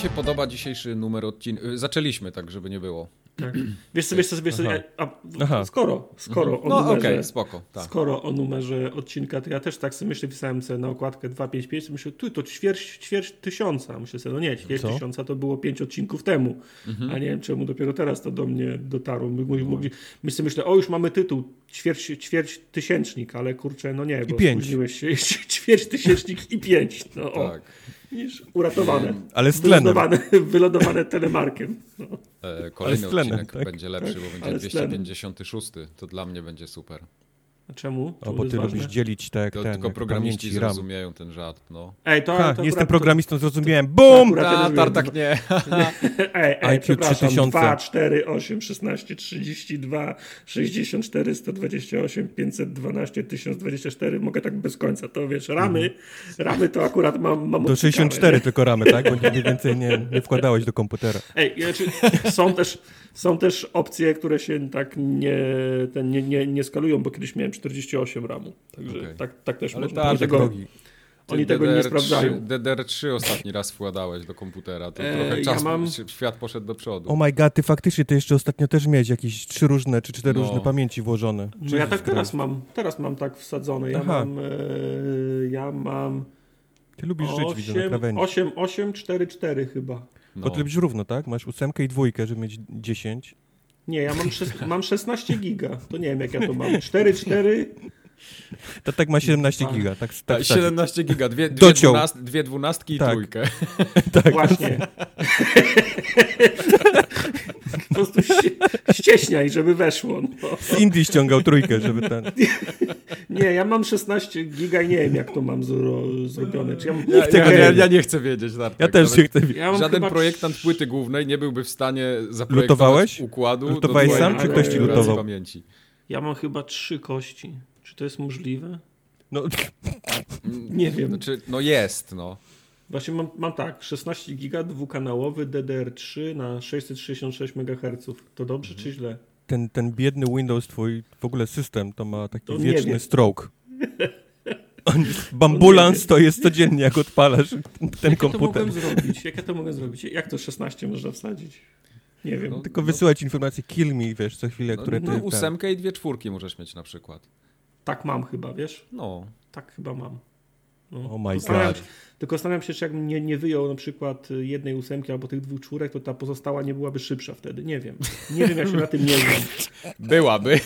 się podoba dzisiejszy numer odcinka. Zaczęliśmy tak, żeby nie było. Tak. Wiesz co, wiesz co, wiesz co a, a, skoro, skoro mhm. o no, numerze, okay, spoko, tak. skoro o numerze odcinka, to ja też tak sobie myślę, pisałem sobie na okładkę 255, myślę, tu to ćwierć, ćwierć tysiąca. Myślę sobie, no nie, ćwierć co? tysiąca to było pięć odcinków temu, mhm. a nie wiem czemu dopiero teraz to do mnie dotarło. My, mogli, myślę, myślę, o już mamy tytuł, ćwierć, ćwierć tysięcznik, ale kurczę, no nie, bo I pięć. się, ćwierć tysięcznik i pięć. No, tak. Niż uratowane. Ale z Wylądowane, wylądowane telemarkiem. No. E, kolejny odcinek tak? będzie lepszy, bo będzie Ale 256. To dla mnie będzie super. A czemu? czemu o, bo ty lubisz dzielić tak, to, ten, Tylko programiści zrozumieją ten żart, no. Ej, to, ha, to nie jestem programistą, zrozumiałem. BUM! A, tartak nie. ej, ej, IQ 3000. 2, 4, 8, 16, 32, 64, 128, 512, 1024. Mogę tak bez końca, to wiesz, ramy, mhm. ramy to akurat mam, mam Do 64 nie? tylko ramy, tak? Bo nigdy więcej nie, nie wkładałeś do komputera. Ej, znaczy, są też, są też opcje, które się tak nie, ten, nie, nie, nie skalują, bo kiedyś miałem 48 ramu. Także okay. tak, tak też Ale można. Tak, tego, drogi. Oni tego DDR3, nie sprawdzają. DDR3 ostatni raz wkładałeś do komputera. To e, trochę czas, ja mam... świat poszedł do przodu. Oh my god, ty faktycznie to jeszcze ostatnio też miałeś jakieś trzy różne czy cztery no. różne pamięci włożone. No ja tak teraz mam, teraz mam tak wsadzone. Ja Aha. mam, e, ja mam ty lubisz 8, żyć, widzę na krawędzi. 8, 8, 4, 4 chyba. No. Bo ty lubisz równo, tak? Masz ósemkę i dwójkę, żeby mieć 10. Nie, ja mam, mam 16 giga. To nie wiem, jak ja to mam. 4, 4... To tak ma 17 giga. Tak, tak, tak 17 giga, dwie, dwie, dwunast, dwie dwunastki i tak. trójkę. tak. Właśnie. po prostu ścieśniaj, żeby weszło. No. Z Indii ściągał trójkę, żeby ten... Nie, ja mam 16 giga i nie wiem, jak to mam zro, zrobione. Czy ja, mam... ja, ja, ja, ja, nie chcę wiedzieć. Nartek, ja też nie chcę wiedzieć. Żaden chyba... projektant płyty głównej nie byłby w stanie zaprojektować Lutowałeś? układu. Lutowałeś sam, czy ktoś ci lutował? Pamięci. Ja mam chyba trzy kości. Czy to jest możliwe? No, nie wiem. Znaczy, no jest, no. Właśnie mam, mam tak, 16 giga, dwukanałowy DDR3 na 666 MHz. To dobrze mhm. czy źle? Ten, ten biedny Windows, twój w ogóle system, to ma taki to wieczny stroke. Bambulans to jest codziennie, jak odpalasz ten jak komputer. Ja to mogę zrobić? Jak ja to mogę zrobić? Jak to 16 można wsadzić? Nie wiem. No, Tylko no. wysyłać informacje kill me, wiesz, co chwilę, no, które ty... No ósemkę i dwie czwórki możesz mieć na przykład. Tak mam chyba, wiesz? No. Tak chyba mam. No. Oh my god. Tylko zastanawiam się, czy jakbym nie, nie wyjął na przykład jednej ósemki albo tych dwóch czwórek, to ta pozostała nie byłaby szybsza wtedy. Nie wiem. Nie wiem, jak się na tym nie znam. Byłaby.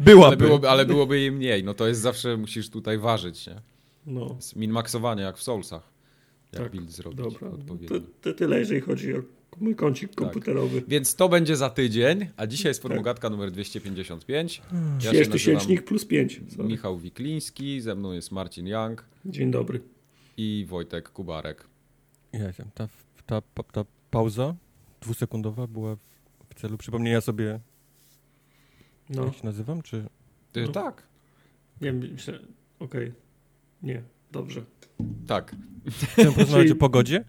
Byłaby. Ale byłoby, ale byłoby jej mniej. No to jest zawsze, musisz tutaj ważyć, nie? No. Min-maxowanie jak w Soulsach. Jak tak, build zrobić dobra. odpowiednio. To, to tyle, jeżeli chodzi o mój kącik tak. komputerowy. Więc to będzie za tydzień, a dzisiaj jest formogatka tak. numer 255. Ja się tysięcznik plus 5. Sorry. Michał Wikliński, ze mną jest Marcin Young. Dzień dobry. I Wojtek Kubarek. Ja wiem, ta, ta, ta pauza dwusekundowa była w celu przypomnienia sobie no. jak się nazywam, czy... Ty, no. Tak. Nie wiem, okej. Okay. Nie, dobrze. Tak. Chcemy porozmawiać o pogodzie?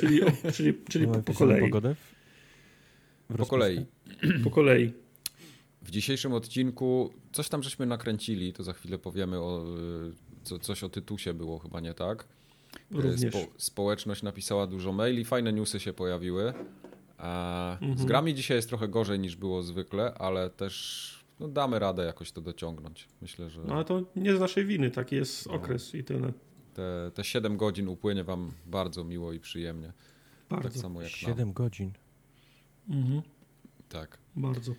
Czyli, czyli, czyli po, po kolei. Pogodę po kolei. Po kolei. W dzisiejszym odcinku coś tam żeśmy nakręcili, to za chwilę powiemy o y, co, coś o Tytusie było chyba nie tak. Y, Również. Spo, społeczność napisała dużo maili, fajne newsy się pojawiły. mhm. Z grami dzisiaj jest trochę gorzej niż było zwykle, ale też no, damy radę jakoś to dociągnąć. Myślę, że. No ale to nie z naszej winy, taki jest no. okres i tyle te, te 7 godzin upłynie wam bardzo miło i przyjemnie. Bardzo. Tak samo jak 7 nam. godzin. Mhm. Tak. Bardzo.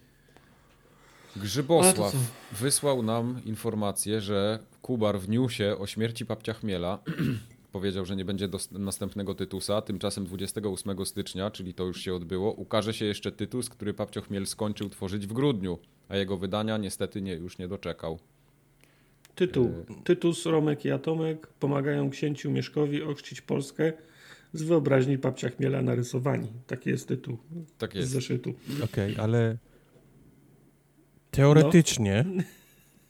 Grzybosław wysłał nam informację, że Kubar w newsie o śmierci papcia Chmiela powiedział, że nie będzie następnego Tytusa. Tymczasem 28 stycznia, czyli to już się odbyło, ukaże się jeszcze Tytus, który papcio Chmiel skończył tworzyć w grudniu, a jego wydania niestety nie, już nie doczekał. Tytuł. E, Tytus, Romek i Atomek pomagają księciu Mieszkowi ochrzcić Polskę z wyobraźni papcia Chmiela narysowani. Taki jest tytuł tak jest. z zeszytu. Okej, okay, ale teoretycznie no.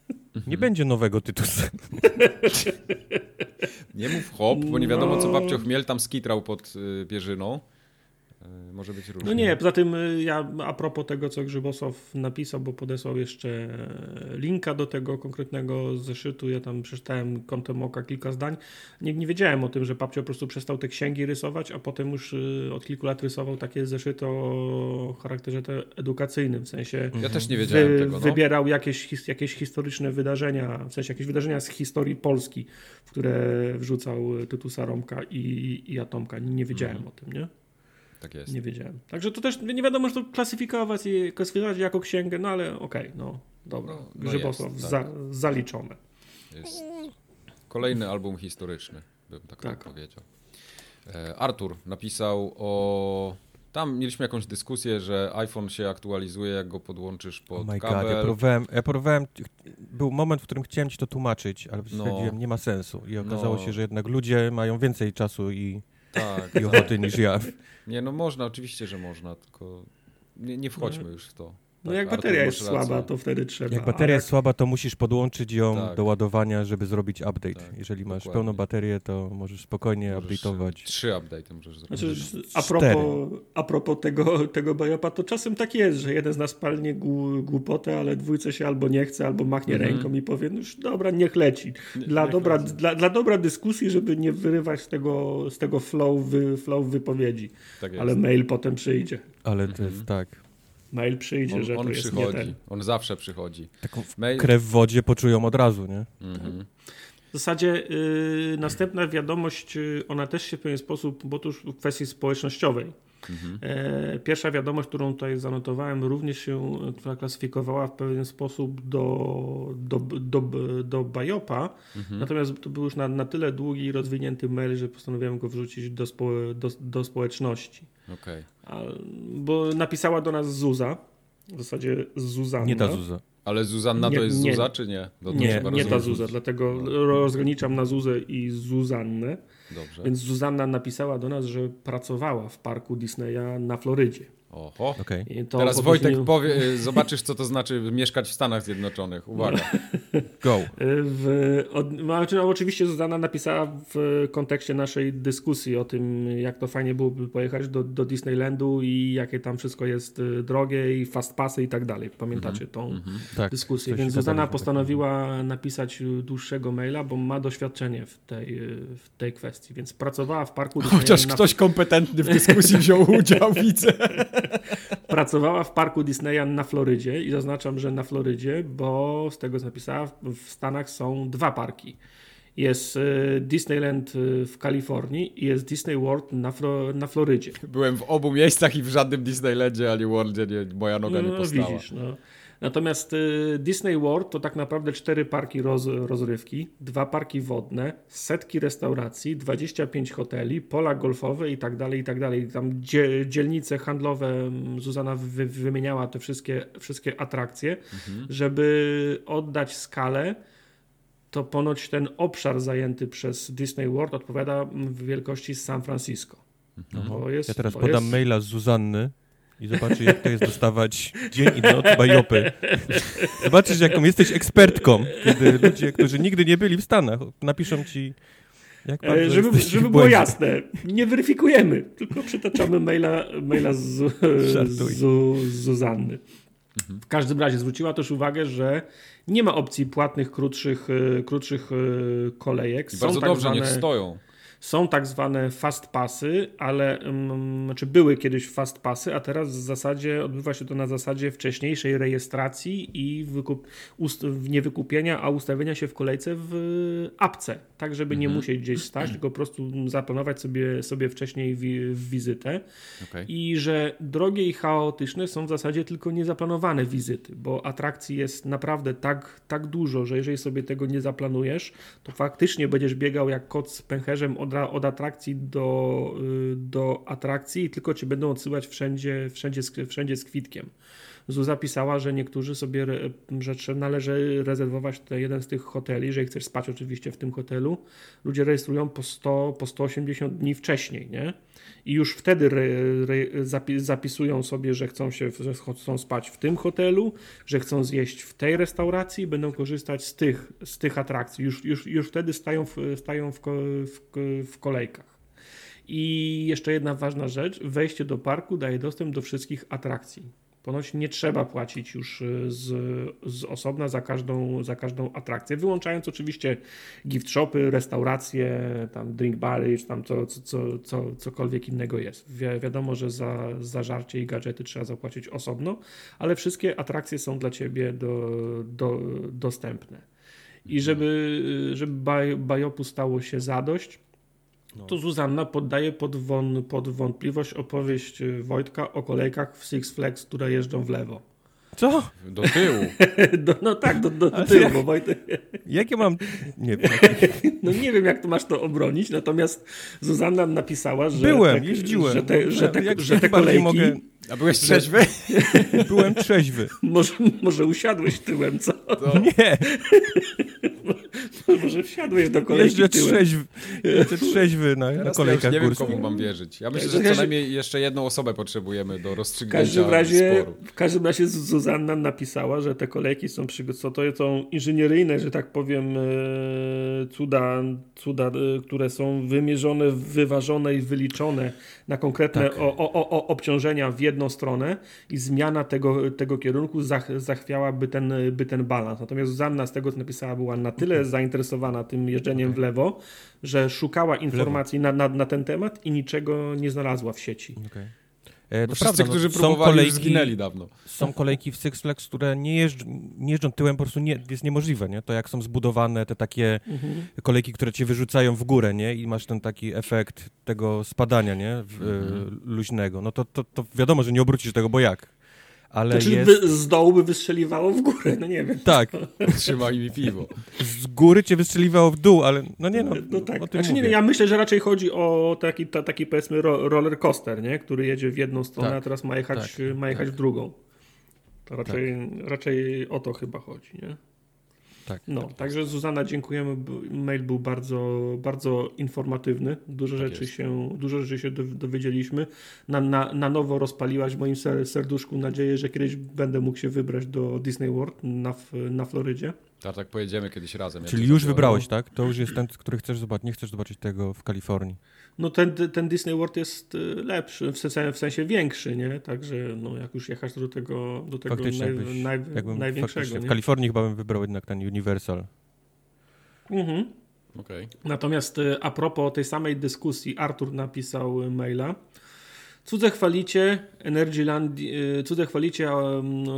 nie będzie nowego Tytusa. nie mów hop, bo nie wiadomo, co babcio Chmiel tam skitrał pod y, pierzyną. E, może być różnie. No nie, poza tym y, ja a propos tego, co Grzybosław napisał, bo podesłał jeszcze linka do tego konkretnego zeszytu, ja tam przeczytałem kątem oka kilka zdań. Nie, nie wiedziałem o tym, że papcio po prostu przestał te księgi rysować, a potem już od kilku lat rysował takie zeszyty o charakterze edukacyjnym, w sensie ja też nie wiedziałem wy, tego, no. wybierał jakieś, jakieś historyczne wydarzenia, w sensie jakieś wydarzenia z historii Polski, w które wrzucał Tytusa Romka i, i Atomka. Nie wiedziałem mhm. o tym, nie? Tak jest. Nie wiedziałem. Także to też nie wiadomo, że to klasyfikować, i, klasyfikować jako księgę, no ale okej, okay, no dobra. No, no Grzybosław jest, tak. zaliczone. Jest kolejny album historyczny, bym tak, tak. powiedział. E, Artur napisał o tam mieliśmy jakąś dyskusję, że iPhone się aktualizuje, jak go podłączysz pod oh my kabel. God, ja próbowałem, ja próbowałem, był moment, w którym chciałem ci to tłumaczyć, ale no. stwierdziłem, no. nie ma sensu. I okazało no. się, że jednak ludzie mają więcej czasu i, tak, i ochoty tak. niż ja. Nie, no można, oczywiście, że można, tylko nie, nie wchodźmy już w to. No tak, jak bateria jest słaba, to wtedy trzeba. Jak bateria jak... jest słaba, to musisz podłączyć ją tak. do ładowania, żeby zrobić update. Tak, Jeżeli masz dokładnie. pełną baterię, to możesz spokojnie możesz update'ować. Trzy update'y możesz zrobić. Znaczy, a, propos, a propos tego, tego bajopa, to czasem tak jest, że jeden z nas palnie głupotę, ale dwójce się albo nie chce, albo machnie mhm. ręką i powie, no już dobra, niech leci. Dla, niech dobra, leci. Dla, dla dobra dyskusji, żeby nie wyrywać z tego, z tego flow, wy, flow wypowiedzi. Tak ale mail potem przyjdzie. Ale to jest mhm. tak mail przyjdzie, on, że on przychodzi. jest nie ten. On zawsze przychodzi. Taką mail... krew w wodzie poczują od razu, nie? Mhm. W zasadzie y, następna wiadomość, y, ona też się w pewien sposób, bo to już w kwestii społecznościowej. Mhm. E, pierwsza wiadomość, którą tutaj zanotowałem, również się, która klasyfikowała w pewien sposób do, do, do, do Bajopa, mhm. natomiast to był już na, na tyle długi i rozwinięty mail, że postanowiłem go wrzucić do, spo, do, do społeczności. Okay. bo napisała do nas Zuza, w zasadzie Zuzanna. Nie ta Zuza. Ale Zuzanna nie, to jest nie, Zuza, czy nie? To nie, nie ta Zuza, dlatego no. rozgraniczam na Zuzę i Zuzannę. Dobrze. Więc Zuzanna napisała do nas, że pracowała w parku Disneya na Florydzie. Oho. Okay. Teraz Wojtek powie, y, zobaczysz, co to znaczy mieszkać w Stanach Zjednoczonych. Uwaga. Go. W, od, no, oczywiście Zuzana napisała w kontekście naszej dyskusji o tym, jak to fajnie byłoby pojechać do, do Disneylandu i jakie tam wszystko jest y, drogie i fast passy i tak dalej. Pamiętacie mm -hmm. tą mm -hmm. tak, dyskusję? Więc Zuzana postanowiła napisać dłuższego maila, bo ma doświadczenie w tej, w tej kwestii. Więc pracowała w parku. Chociaż ktoś kompetentny w dyskusji wziął udział, widzę. Pracowała w parku Disneya na Florydzie i zaznaczam, że na Florydzie, bo z tego co napisała, w Stanach są dwa parki. Jest y, Disneyland y, w Kalifornii i jest Disney World na, Flo na Florydzie. Byłem w obu miejscach i w żadnym Disneylandzie ani Worldzie nie, moja noga no, nie postała. Widzisz, no. Natomiast y, Disney World to tak naprawdę cztery parki roz, rozrywki, dwa parki wodne, setki restauracji, 25 hoteli, pola golfowe i tak dalej, i tak dalej. Tam dzielnice handlowe, mm, Zuzana wy, wymieniała te wszystkie, wszystkie atrakcje, mhm. żeby oddać skalę to ponoć ten obszar zajęty przez Disney World odpowiada w wielkości San Francisco. Mhm. Jest, ja teraz podam jest... maila z Zuzanny i zobaczysz, jak to jest dostawać dzień i noc bajopy. Zobaczysz, jaką jesteś ekspertką, kiedy ludzie, którzy nigdy nie byli w Stanach, napiszą ci, jak bardzo e, Żeby, żeby było jasne, nie weryfikujemy, tylko przytaczamy maila, maila z, z, z Zuzanny. W każdym razie zwróciła też uwagę, że nie ma opcji płatnych, krótszych, e, krótszych e, kolejek. I Są bardzo tak dobrze, zwane... niech stoją. Są tak zwane fast passy, ale um, znaczy były kiedyś fast passy, a teraz w zasadzie odbywa się to na zasadzie wcześniejszej rejestracji i wykup, ust, nie wykupienia, a ustawienia się w kolejce w apce, tak żeby nie mhm. musieć gdzieś stać, tylko po prostu zaplanować sobie, sobie wcześniej wi, wizytę. Okay. I że drogie i chaotyczne są w zasadzie tylko niezaplanowane wizyty, bo atrakcji jest naprawdę tak, tak dużo, że jeżeli sobie tego nie zaplanujesz, to faktycznie będziesz biegał jak kot z pęcherzem od, od atrakcji do, y, do atrakcji tylko cię będą odsyłać wszędzie, wszędzie, wszędzie z kwitkiem. Zuza pisała, że niektórzy sobie, że należy rezerwować jeden z tych hoteli, jeżeli chcesz spać oczywiście w tym hotelu, ludzie rejestrują po, 100, po 180 dni wcześniej, nie? I już wtedy re, re, zapisują sobie, że chcą, się, że chcą spać w tym hotelu, że chcą zjeść w tej restauracji będą korzystać z tych, z tych atrakcji. Już, już, już wtedy stają w, stają w, w, w kolejkach. I jeszcze jedna ważna rzecz, wejście do parku daje dostęp do wszystkich atrakcji. Ponoć nie trzeba płacić już y, z, z osobna za każdą, za każdą atrakcję, wyłączając oczywiście gift shopy, restauracje, tam drink bary, czy tam co, co, co, cokolwiek innego jest. Wi wiadomo, że za, za żarcie i gadżety trzeba zapłacić osobno, ale wszystkie atrakcje są dla ciebie do, do, dostępne. I żeby, żeby Bajopu stało się zadość, no. to Zuzanna poddaje pod, won, pod wątpliwość opowieść y, Wojtka o kolejkach w Six Flags, które jeżdżą w lewo. Co? Do tyłu. do, no tak, do, do, do tyłu, jak, bo Wojtek... Jak ja mam... Nie wiem. no nie wiem, jak to masz to obronić, natomiast Zuzanna napisała, że... Byłem, te, jeździłem. Że te, że te, że te kolejki... Mogę... A byłeś trzeźwy? Byłem trzeźwy. Może, może usiadłeś tyłem, co? To... Nie. Może wsiadłeś do kolejki Jeszcze trzeźwy, jeszcze trzeźwy na, na kolejkach ja nie górskich. wiem, komu mam wierzyć. Ja myślę, że co najmniej jeszcze jedną osobę potrzebujemy do rozstrzygnięcia w każdym razie, sporu. W każdym razie Zuzanna napisała, że te kolejki są przygotowane, to są inżynieryjne, że tak powiem, e, cuda, cuda, e, które są wymierzone, wyważone i wyliczone na konkretne tak. o, o, o, obciążenia w jedną stronę i zmiana tego, tego kierunku zach, zachwiałaby ten, by ten balans. Natomiast Zuzanna z tego, co napisała, była na tyle mhm. zainteresowana tym jeżdżeniem okay. w lewo, że szukała informacji na, na, na, ten temat i niczego nie znalazła w sieci. Okay. E, to Wszyscy, prawda, no, którzy próbowali, kolejki, zginęli dawno. Są kolejki w Six Flags, które nie jeżdżą, nie jeżdżą tyłem, po prostu nie, jest niemożliwe, nie? To jak są zbudowane te takie mhm. kolejki, które cię wyrzucają w górę, nie? I masz ten taki efekt tego spadania, nie? W, mhm. luźnego. No to, to, to wiadomo, że nie obrócisz tego, bo jak? Ale to znaczy, jest... z dołu by wystrzeliwało w górę, no nie wiem. Tak. Trzymaj mi piwo. Z góry cię wystrzeliwało w dół, ale no nie no, no tak. o tym znaczy, nie, ja myślę, że raczej chodzi o taki, ta, taki powiedzmy roller coaster, nie? który jedzie w jedną stronę, tak. a teraz ma jechać, tak. ma jechać tak. w drugą. To raczej, tak. raczej o to chyba chodzi, nie? Tak, no, tak, także Zuzana, dziękujemy. Mail był bardzo, bardzo informatywny. Dużo tak rzeczy się, dużo rzeczy się dowiedzieliśmy. Na, na, na nowo rozpaliłaś w moim serduszku nadzieję, że kiedyś będę mógł się wybrać do Disney World na, na Florydzie. Tak, tak pojedziemy kiedyś razem. Czyli już wybrałeś, tak? To już jest ten, który chcesz zobaczyć. Nie chcesz zobaczyć tego w Kalifornii. No ten, ten Disney World jest y, lepszy, w sensie, w sensie większy, nie? Także no, jak już jechać do tego, do tego naj, byś, naj, największego. W Kalifornii chyba bym wybrał jednak ten Universal. Mhm. Okay. Natomiast y, a propos tej samej dyskusji, Artur napisał maila. Cudze chwalicie, Energyland, y, cudze chwalicie, a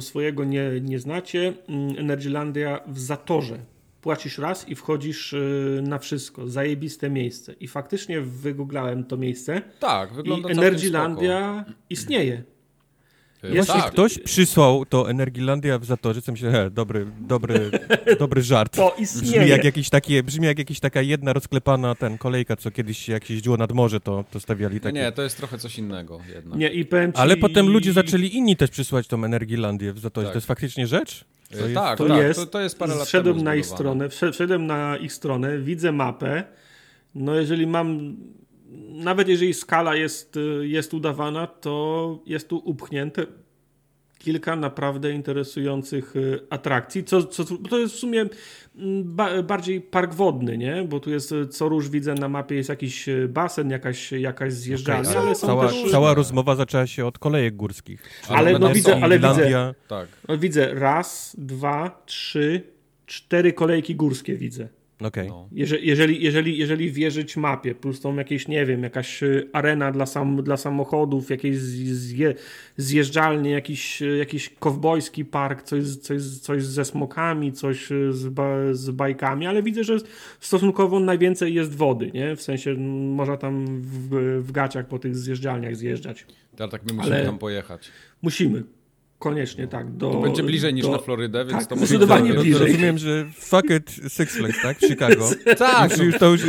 swojego nie, nie znacie. Mm, Energylandia w Zatorze płacisz raz i wchodzisz y, na wszystko. Zajebiste miejsce. I faktycznie wygooglałem to miejsce. Tak, wygląda I Energylandia istnieje. Jeśli tak. ktoś przysłał to Energilandia w Zatorze, co myślę, he, dobry, dobry, dobry żart. To istnieje. Brzmi jak, jakiś taki, brzmi jak jakaś taka jedna rozklepana ten kolejka, co kiedyś jak się jeździło nad morze, to, to stawiali takie. Nie, to jest trochę coś innego jednak. Nie, i ci... Ale potem ludzie zaczęli inni też przysłać tą Energilandię w Zatorze. Tak. To jest faktycznie rzecz? To jest, tak, to, tak, jest, to, to jest parę lat Wszedłem na ich stronę, wszedłem na ich stronę, widzę mapę. No jeżeli mam nawet jeżeli skala jest, y, jest udawana, to jest tu upchnięte kilka naprawdę interesujących y, atrakcji, co, co to jest w sumie mm, ba, bardziej park wodny, nie? Bo tu jest, y, co róż widzę na mapie, jest jakiś basen, jakaś, jakaś zjeżdżalnia, okay, ale są cała, też... cała rozmowa zaczęła się od kolejek górskich. Ale, no widzę, ale widzę, tak. no widzę raz, dwa, trzy, cztery kolejki górskie widzę. Okay. No. Jeżeli, jeżeli, jeżeli, jeżeli wierzyć mapie, plus są jakieś, nie wiem, jakaś y, arena dla, sam, dla samochodów, jakieś zje, zjeżdżalnie, jakiś, y, jakiś kowbojski park, coś, coś, coś ze smokami, coś y, z, ba, z bajkami, ale widzę, że stosunkowo najwięcej jest wody, nie? W sensie można tam w, w gaciach po tych zjeżdżalniach zjeżdżać. Tak, tak my musimy ale tam pojechać. Musimy. Koniecznie, tak. Do, to będzie bliżej niż do, na Florydę, więc tak, to może zdecydowanie bliżej. Rozumiem, że fuck it Six Flags, tak? W Chicago. tak, już, to już...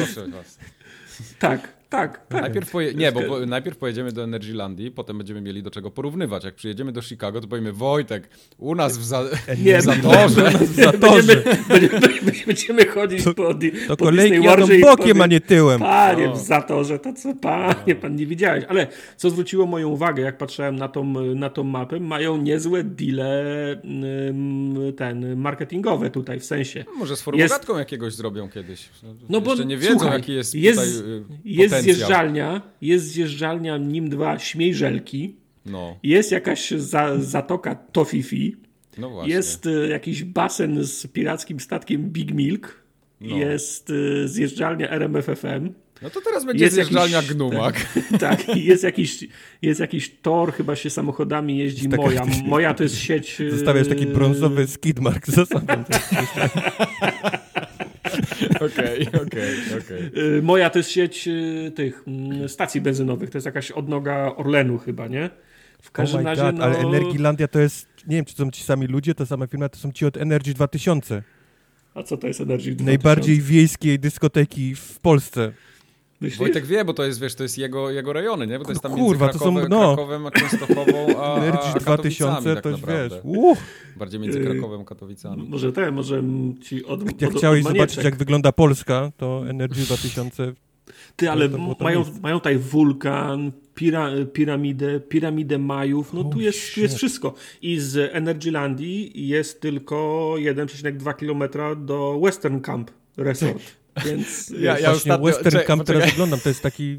Tak, tak, tak. Najpierw poje... Nie, bo po... najpierw pojedziemy do Energylandii, potem będziemy mieli do czego porównywać. Jak przyjedziemy do Chicago, to powiemy Wojtek, u nas w, za... nie, w Zatorze. W Zatorze. Będziemy, będziemy, będziemy chodzić to, po, to po kolejki jadą bokiem, a nie tyłem. Panie, w Zatorze, to co, panie, pan nie widziałeś. Ale co zwróciło moją uwagę, jak patrzyłem na tą, na tą mapę, mają niezłe deale ten, marketingowe tutaj, w sensie. No, może z formogatką jest... jakiegoś zrobią kiedyś. No bo, nie wiedzą, słuchaj, jaki jest, jest tutaj y, jest zjeżdżalnia, jest zjeżdżalnia NIM-2 Śmiejżelki, no. jest jakaś za, zatoka Tofifi, no właśnie. jest y, jakiś basen z pirackim statkiem Big Milk, no. jest y, zjeżdżalnia RMFFM, no to teraz będzie jest zjeżdżalnia jakiś, Gnumak. Tak, tak, jest jakiś, jest jakiś tor, chyba się samochodami jeździ taka, Moja. Moja to jest sieć... Zostawiasz taki y, brązowy skidmark za sobą. Okej, okej, okej. Y, Moja to jest sieć y, tych mm, stacji benzynowych, to jest jakaś odnoga Orlenu chyba, nie? W każdym oh razie, God, no... ale Energilandia to jest, nie wiem, czy to są ci sami ludzie, to sama firma, to są ci od Energy 2000. A co to jest Energy 2000? Najbardziej wiejskiej dyskoteki w Polsce. Myślisz? Wojtek wie, bo to jest, wiesz, to jest jego, jego rejony, nie? Bo to jest tam Kurwa, między Krakowem, to są, no. Krakowem a Częstochową, a, a 2000 tak to wiesz. Uh. Bardziej między Krakowem a Katowicami. Może te, może ci od Jak od, chciałeś od zobaczyć, jak wygląda Polska, to Energy 2000... Ty, ale mają, mają tutaj wulkan, pira, piramidę, piramidę Majów, no oh, tu, jest, tu jest wszystko. I z Energylandii jest tylko 1,2 km do Western Camp Resort. Więc ja, ja ostatnio, Western cze, Camp teraz oglądam, to jest taki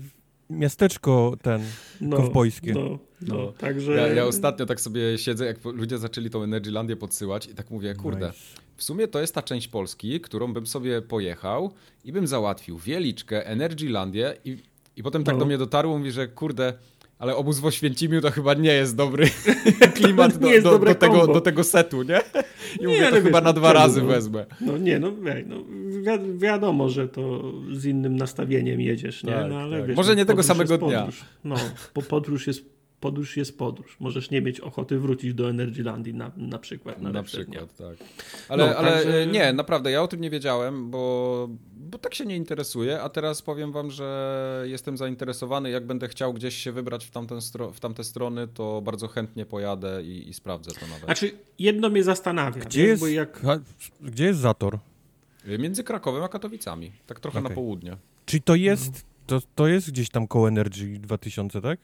miasteczko ten no, kowbojskie. No, no, no. Także... Ja, ja, ostatnio tak sobie siedzę, jak ludzie zaczęli tą Energylandię podsyłać i tak mówię, kurde, nice. w sumie to jest ta część Polski, którą bym sobie pojechał i bym załatwił Wieliczkę, Energylandię i, i potem tak no. do mnie dotarło, mówi, że kurde, ale obóz w Oświęcimiu to chyba nie jest dobry klimat do, do, do, tego, do tego setu, nie? I nie, mówię, to chyba wiesz, na dwa razy no, wezmę. No nie, no, no wi wiadomo, że to z innym nastawieniem jedziesz, nie? Tak, no, ale tak. wiesz, Może nie tego samego dnia. No, bo podróż jest podróż jest podróż. Możesz nie mieć ochoty wrócić do Energylandii na, na przykład. Na, na przykład, tak. Ale, no, ale także... nie, naprawdę, ja o tym nie wiedziałem, bo, bo tak się nie interesuję, a teraz powiem wam, że jestem zainteresowany. Jak będę chciał gdzieś się wybrać w, tamten w tamte strony, to bardzo chętnie pojadę i, i sprawdzę to nawet. Znaczy, jedno mnie zastanawia. Gdzie, jest, jak... gdzie jest Zator? Między Krakowem a Katowicami, tak trochę okay. na południe. Czyli to jest to, to jest gdzieś tam koło Energy 2000, tak?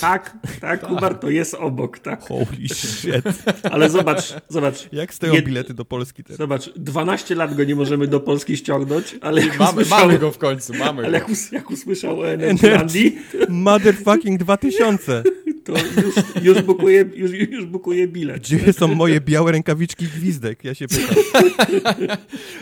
tak, tak, Kubar, to jest obok, tak. Holy shit. Ale zobacz, zobacz. Jak stoją jed... bilety do Polski teraz? Zobacz, 12 lat go nie możemy do Polski ściągnąć, ale jak mamy, usłyszał... mamy go w końcu, mamy Ale jak, us, jak usłyszał o Energy... Motherfucking 2000 to już, już, bukuje, już, już bukuje bilet. Gdzie są moje białe rękawiczki gwizdek? Ja się pytam.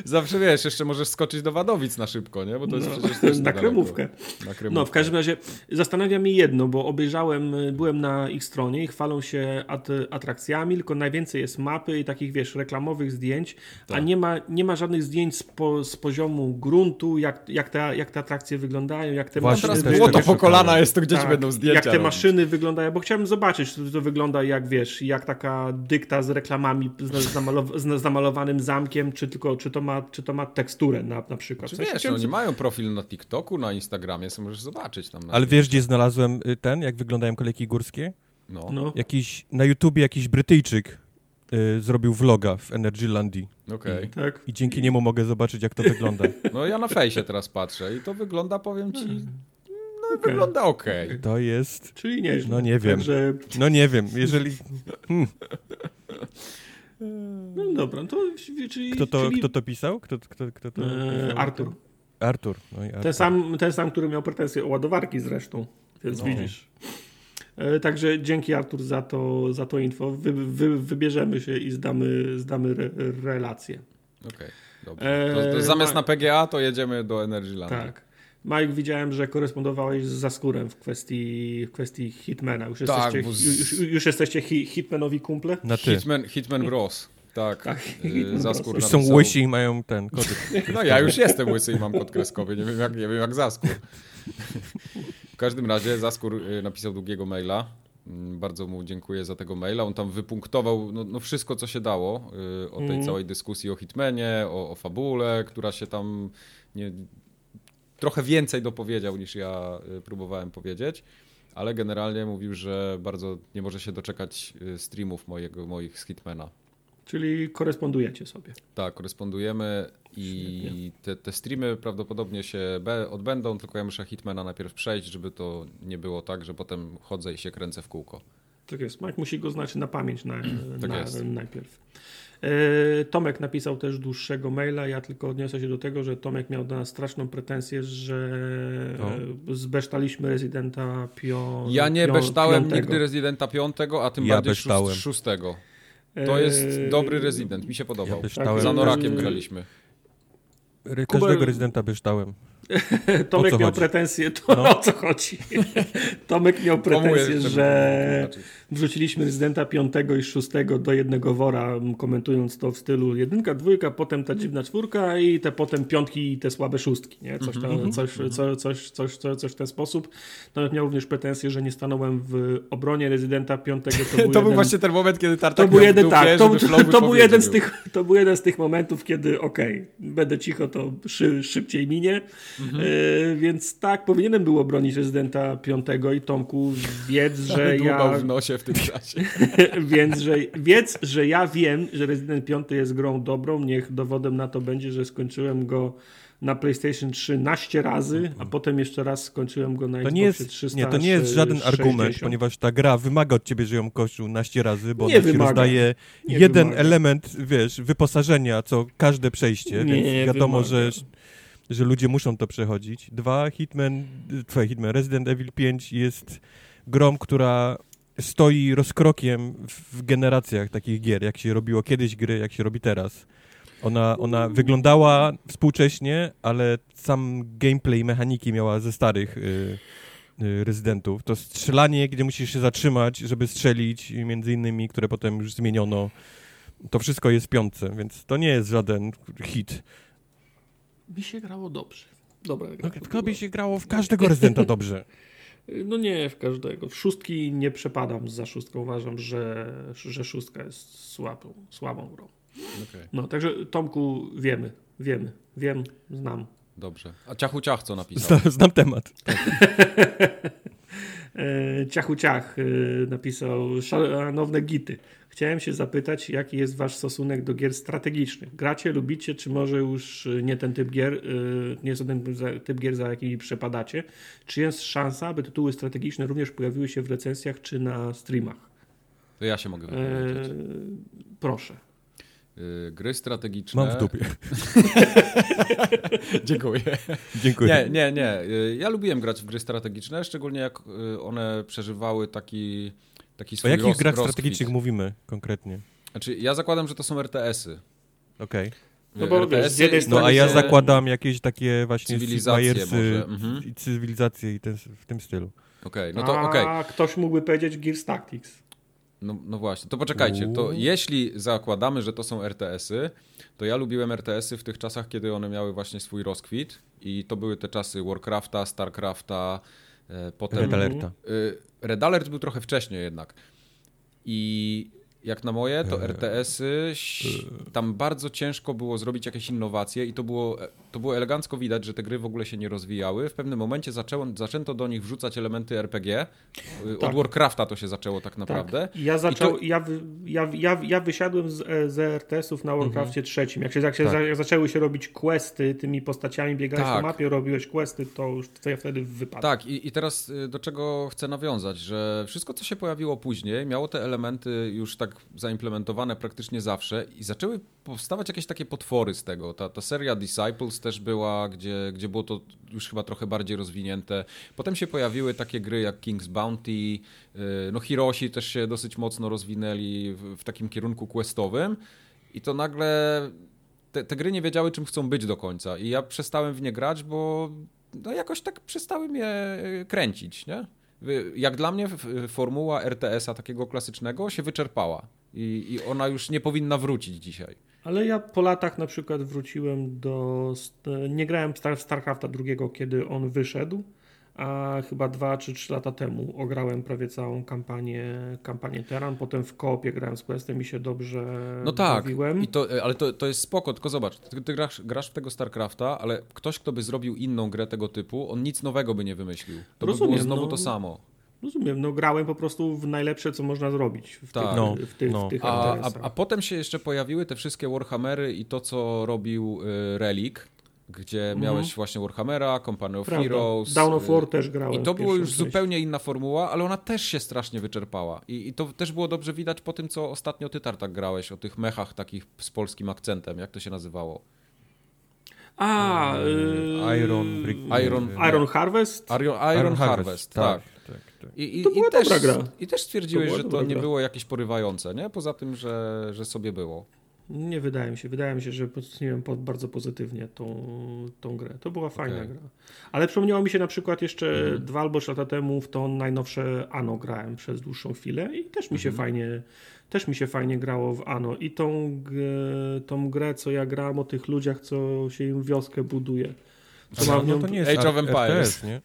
Zawsze wiesz, jeszcze możesz skoczyć do Wadowic na szybko, nie? Bo to jest no, przecież też na kremówkę. na kremówkę. No, w każdym razie zastanawia mnie jedno, bo obejrzałem, byłem na ich stronie i chwalą się at atrakcjami, tylko najwięcej jest mapy i takich, wiesz, reklamowych zdjęć, tak. a nie ma, nie ma żadnych zdjęć z, po, z poziomu gruntu, jak, jak, te, jak te atrakcje wyglądają, jak te Właśnie, maszyny... Teraz po kolana jest, to gdzieś tak, będą zdjęcia Jak te robić. maszyny wyglądają bo chciałbym zobaczyć, czy to wygląda jak, wiesz, jak taka dykta z reklamami, z, namalow z namalowanym zamkiem, czy tylko, czy to ma, czy to ma teksturę na, na przykład. Czy wiesz, chciałem... oni mają profil na TikToku, na Instagramie, co możesz zobaczyć tam. Ale wiesz, gdzie znalazłem y, ten, jak wyglądają kolejki górskie? No. no. Jakiś, na YouTubie jakiś Brytyjczyk y, zrobił vloga w Energylandii. Okej. Okay. Tak. I dzięki niemu mogę zobaczyć, jak to wygląda. No ja na fejsie teraz patrzę i to wygląda, powiem ci, okay. wygląda ok. To jest... Czyli nie. No nie wiem. Także... No nie wiem, jeżeli... Hmm. No dobra, to czyli... Kto to, czyli... kto to pisał? Kto, kto, kto to... Eee, Artur. Artur. No Artur. Ten, sam, ten sam, który miał pretensje o ładowarki zresztą, więc no. widzisz. E, także dzięki Artur za to, za to info. Wy, wy, wybierzemy się i zdamy, zdamy re, relację. Okej, okay, dobrze. To, to zamiast na PGA to jedziemy do Energyland. Tak. Mike, widziałem, że korespondowałeś z Zaskórem w kwestii, w kwestii Hitmana. Już tak, jesteście, już, już, jesteście hi, Hitmanowi kumple? Na ty. Hitman, Hitman Bros. Tak, tak yy, Zaskór Już są łysi i mają ten kod. No ja już jestem łysy i mam kod kreskowy, nie wiem jak, nie wiem jak Zaskór. W każdym razie Zaskór y, napisał długiego maila. Mm, bardzo mu dziękuję za tego maila. On tam wypunktował no, no wszystko, co się dało yy, o tej mm. całej dyskusji o Hitmanie, o, o fabule, która się tam nie, trochę więcej dopowiedział niż ja y, próbowałem powiedzieć, ale generalnie mówił, że bardzo nie może się doczekać y, streamów mojego, moich z Hitmana. Czyli korespondujecie sobie. Tak, korespondujemy i te, te, streamy prawdopodobnie się odbędą, tylko ja muszę Hitmana najpierw przejść, żeby to nie było tak, że potem chodzę i się kręcę w kółko. Tak jest. Mike musi go znać na pamięć na, tak na, najpierw. E, Tomek napisał też dłuższego maila, ja tylko odniosę się do tego, że Tomek miał do nas straszną pretensję, że no. zbesztaliśmy rezydenta pio, Ja nie pią, beształem piątego. nigdy rezydenta piątego, a tym ja bardziej beształem. szóstego. To jest e, dobry rezydent, mi się podobał. Ja Za Norakiem graliśmy. Każdego Kubel... rezydenta beształem. Tomek miał chodzi? pretensje, to no. o co chodzi? Tomek miał pretensje, że wrzuciliśmy rezydenta piątego i szóstego do jednego wora, komentując to w stylu jedynka, dwójka, potem ta dziwna czwórka i te potem piątki i te słabe szóstki, nie? Coś, tam, mm -hmm. coś, co, coś, coś, coś, coś w ten sposób. Tomek miał również pretensje, że nie stanąłem w obronie rezydenta piątego. To był, to jeden, był właśnie ten moment, kiedy Tartak to był jeden, tak, to, to, to był jeden z tych, to był jeden z tych momentów, kiedy okej, okay, będę cicho, to szy, szybciej minie. Mhm. E, więc tak, powinienem było bronić rezydenta piątego i Tomku wiedz, że ja... w nosie w tym czasie. więc, że wiedz, że ja wiem, że rezydent piąty jest grą dobrą. Niech dowodem na to będzie, że skończyłem go na PlayStation 13 razy, a mhm. potem jeszcze raz skończyłem go na to Xboxie nie jest, 360. Nie, to nie jest żaden argument, ponieważ ta gra wymaga od ciebie, że ją kończył naście razy, bo nie ona wymaga. ci rozdaje nie jeden wymaga. element, wiesz, wyposażenia, co każde przejście, nie, więc wiadomo, wymaga. że że ludzie muszą to przechodzić. Dwa, Hitman, twoje Hitman, Resident Evil 5 jest grą, która stoi rozkrokiem w generacjach takich gier, jak się robiło kiedyś gry, jak się robi teraz. Ona, ona wyglądała współcześnie, ale sam gameplay, mechaniki miała ze starych y, y, rezydentów. To strzelanie, gdzie musisz się zatrzymać, żeby strzelić, między innymi, które potem już zmieniono. To wszystko jest w piątce, więc to nie jest żaden hit mi się grało dobrze. Dobra, no, tylko by się grało w każdego rezydenta dobrze. No nie w każdego. W szóstki nie przepadam za szóstką. Uważam, że, że szóstka jest słabą, słabą grą. Okay. No, także Tomku wiemy, wiemy, wiem, znam. Dobrze. A Ciachu Ciach co napisał? Znam, znam temat. E, Ciachu Ciach e, napisał szanowne gity. Chciałem się zapytać, jaki jest wasz stosunek do gier strategicznych? Gracie, lubicie, czy może już y, nie ten typ gier, y, nie jest ten typ gier, za jakimi przepadacie? Czy jest szansa, aby tytuły strategiczne również pojawiły się w recenzjach czy na streamach? To ja się mogę wypowiedzieć. Eee, proszę. Y, gry strategiczne. Mam w dupie. Dziękuję. Dziękuję. Nie, nie, nie. Ja lubiłem grać w gry strategiczne, szczególnie jak one przeżywały taki taki swój O jakich roz, grach rozkwit. strategicznych mówimy konkretnie? Znaczy, ja zakładam, że to są RTS-y. Okej. Okay. No bo wiesz, no a ja zakładam jakieś takie właśnie cywilizacje mhm. i cywilizacje i ten, w tym stylu. Okej, okay, no to okej. Okay. A ktoś mógłby powiedzieć Gears Tactics. No, no właśnie, to poczekajcie, to jeśli zakładamy, że to są RTS-y, to ja lubiłem RTS-y w tych czasach, kiedy one miały właśnie swój rozkwit i to były te czasy Warcrafta, Starcrafta, potem... Red Alerta. Red Alert był trochę wcześniej jednak. I jak na moje, to eee. RTS-y, tam bardzo ciężko było zrobić jakieś innowacje i to było, to było elegancko widać, że te gry w ogóle się nie rozwijały. W pewnym momencie zaczęło, zaczęto do nich wrzucać elementy RPG. Tak. Od Warcrafta to się zaczęło tak naprawdę. Tak. Ja, zaczął, to... ja, ja, ja, ja wysiadłem z, z RTS-ów na Warcraftie mhm. trzecim. Jak, się, jak, się tak. jak zaczęły się robić questy tymi postaciami, biegałeś tak. po mapie, robiłeś questy, to już ja wtedy wypadł. Tak, i, i teraz y, do czego chcę nawiązać, że wszystko, co się pojawiło później, miało te elementy już tak tak zaimplementowane praktycznie zawsze i zaczęły powstawać jakieś takie potwory z tego. Ta, ta seria Disciples też była, gdzie, gdzie było to już chyba trochę bardziej rozwinięte. Potem się pojawiły takie gry jak King's Bounty, y, no Hiroshi też się dosyć mocno rozwinęli w, w takim kierunku questowym i to nagle te, te, gry nie wiedziały, czym chcą być do końca. I ja przestałem w nie grać, bo no jakoś tak przestały mnie kręcić, nie? Jak dla mnie formuła RTS-a takiego klasycznego się wyczerpała i, i ona już nie powinna wrócić dzisiaj. Ale ja po latach na przykład wróciłem do. Nie grałem w StarCrafta drugiego, kiedy on wyszedł, a chyba dwa czy trzy lata temu ograłem prawie całą kampanię, kampanię Teran, potem w koopie grałem z Questem i się dobrze No tak, bawiłem. I to, ale to, to jest spoko, tylko zobacz, ty, ty grasz, grasz, w tego StarCrafta, ale ktoś, kto by zrobił inną grę tego typu, on nic nowego by nie wymyślił. To Rozumiem, by było znowu no, to samo. Rozumiem, no grałem po prostu w najlepsze, co można zrobić w tak. tych, no, w tych, no. w tych a, a, a, potem się jeszcze pojawiły te wszystkie Warhammery i to, co robił y, Relic, gdzie mhm. miałeś właśnie Warhammera, Company of Prawda. Heroes. Down of War też grałem. I to było już część. zupełnie inna formuła, ale ona też się strasznie wyczerpała. I, I, to też było dobrze widać po tym, co ostatnio ty tak grałeś, o tych mechach takich z polskim akcentem. Jak to się nazywało? A, yy, Iron, Iron, Iron Harvest? Iron, Iron, Iron Harvest, Harvest, tak. tak. tak, tak. I, i, to była i też, dobra gra. I też stwierdziłeś, to że to nie gra. było jakieś porywające, nie? Poza tym, że, że sobie było. Nie wydaje mi się. Wydaje mi się, że oceniłem bardzo pozytywnie tą, tą grę. To była fajna okay. gra. Ale przypomniało mi się na przykład jeszcze mm. dwa albo trzy lata temu w to najnowsze Ano grałem przez dłuższą chwilę i też mi się mm. fajnie też mi się fajnie grało w Ano. I tą, tą grę, co ja grałem o tych ludziach, co się im wioskę buduje. Co no, no to nie jest Age of Empires, nie?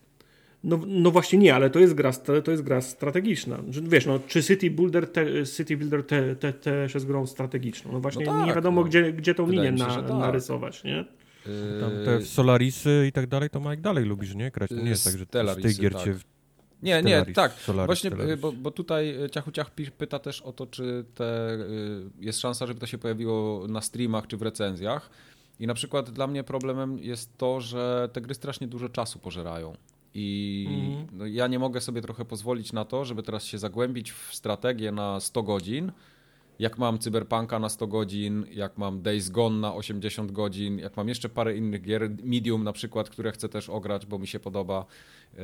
No, no właśnie nie, ale to jest gra, to jest gra strategiczna. Wiesz, no, czy City Builder, te, City Builder te, te, też jest grą strategiczną? No właśnie no tak, nie wiadomo, no. gdzie, gdzie tą linię na, tak. narysować, nie? Yy, Tam te Solarisy i tak dalej, to Mike dalej lubisz, nie? Grać to nie jest tak, że z tej gier cię... Nie, nie, tak. Solaris, Właśnie, bo, bo, tutaj Ciachu Ciach pyta też o to, czy te, jest szansa, żeby to się pojawiło na streamach czy w recenzjach. I na przykład dla mnie problemem jest to, że te gry strasznie dużo czasu pożerają. I mhm. no, ja nie mogę sobie trochę pozwolić na to, żeby teraz się zagłębić w strategię na 100 godzin. Jak mam Cyberpunka na 100 godzin, jak mam Days Gone na 80 godzin, jak mam jeszcze parę innych gier, Medium na przykład, które chcę też ograć, bo mi się podoba. Yy,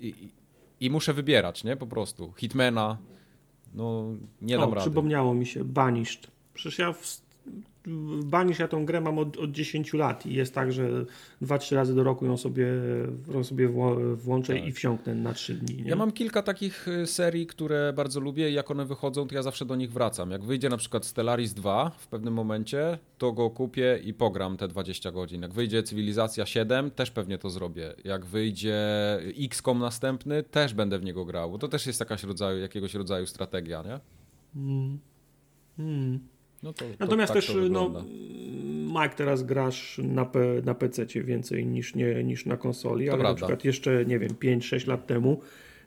I, i muszę wybierać, nie? Po prostu. Hitmana, no nie dam o, rady. przypomniało mi się, Banished. Przecież ja w Banish ja tą grę mam od, od 10 lat i jest tak, że 2-3 razy do roku ją sobie, ją sobie włączę tak. i wsiąknę na 3 dni. Nie? Ja mam kilka takich y, serii, które bardzo lubię i jak one wychodzą, to ja zawsze do nich wracam. Jak wyjdzie na przykład Stellaris 2 w pewnym momencie, to go kupię i pogram te 20 godzin. Jak wyjdzie Cywilizacja 7, też pewnie to zrobię. Jak wyjdzie XCOM następny, też będę w niego grał. To też jest jakaś rodzaju, jakiegoś rodzaju strategia, nie? Hmm. No to, Natomiast tak też, no, Mike, teraz grasz na, P, na PC więcej niż, nie, niż na konsoli, to ale prawda. na przykład jeszcze, nie wiem, 5-6 lat temu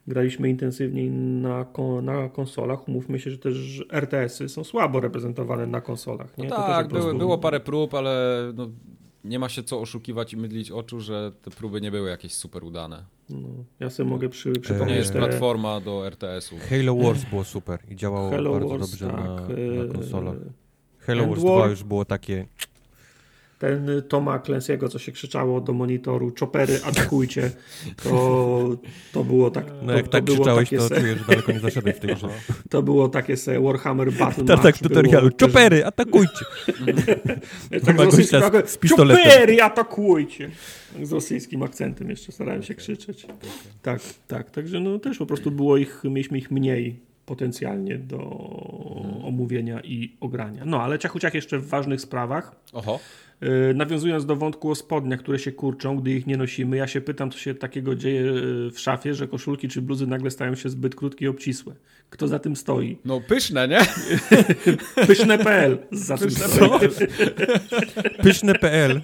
graliśmy intensywniej na, na konsolach. Umówmy się, że też RTS-y są słabo reprezentowane na konsolach. Nie? No tak, było, było parę prób, ale no, nie ma się co oszukiwać i mydlić oczu, że te próby nie były jakieś super udane. No, ja sobie mogę przy, przypomnieć. Nie jest te... platforma do RTS-u. Halo Wars było super i działało Halo bardzo Wars, dobrze tak, na, na e, konsolach. Hello Wars 2 już było takie... Ten Toma Clancy'ego, co się krzyczało do monitoru, czopery, atakujcie, to, to było tak... No jak to, tak krzyczałeś, to se... czujesz, że daleko nie zaszedłeś w grze. To było takie se Warhammer Battle Tak, tak, w tutorialu, czopery, atakujcie! tak z, z pistoletem. Czopery, atakujcie! Z rosyjskim akcentem jeszcze starałem się krzyczeć. Tak, tak, także no też po prostu było ich, mieliśmy ich mniej potencjalnie do omówienia i ogrania. No, ale ciachuciach jeszcze w ważnych sprawach. Oho. Yy, nawiązując do wątku o spodniach, które się kurczą, gdy ich nie nosimy, ja się pytam, co się takiego dzieje y, w szafie, że koszulki czy bluzy nagle stają się zbyt krótkie i obcisłe. Kto za tym stoi? No pyszne, nie? Pyszne.pl za tym stoi. Pyszne.pl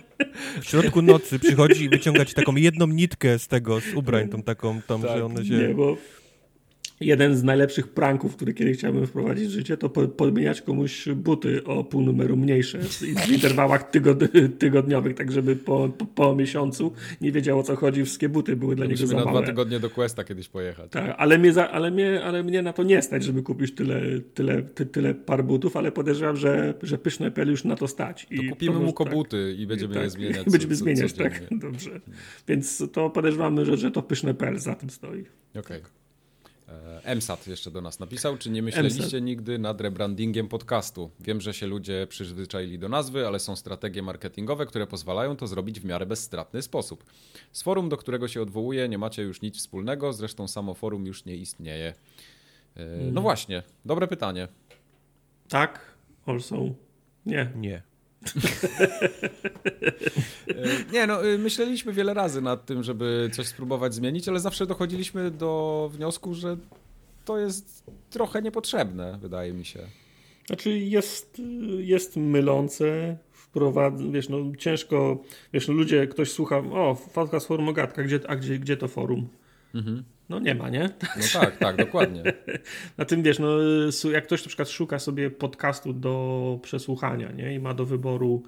w środku nocy przychodzi i wyciąga ci taką jedną nitkę z tego, z ubrań, tą taką, tam, tak, że one się... Nie, bo jeden z najlepszych pranków, który kiedyś chciałbym wprowadzić w życie, to podmieniać komuś buty o pół numeru mniejsze w interwałach tygod tygodniowych, tak żeby po, po, po, miesiącu nie wiedział o co chodzi, wszystkie buty były dla niego za na dwa tygodnie do Questa kiedyś pojechać. Tak, ale mnie, za, ale, mnie, ale mnie na to nie stać, żeby kupić tyle, tyle, ty, tyle par butów, ale podejrzewam, że, że pyszne pel już na to stać. I to kupimy mu kobuty tak, i będziemy tak, je zmieniać. Będziemy co, zmieniać, tak, dobrze. Więc to podejrzewamy, że, że to pyszne pel za tym stoi. Okej. Okay. E, MSAT jeszcze do nas napisał. Czy nie myśleliście MSAT. nigdy nad rebrandingiem podcastu? Wiem, że się ludzie przyzwyczaili do nazwy, ale są strategie marketingowe, które pozwalają to zrobić w miarę bezstratny sposób. Z forum, do którego się odwołuje, nie macie już nic wspólnego, zresztą samo forum już nie istnieje. E, no mm. właśnie, dobre pytanie. Tak, also nie. Nie. Nie, no y, myśleliśmy wiele razy nad tym, żeby coś spróbować zmienić, ale zawsze dochodziliśmy do wniosku, że to jest trochę niepotrzebne, wydaje mi się. Znaczy jest, jest mylące, wprowadza, wiesz, no ciężko, wiesz, no ludzie, ktoś słucha, o, podcast Forum Ogatka, gdzie, a gdzie, gdzie to forum? Mhm. No nie ma, nie? No tak, tak, dokładnie. Na tym wiesz, no jak ktoś na przykład szuka sobie podcastu do przesłuchania, nie? I ma do wyboru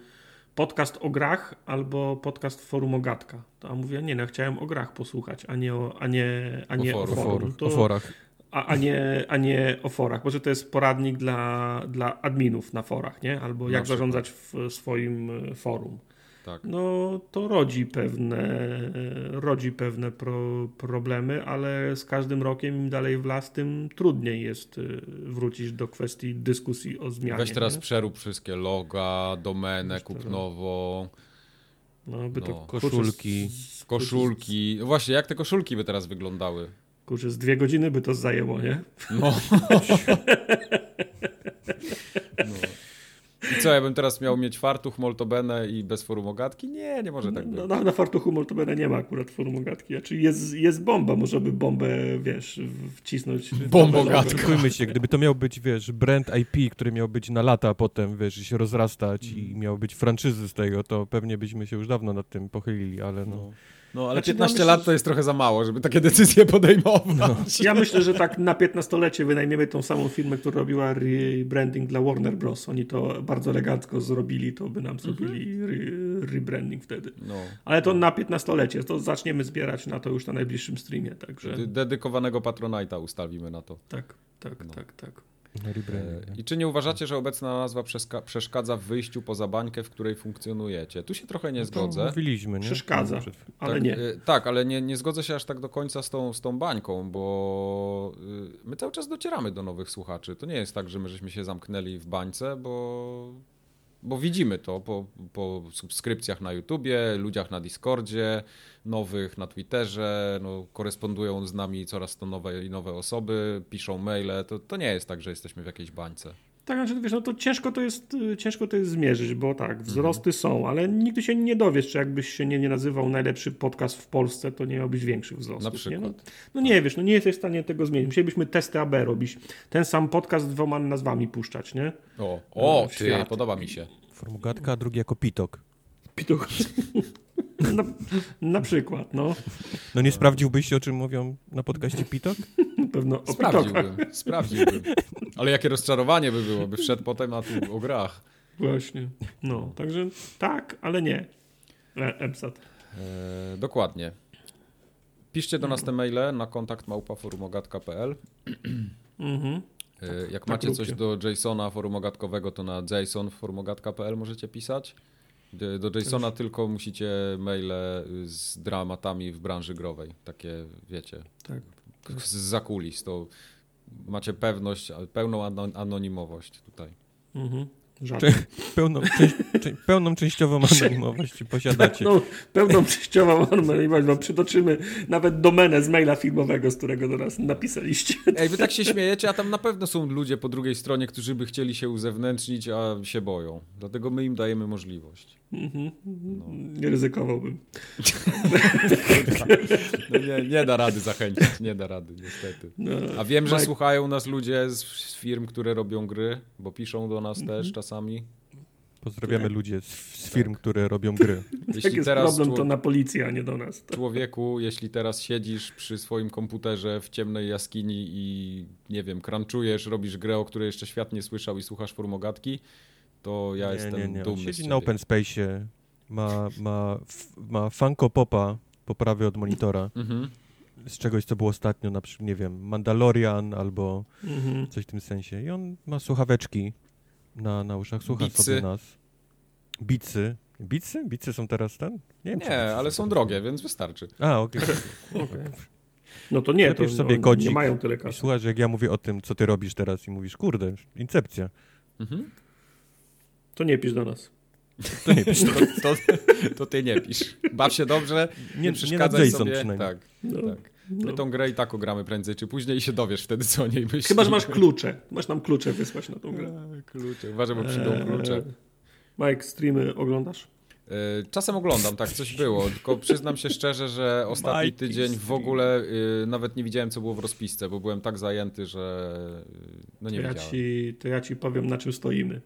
podcast o grach albo podcast forum Ogatka. To a mówię, nie, no, chciałem o grach posłuchać, a nie o, a nie, a nie o, forum. O, forum. To, o forach. A, a, nie, a nie o forach. Może to jest poradnik dla, dla adminów na forach, nie? Albo jak zarządzać w swoim forum. Tak. No to rodzi pewne, rodzi pewne pro, problemy, ale z każdym rokiem im dalej w las, tym trudniej jest y, wrócić do kwestii dyskusji o zmianie. Weź teraz nie? przerób wszystkie loga, domenę kupnową. No, by to no. koszulki. Z, koszulki. No właśnie, jak te koszulki by teraz wyglądały? Kurczę, z dwie godziny by to zajęło, nie? No. no. I co, ja bym teraz miał mieć fartuch, moltobene i bez forumogatki? Nie, nie może tak być. No, no, na fartuchu moltobene nie ma akurat forumogatki. Znaczy jest, jest bomba, może by bombę, wiesz, wcisnąć. Bombogatka. się, gdyby to miał być, wiesz, brand IP, który miał być na lata potem, wiesz, i się rozrastać i mm. miał być franczyzy z tego, to pewnie byśmy się już dawno nad tym pochylili, ale no. no. No, ale znaczy, 15 no, lat to jest trochę za mało, żeby takie decyzje podejmować. No. Ja myślę, że tak na 15-lecie wynajmiemy tą samą firmę, która robiła rebranding dla Warner Bros. Oni to bardzo elegancko zrobili, to by nam zrobili mhm. rebranding wtedy. No. Ale to no. na 15-lecie, to zaczniemy zbierać na to już na najbliższym streamie. Także... Dedykowanego Patronite'a ustawimy na to. Tak, tak, no. tak, tak. I czy nie uważacie, że obecna nazwa przeszkadza w wyjściu poza bańkę, w której funkcjonujecie? Tu się trochę nie no zgodzę. Mówiliśmy, nie? Przeszkadza, ale tak, nie. Tak, ale nie, nie zgodzę się aż tak do końca z tą, z tą bańką, bo y, my cały czas docieramy do nowych słuchaczy. To nie jest tak, że my żeśmy się zamknęli w bańce, bo bo widzimy to po, po subskrypcjach na YouTubie, ludziach na Discordzie, nowych na Twitterze, no, korespondują z nami coraz to nowe i nowe osoby, piszą maile. To, to nie jest tak, że jesteśmy w jakiejś bańce. Tak, znaczy, wiesz, no to ciężko to jest, y, ciężko to jest zmierzyć, bo tak, wzrosty mhm. są, ale nigdy się nie dowiesz, czy jakbyś się nie, nie nazywał najlepszy podcast w Polsce, to nie miałbyś większych wzrostów. Na przykład. Nie? No, no nie wiesz, no nie jesteś w stanie tego zmienić. Musielibyśmy testy AB robić, ten sam podcast z dwoma nazwami puszczać, nie? O, o ty, podoba mi się. Formugatka, a drugi jako pitok. Pitok. Na, na, przykład, no. No nie sprawdziłbyś, o czym mówią na podcaście Pitok? Na pewno o Sprawdziłbym, sprawdziłbym. Ale jakie rozczarowanie by było, by wszedł potem na tu o grach. Właśnie. No, także tak, ale nie. E, EMSAT. E, dokładnie. Piszcie do nas te maile na kontakt małpaforumogatka.pl mhm. E, jak tak macie coś do Jasona forumogatkowego, to na jasonforumogatka.pl możecie pisać. Do Jasona Też. tylko musicie maile z dramatami w branży growej. Takie, wiecie, tak. z zakulis. To macie pewność, pełną anonimowość tutaj. Mhm. Pełną, pełną częściową anonimowość posiadacie. Pełną, pełną częściową anonimowość. No, przytoczymy nawet domenę z maila filmowego, z którego do nas napisaliście. Ej, wy tak się śmiejecie, a tam na pewno są ludzie po drugiej stronie, którzy by chcieli się uzewnętrznić, a się boją. Dlatego my im dajemy możliwość. Mhm. No. Nie ryzykowałbym. no nie, nie, da rady zachęcić, nie da rady, niestety. No. A wiem, że Mike... słuchają nas ludzie z, firm, które robią gry, bo piszą do nas mhm. też czasami. Pozdrawiamy tak. ludzie z, z firm, tak. które robią gry. Jeśli Jak jest teraz problem, to na policję, a nie do nas. Człowieku, jeśli teraz siedzisz przy swoim komputerze w ciemnej jaskini i nie wiem, crunchujesz, robisz grę, o której jeszcze świat nie słyszał i słuchasz formogatki, to ja nie, jestem nie, nie. dumny Siedzi na open space, ma, ma, ma Funko Popa poprawy od monitora. Mhm. Z czegoś, co było ostatnio, na przykład, nie wiem, Mandalorian albo mhm. coś w tym sensie. I on ma słuchaweczki na, na uszach, słucha Bicy. sobie nas. Bicy. Bicy? Bicy są teraz ten? Nie, wiem, nie ale są drogie, więc wystarczy. A, okej. Okay. okay. No to nie, to sobie kodzik, nie mają tyle kasy. Słuchaj, jak ja mówię o tym, co ty robisz teraz i mówisz, kurde, incepcja. Mhm. To nie pisz do nas. To nie pisz. To, to, to ty nie pisz. Baw się dobrze, nie, nie przeszkadzaj nie sobie. Tak, no, tak. My no. tą grę i tak ogramy prędzej czy później i się dowiesz wtedy, co o niej myślisz. Chyba, że masz klucze. Masz nam klucze wysłać na tą grę. A, klucze. Uważaj, bo przyjdą eee, klucze. Mike, streamy oglądasz? E, czasem oglądam, tak, coś było, tylko przyznam się szczerze, że ostatni tydzień w ogóle y, nawet nie widziałem, co było w rozpisce, bo byłem tak zajęty, że y, no nie to ja Ci, to ja ci powiem, na czym stoimy.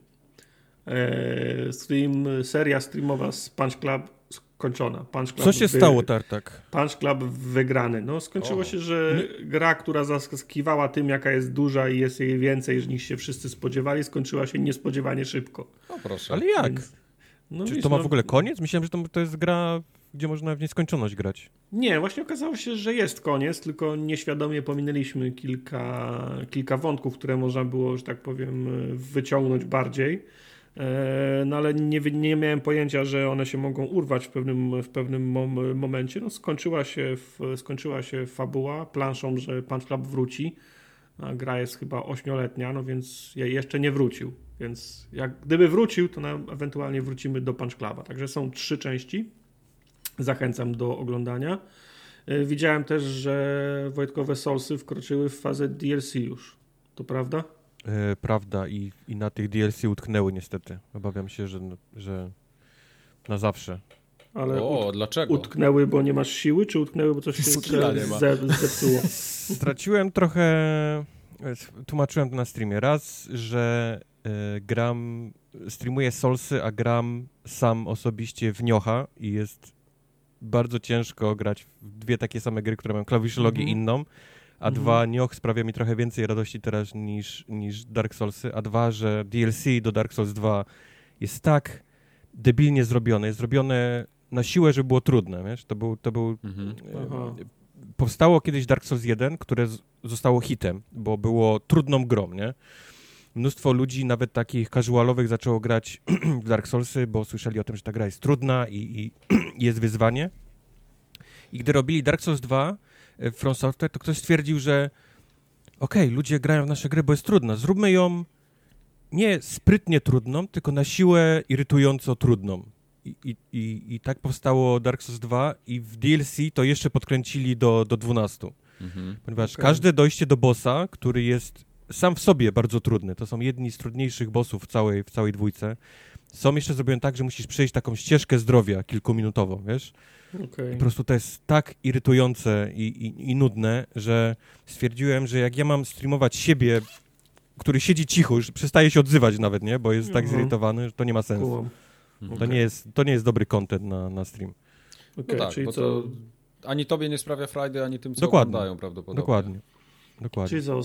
E, stream, seria streamowa z Punch Club skończona. Punch Club Co się wy... stało, Tartak? Punch Club wygrany. No, skończyło o. się, że gra, która zaskakiwała tym, jaka jest duża i jest jej więcej niż się wszyscy spodziewali, skończyła się niespodziewanie szybko. No proszę. Ale jak? Więc... No Czy to ma no... w ogóle koniec? Myślałem, że to, to jest gra, gdzie można w nieskończoność grać. Nie, właśnie okazało się, że jest koniec, tylko nieświadomie pominęliśmy kilka, kilka wątków, które można było, że tak powiem, wyciągnąć bardziej. E, no ale nie, nie miałem pojęcia, że one się mogą urwać w pewnym, w pewnym mom, momencie. No, skończyła, się skończyła się fabuła planszą, że Punch Club wróci. A gra jest chyba ośmioletnia, no więc jeszcze nie wrócił. Więc jak gdyby wrócił, to na, ewentualnie wrócimy do Punch Cluba. Także są trzy części. Zachęcam do oglądania. E, widziałem też, że Wojtkowe Soulsy wkroczyły w fazę DLC już. To prawda? E, prawda i, i na tych DLC utknęły niestety. Obawiam się, że, że na zawsze. Ale o, ut dlaczego? Utknęły, bo nie masz siły, czy utknęły, bo coś się zepsuło? Straciłem trochę... E, tłumaczyłem to na streamie. Raz, że y, gram... Streamuję Solsy, a gram sam osobiście w Niocha i jest bardzo ciężko grać w dwie takie same gry, które mają klawiszologię mm -hmm. inną a mhm. dwa, Nioh sprawia mi trochę więcej radości teraz niż, niż Dark Soulsy, a dwa, że DLC do Dark Souls 2 jest tak debilnie zrobione, jest zrobione na siłę, żeby było trudne, wiesz, to był, to był mhm. e, powstało kiedyś Dark Souls 1, które z, zostało hitem, bo było trudną grą, nie? Mnóstwo ludzi, nawet takich casualowych, zaczęło grać w Dark Soulsy, bo słyszeli o tym, że ta gra jest trudna i, i jest wyzwanie. I gdy robili Dark Souls 2, From Software, to ktoś stwierdził, że okej, okay, ludzie grają w nasze gry, bo jest trudna. Zróbmy ją nie sprytnie trudną, tylko na siłę irytująco trudną. I, i, i, i tak powstało Dark Souls 2 i w DLC to jeszcze podkręcili do, do 12. Mhm. Ponieważ okay. każde dojście do bossa, który jest sam w sobie bardzo trudny, to są jedni z trudniejszych bossów w całej, w całej dwójce, są jeszcze zrobione tak, że musisz przejść taką ścieżkę zdrowia kilkuminutową, wiesz? Okay. Po prostu to jest tak irytujące i, i, i, nudne, że stwierdziłem, że jak ja mam streamować siebie, który siedzi cicho, już przestaje się odzywać nawet, nie? Bo jest tak mhm. zirytowany, że to nie ma sensu. To, okay. nie jest, to nie jest dobry content na, na stream. Okay, no tak, czyli co... ani tobie nie sprawia frajdy, ani tym, co Dokładnie. oglądają prawdopodobnie. Dokładnie. Dokładnie. Czyli co,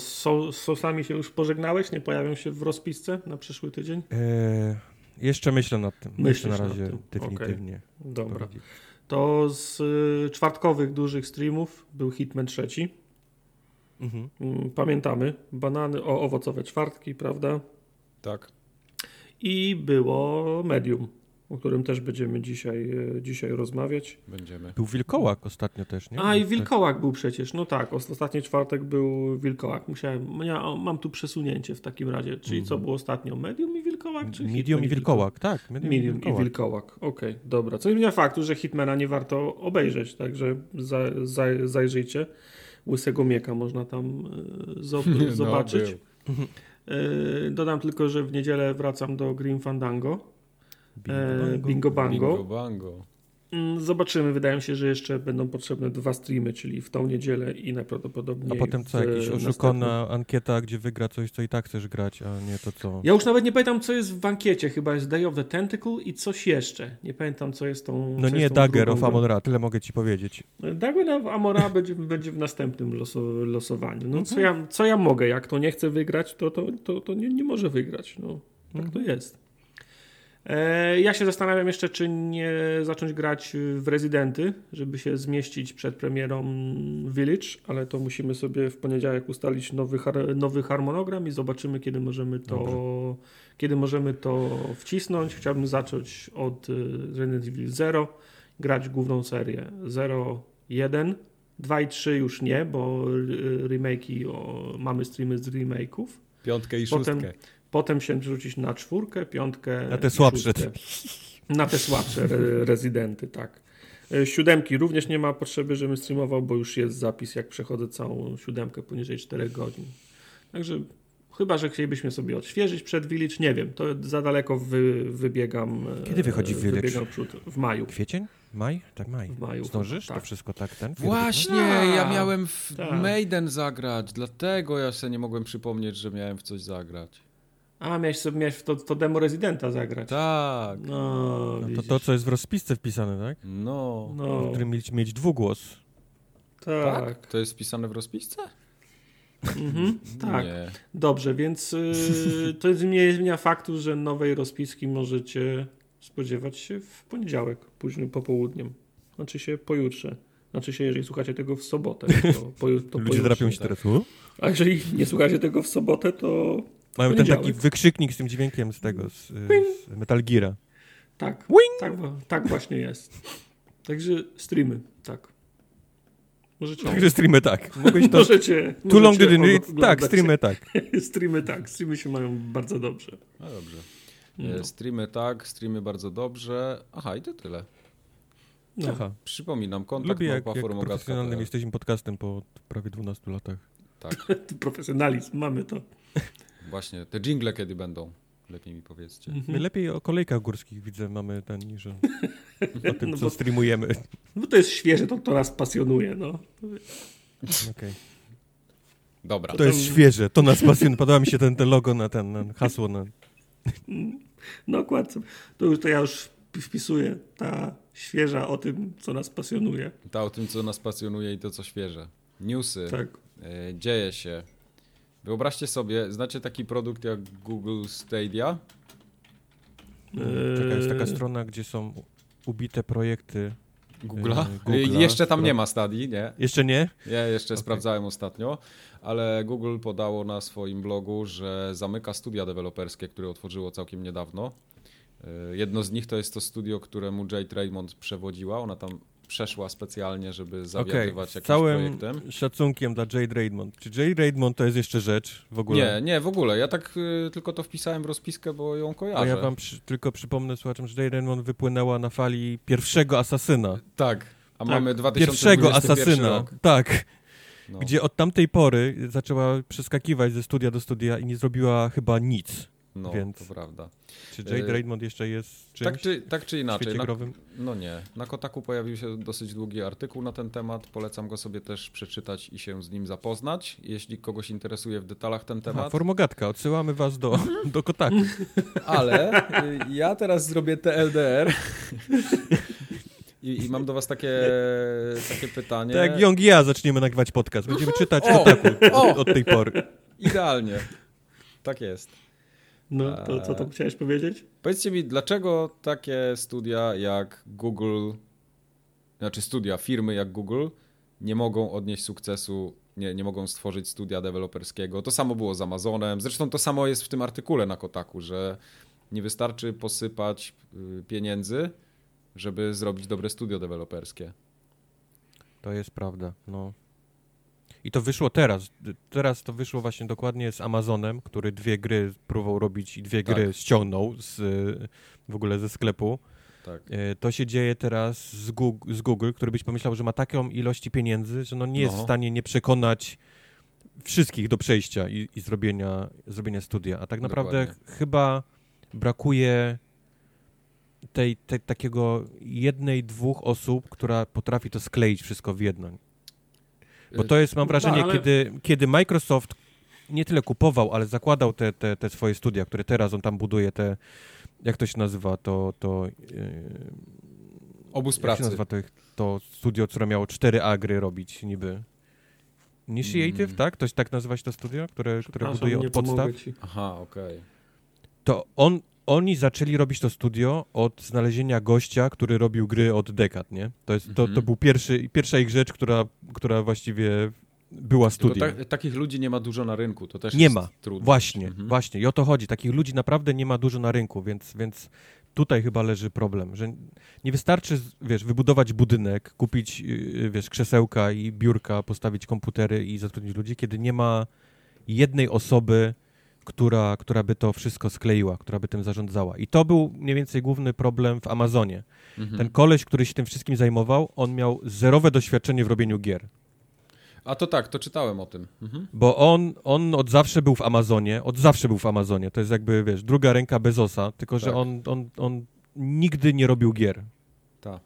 z sosami się już pożegnałeś? Nie pojawią się w rozpisce na przyszły tydzień? Eee, jeszcze myślę nad tym. Myślę na razie definitywnie. Okay. Dobra to z y, czwartkowych dużych streamów był Hitman trzeci. Mhm. Mm, pamiętamy, banany, o, owocowe czwartki, prawda? Tak. I było Medium o którym też będziemy dzisiaj, e, dzisiaj rozmawiać. Będziemy. Był Wilkołak ostatnio też, nie? A i Wilkołak był przecież, no tak, ostatni czwartek był Wilkołak. Musiałem, ja mam tu przesunięcie w takim razie, czyli mm. co było ostatnio? Medium i Wilkołak? Czy Medium i Wilkołak, tak. Medium, Medium i Wilkołak, okej, okay, dobra. Co nie zmienia faktu, że Hitmana nie warto obejrzeć, także za, za, zajrzyjcie. Łysego Mieka można tam e, zobaczyć. No, Dodam tylko, że w niedzielę wracam do Green Fandango E, bingo Bango. Bingo Bango. Mm, zobaczymy. Wydaje mi się, że jeszcze będą potrzebne dwa streamy, czyli w tą niedzielę i najprawdopodobniej. A potem co, jakiś oszukana ankieta, gdzie wygra coś, co i tak chcesz grać, a nie to co. Ja już nawet nie pamiętam, co jest w ankiecie. Chyba jest Day of the Tentacle i coś jeszcze. Nie pamiętam, co jest tą. No nie Dagger of Amon-Ra, tyle mogę ci powiedzieć. Dagger of Amon-Ra będzie, będzie w następnym loso, losowaniu. No co ja, co ja mogę? Jak to nie chce wygrać, to, to, to, to nie, nie może wygrać. No, tak to mhm. jest. E, ja się zastanawiam jeszcze, czy nie zacząć grać w Rezydenty, żeby się zmieścić przed premierą Village, ale to musimy sobie w poniedziałek ustalić nowy, nowy harmonogram i zobaczymy, kiedy możemy to, kiedy możemy to wcisnąć. Chciałbym zacząć od e, Resident Evil 0, grać główną serię 0, 1, 2 i 3 już nie, bo remake'i, o, mamy streamy z remake'ów. Piątkę i Potem, szóstkę. Potem się rzucić na czwórkę, piątkę. Na te słabsze. Na te słabsze re rezydenty, tak. E, siódemki również nie ma potrzeby, żebym streamował, bo już jest zapis, jak przechodzę całą siódemkę poniżej 4 godzin. Także chyba, że chcielibyśmy sobie odświeżyć przed Village, nie wiem, to za daleko wy, wybiegam. E, Kiedy wychodzi Village? Wybiegam przód, w maju. Kwiecień? Maj? Tak, maj. W maju. Zdążysz tak. to wszystko tak ten? Właśnie, ja miałem w tak. Maiden zagrać, dlatego ja sobie nie mogłem przypomnieć, że miałem w coś zagrać. A, miałeś, sobie, miałeś to, to demo Residenta zagrać. Tak. No, no to to, co jest w rozpisce wpisane, tak? No. no. W którym mieć, mieć dwugłos. Tak. tak. To jest wpisane w rozpisce? Mhm, tak. Nie. Dobrze, więc yy, to nie zmienia faktu, że nowej rozpiski możecie spodziewać się w poniedziałek, późnym popołudniem. Znaczy się pojutrze. Znaczy się, jeżeli słuchacie tego w sobotę, to, poju, to Ludzie drapią się teraz. U? A jeżeli nie słuchacie tego w sobotę, to Mają ten taki wykrzyknik z tym dźwiękiem z tego, z, z Metal Geara. Tak, tak, tak właśnie jest. Także streamy, tak. Możecie... Także streamy tak. Mogłeś to... możecie, Too long didn't read? Tak, streamy tak. streamy tak. Streamy się mają bardzo dobrze. A dobrze. No. Streamy tak, streamy bardzo dobrze. Aha, i to tyle. No. Aha. Przypominam, kontakt Lubię jak, jak profesjonalnym jesteśmy podcastem po prawie 12 latach. Tak. Profesjonalizm, mamy to. Właśnie, te jingle kiedy będą? Lepiej mi powiedzcie. Mhm. My lepiej o kolejkach górskich widzę mamy ten niż o, o tym, no co bo, streamujemy. No to jest świeże, to, to nas pasjonuje, no. Okej. Okay. Dobra. To jest świeże, to nas pasjonuje. Podoba mi się ten, ten logo na ten, ten hasło na... No okładce. To już to ja już wpisuję. Ta świeża o tym, co nas pasjonuje. Ta o tym, co nas pasjonuje i to, co świeże. Newsy. Tak. E, dzieje się. Wyobraźcie sobie, znacie taki produkt jak Google Stadia? Eee... Czekaj, jest taka strona, gdzie są ubite projekty Google'a? Google'a. Jeszcze tam nie ma Stadii, nie? Jeszcze nie? Ja jeszcze okay. sprawdzałem ostatnio, ale Google podało na swoim blogu, że zamyka studia deweloperskie, które otworzyło całkiem niedawno. Eee, jedno z nich to jest to studio, któremu Jade Raymond przewodziła. Ona tam przeszła specjalnie, żeby zawiadywać okay. jakimś całym projektem. szacunkiem dla Jade Raymond. Czy Jade Raymond to jest jeszcze rzecz w ogóle? Nie, nie, w ogóle. Ja tak y, tylko to wpisałem w rozpiskę, bo ją kojarzę. A ja wam przy, tylko przypomnę słuchaczom, że Jade Raymond wypłynęła na fali pierwszego Asasyna. Tak, a tak. mamy 2021 Pierwszego Asasyna, rok. tak. No. Gdzie od tamtej pory zaczęła przeskakiwać ze studia do studia i nie zrobiła chyba nic. No, Więc... to prawda. Czy Jade e, Raymond jeszcze jest czymś tak czy, tak czy inaczej. Na, no nie. Na Kotaku pojawił się dosyć długi artykuł na ten temat. Polecam go sobie też przeczytać i się z nim zapoznać. Jeśli kogoś interesuje w detalach ten temat. Aha, formogatka, odsyłamy was do, do Kotaku. Ale y, ja teraz zrobię TLDR. I, I, mam do was takie, takie pytanie. Tak jak Young i ja zaczniemy nagrywać podcast. Będziemy czytać o, Kotaku od, od tej pory. Idealnie. Tak jest. No, to co tam chciałeś powiedzieć? Powiedzcie mi, dlaczego takie studia jak Google, znaczy studia, firmy jak Google nie mogą odnieść sukcesu, nie, nie mogą stworzyć studia deweloperskiego. To samo było z Amazonem. Zresztą to samo jest w tym artykule na Kotaku, że nie wystarczy posypać y, pieniędzy, żeby zrobić dobre studio deweloperskie. To jest prawda, no. I to wyszło teraz. Teraz to wyszło właśnie dokładnie z Amazonem, który dwie gry próbował robić i dwie tak. gry ściągnął z, w ogóle ze sklepu. Tak. E, to się dzieje teraz z Google, z Google, który byś pomyślał, że ma taką ilość pieniędzy, że no nie jest no. w stanie nie przekonać wszystkich do przejścia i, i zrobienia, zrobienia studia. A tak naprawdę Dokładnie. chyba brakuje tej, tej, takiego jednej, dwóch osób, która potrafi to skleić wszystko w jedno. Bo to jest, mam wrażenie, no, ale... kiedy, kiedy Microsoft nie tyle kupował, ale zakładał te, te, te swoje studia, które teraz on tam buduje, te, jak to się nazywa, to... to yy, Obóz pracy. Jak się nazywa to, to studio, które miało cztery agry robić niby? Initiative, mm. tak? To tak nazywa się to studio, które, które buduje od podstaw? Aha, okej. Okay. To on oni zaczęli robić to studio od znalezienia gościa, który robił gry od dekad, nie? To, jest, to, to mhm. był pierwszy, pierwsza ich rzecz, która, która właściwie była studiem. Ta, takich ludzi nie ma dużo na rynku, to też Nie ma, właśnie, mhm. właśnie. I o to chodzi. Takich ludzi naprawdę nie ma dużo na rynku, więc, więc tutaj chyba leży problem, że nie wystarczy, wiesz, wybudować budynek, kupić, y, wiesz, krzesełka i biurka, postawić komputery i zatrudnić ludzi, kiedy nie ma jednej osoby, która, która by to wszystko skleiła, która by tym zarządzała. I to był mniej więcej główny problem w Amazonie. Mhm. Ten koleś, który się tym wszystkim zajmował, on miał zerowe doświadczenie w robieniu gier. A to tak, to czytałem o tym. Mhm. Bo on, on od zawsze był w Amazonie, od zawsze był w Amazonie. To jest jakby, wiesz, druga ręka Bezosa, tylko że tak. on, on, on nigdy nie robił gier. Tak.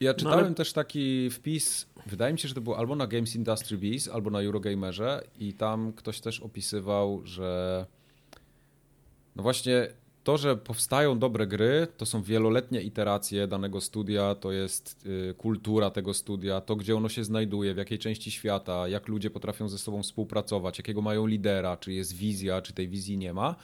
Ja czytałem no, ale... też taki wpis Wydaje mi się, że to było albo na Games Industry Biz, albo na Eurogamerze i tam ktoś też opisywał, że no właśnie to, że powstają dobre gry, to są wieloletnie iteracje danego studia, to jest y, kultura tego studia, to gdzie ono się znajduje, w jakiej części świata, jak ludzie potrafią ze sobą współpracować, jakiego mają lidera, czy jest wizja, czy tej wizji nie ma.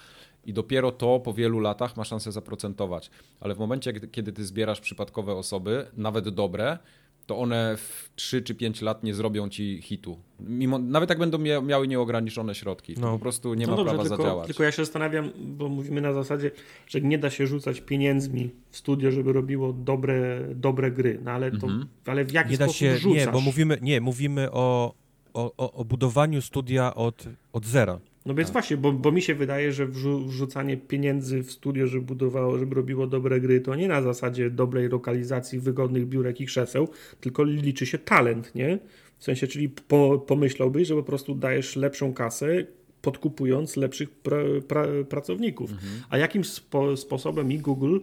I dopiero to po wielu latach ma szansę zaprocentować. Ale w momencie, kiedy ty zbierasz przypadkowe osoby, nawet dobre, to one w 3 czy 5 lat nie zrobią ci hitu. Mimo, nawet jak będą miały nieograniczone środki, no. po prostu nie no ma dobrze, prawa tylko, zadziałać. Tylko ja się zastanawiam, bo mówimy na zasadzie, że nie da się rzucać pieniędzmi w studio, żeby robiło dobre, dobre gry, no ale, to, mhm. ale w jaki nie sposób da się, rzucasz? Nie, bo mówimy, nie, mówimy o, o, o budowaniu studia od, od zera. No więc tak. właśnie, bo, bo mi się wydaje, że wrzucanie pieniędzy w studio, żeby budowało, żeby robiło dobre gry, to nie na zasadzie dobrej lokalizacji, wygodnych biurek i krzeseł, tylko liczy się talent, nie? W sensie, czyli po, pomyślałbyś, że po prostu dajesz lepszą kasę, podkupując lepszych pra, pra, pracowników. Mhm. A jakim spo, sposobem i Google